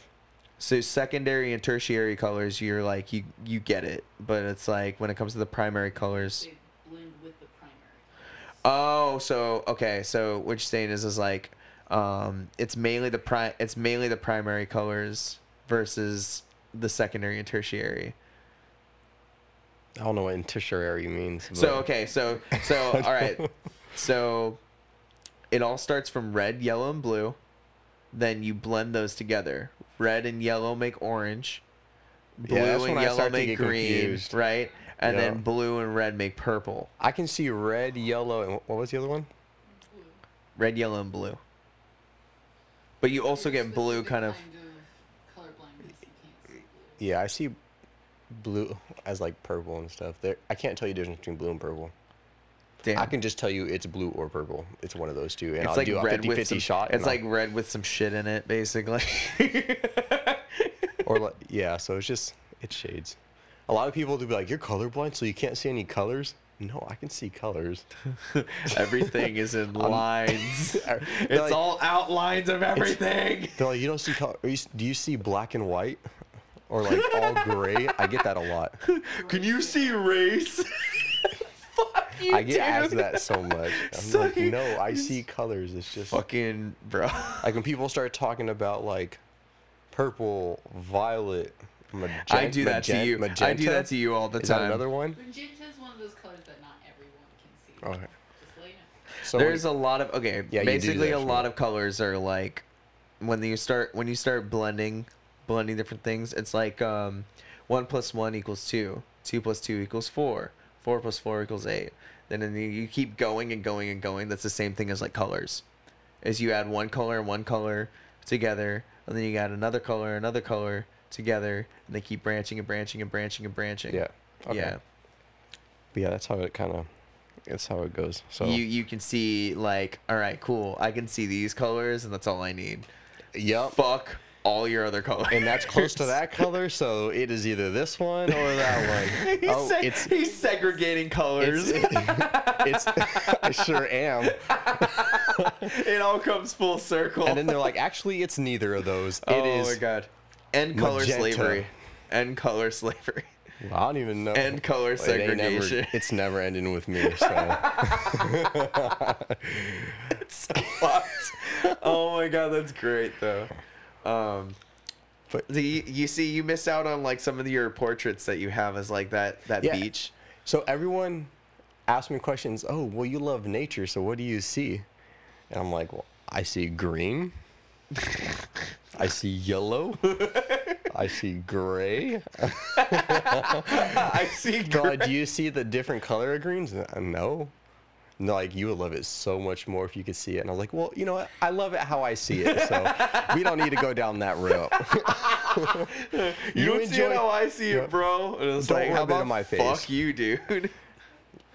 So secondary and tertiary colors, you're like you you get it, but it's like when it comes to the primary colors. they blend with the primary. Oh, so okay, so what you're saying is is like, um, it's mainly the pri- it's mainly the primary colors versus the secondary and tertiary. I don't know what tertiary means. So okay, so so [LAUGHS] all right, so it all starts from red, yellow, and blue. Then you blend those together. Red and yellow make orange. Blue Yeah, and yellow make green, confused. right? And Yeah. then blue and red make purple. I can see red, yellow, and what was the other one? Red, yellow, and blue. But you also get blue kind of. color blindness. You can't see blue. Yeah, I see blue as like purple and stuff. There, I can't tell you the difference between blue and purple. Damn. I can just tell you it's blue or purple. It's one of those two, and it's I'll like do a red 50-50 with some, shot. It's and I'll- like red with some shit in it, basically. or like yeah. So it's just it's shades. A lot of people will be like, "You're colorblind, so you can't see any colors." No, I can see colors. [LAUGHS] Everything is in [LAUGHS] lines. [LAUGHS] It's like- all outlines of everything. They're like, you don't see color. you Do you see black and white, or like all gray? I get that a lot. Can you see race? Fuck you, I get dude. asked that so much. I'm So like, you- no, I see colors. It's just Fucking bro. like when people start talking about like purple, violet, magenta. I do that to you. Magenta. I do that to you all the Is time. that another one? Magenta is one of those colors that not everyone can see. Okay. Just let you. So There's a lot of okay. Yeah, basically, a lot of colors are like when you start when you start blending, blending different things. It's like um, one plus one equals two. Two plus two equals four. Four plus four equals eight. Then and you- you keep going and going and going. That's the same thing as like colors. Is you add one color and one color together, and then you add another color, another color together, and they keep branching and branching and branching and branching. yeah. Okay. Yeah. But yeah, that's how it kind of. That's how it goes. So You you can see like, all right, cool. I can see these colors, and that's all I need. yep. Fuck all your other colors. And that's close to that [LAUGHS] color, so it is either this one or that [LAUGHS] one. he's, oh, seg- it's he's segregating colors. it's [LAUGHS] I sure am. it all comes full circle. And then they're like, actually, it's neither of those. Oh it is. oh my god. End color magenta. slavery. End color slavery. I don't even know. End color It never- segregation. [LAUGHS] it's never ending with me. So It's fucked. oh my god, that's great though. Um, But- but you, you see, you miss out on like some of your portraits that you have as like that that Yeah. beach. so everyone asks me questions. Oh, well, you love nature, so what do you see? And I'm like, well, I see green. [LAUGHS] I see yellow. I see gray. [LAUGHS] I see. God, do you see the different color of greens? No. No, like you would love it so much more if you could see it. And I was like, well, you know what? I love it how I see it. So [LAUGHS] we don't need to go down that route. You, don't see it how I see Yeah. it, bro. And it's Don't like, how rub it in about my face. Fuck you, dude.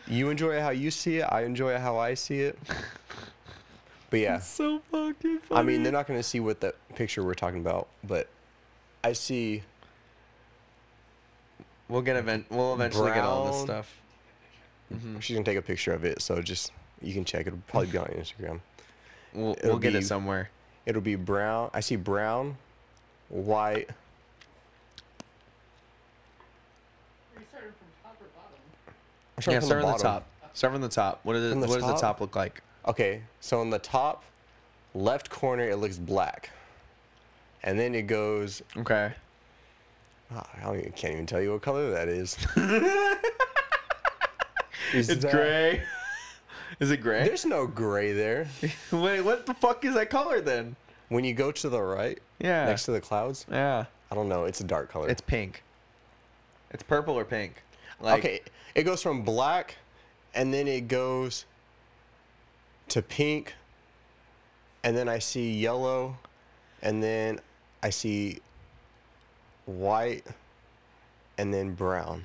You enjoy it how you see it. I enjoy it how I see it. But yeah, so fucking funny. I mean, they're not going to see what the picture we're talking about, but I see. We'll get event. We'll eventually get all this Brown. stuff. Mm-hmm. She's going to take a picture of it, so just you can check. It'll probably be on Instagram. We'll, It'll we'll get be- it somewhere. It'll be brown. I see brown, white. Are you starting from top or bottom? I'm Yeah, from start from the top. Start from the top. What, is it, From the what does the top? top look like? Okay, so in the top left corner, it looks black. And then it goes. Okay. ah, I don't even, can't even tell you what color that is. [LAUGHS] Is It's that- gray. Is it gray? There's no gray there. [LAUGHS] Wait, what the fuck is that color then? When you go to the right, Yeah. next to the clouds, yeah. I don't know. It's a dark color. It's pink. It's purple or pink. Like, okay, it goes from black, and then it goes to pink, and then I see yellow, and then I see white, and then brown.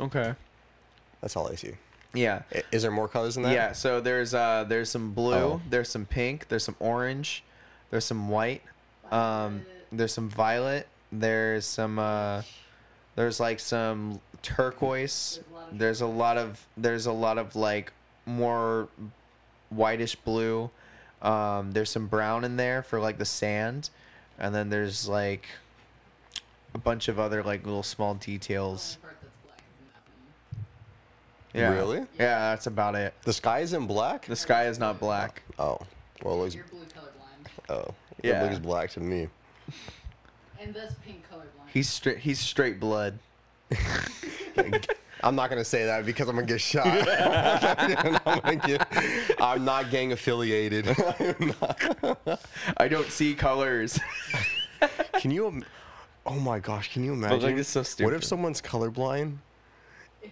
Okay. That's all I see. Yeah. I- Is there more colors than that? Yeah, so there's uh there's some blue, Oh. there's some pink, there's some orange, there's some white, um there's some violet, there's some uh there's like some turquoise. There's a lot of there's a lot of like more whitish blue. Um there's some brown in there for like the sand. And then there's like a bunch of other like little small details. The only part that's black is in that one. Yeah. Really? Yeah, that's about it. The sky is in black. The sky is not black. Oh, well, it looks. You're blue colorblind. Oh, Yeah. it looks black to me. And thus pink colorblind. He's straight. He's straight blood. [LAUGHS] [LAUGHS] I'm not gonna say that because I'm gonna get shot. [LAUGHS] I'm, gonna get, I'm not gang affiliated. [LAUGHS] I don't see colors. [LAUGHS] can you? im- Oh my gosh, can you imagine? like, so What if someone's colorblind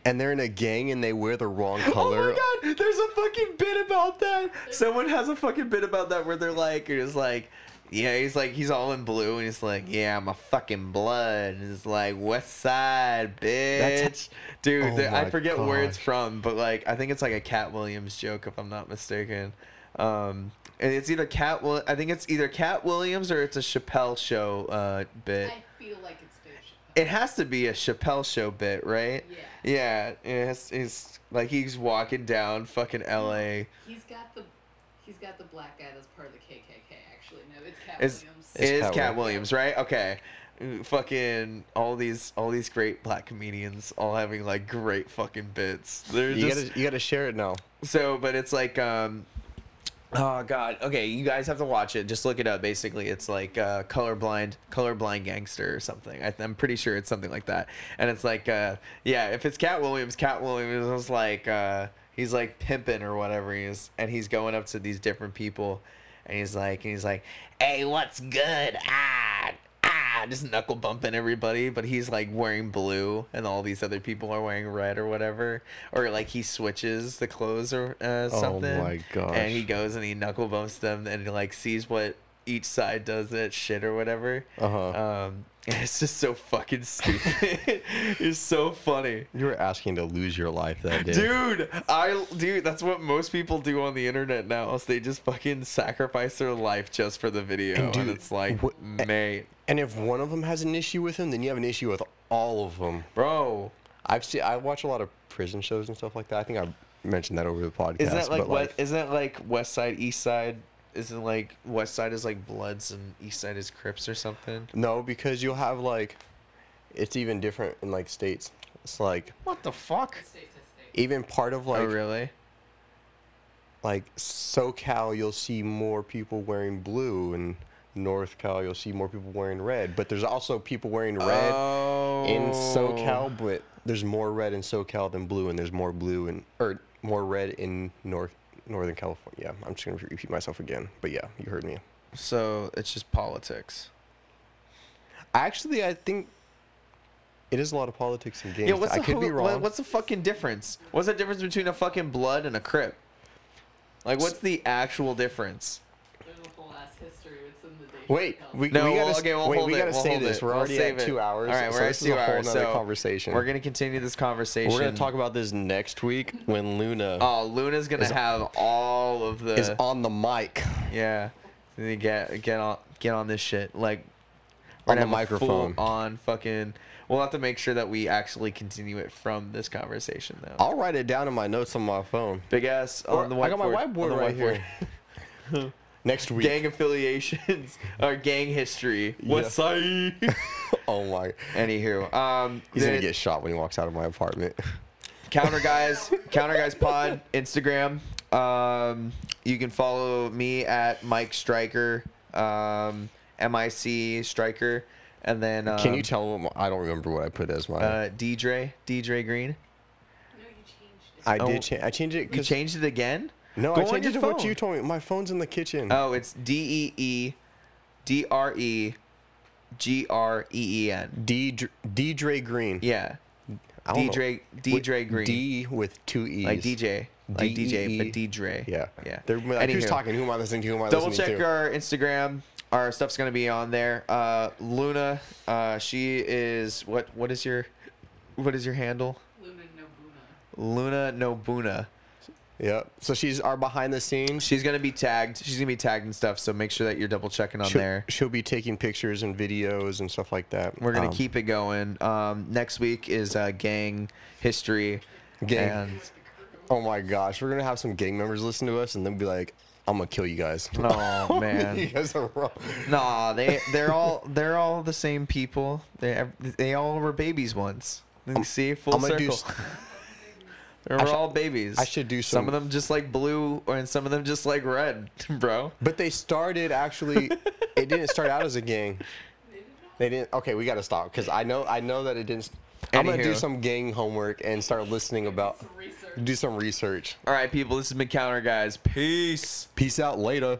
and they're in a gang and they wear the wrong color. [GASPS] oh my god! There's a fucking bit about that. Someone has a fucking bit about that where they're like, it's like, yeah, he's like, he's all in blue, and he's like, yeah, I'm a fucking blood. And it's like West Side, bitch, That's- dude. Oh the- I my forget where it's from, but like, I think it's like a Katt Williams joke, if I'm not mistaken. Um, and it's either Katt. Will- I think it's either Katt Williams or it's a Chappelle show uh, bit. I feel like it's Dave Chappelle. it has to be a Chappelle show bit, right? Yeah. Yeah, it's, it's like he's walking down fucking L.A. He's got the he's got the black guy that's part of the KKK. Actually, no, it's Katt Is Williams. It's is Katt Katt Williams. Williams, right? Okay. Mm, Fucking all these all these great black comedians all having like great fucking bits. They're You just gotta you gotta share it now. so, but it's like um Oh god. Okay, you guys have to watch it. Just look it up. Basically, it's like uh, colorblind, colorblind gangster or something. I, I'm pretty sure it's something like that. And it's like, uh, yeah, if it's Katt Williams, Katt Williams is like, uh, he's like pimping or whatever he is, and he's going up to these different people, and he's like, and he's like, hey, what's good? Ah, ah, just knuckle bumping everybody. But he's like wearing blue, and all these other people are wearing red or whatever, or like he switches the clothes or uh, Oh something. my gosh. And he goes and he knuckle bumps them and he like sees what each side does that shit or whatever. Uh-huh. Um, [LAUGHS] and it's just so fucking stupid. [LAUGHS] it's so funny. You were asking to lose your life that day. Dude, I dude, that's what most people do on the internet now. Is they just fucking sacrifice their life just for the video, And and, dude, it's like, what- mate, And if one of them has an issue with him, then you have an issue with all of them. bro, I've seen I watch a lot of prison shows and stuff like that. I think I mentioned that over the podcast. isn't that like what? Isn't that like West Side, East Side? Isn't like West Side is like Bloods and East Side is Crips or something? No, because you'll have like it's even different in like states. It's like What the fuck? State to state. even part of like oh really? like SoCal, you'll see more people wearing blue, and North Cal, you'll see more people wearing red. But there's also people wearing red oh. in SoCal, oh. but there's more red in SoCal than blue, and there's more blue and or more red in North Northern California. Yeah, I'm just gonna repeat myself again, but yeah, you heard me. So it's just politics. Actually, I think it is a lot of politics in games. Yeah, what's I the could be wrong. What's the fucking difference? What's the difference between a fucking blood and a crip? Like, what's the actual difference? There's a whole ass history. It's in the Dave Wait, we, No, we gotta, well, okay, we'll wait, hold we gotta we'll say this. it, We're we'll already at it. two hours. All right, we're this at two a whole hours, so conversation. We're gonna continue this conversation. We're gonna talk about this next week when Luna Oh, Luna's gonna have all of the. is on the mic. yeah, get get on get on this shit like. On the gonna have a microphone. On fucking. We'll have to make sure that we actually continue it from this conversation though. I'll write it down in my notes on my phone. Big ass Or- on the I got my whiteboard- on whiteboard right whiteboard. here. Next week. gang affiliations [LAUGHS] or gang history. What's side. [LAUGHS] oh my. Anywho, um, He's the gonna get shot when he walks out of my apartment. [LAUGHS] counter guys, counter guys pod Instagram. Um, you can follow me at Mike Striker, um, M I C Striker, and then um, Can you tell him? I don't remember what I put as my. uh, DJ DJ Green? No, you changed it. I oh, did change. I changed it You changed it again? No, Go I on changed it your to what you told me. My phone's in the kitchen. Oh, it's D E E D R E G R E E N. D Dr- Dre Green. Yeah, I don't know. DJ With DJ Green. D with two e's. like DJ, like DJ, but D-E-E. DJ. Yeah. yeah. They're like, who's Anywho. talking? Who am I listening to? Who am I Double listening check to? our Instagram. Our stuff's gonna be on there. Uh, Luna, uh, she is what? What is your, what is your handle? Luna Nobuna. Luna Nobuna. Yeah. So she's our behind the scenes. She's gonna be tagged. She's gonna be tagged and stuff. So make sure that you're double checking on she'll, there. she'll be taking pictures and videos and stuff like that. We're gonna Um, keep it going. Um, next week is uh, gang history. Gang. And Oh my gosh, we're gonna have some gang members listen to us and they'll be like, "I'm gonna kill you guys." oh [LAUGHS] you man. guys are wrong. Nah, they they're all they're all the same people. They they all were babies once. You see, full I'm circle. [LAUGHS] s- they I were should- all babies. I should do some some- of them just like blue, and some of them just like red, [LAUGHS] bro. But they started actually. [LAUGHS] it didn't start out as a gang. They didn't. Okay, we gotta stop because I know I know that it didn't. I'm gonna do some gang homework and start listening about. Some research. Do some research. All right, people. This has been Counter Guys. Peace. Peace out later.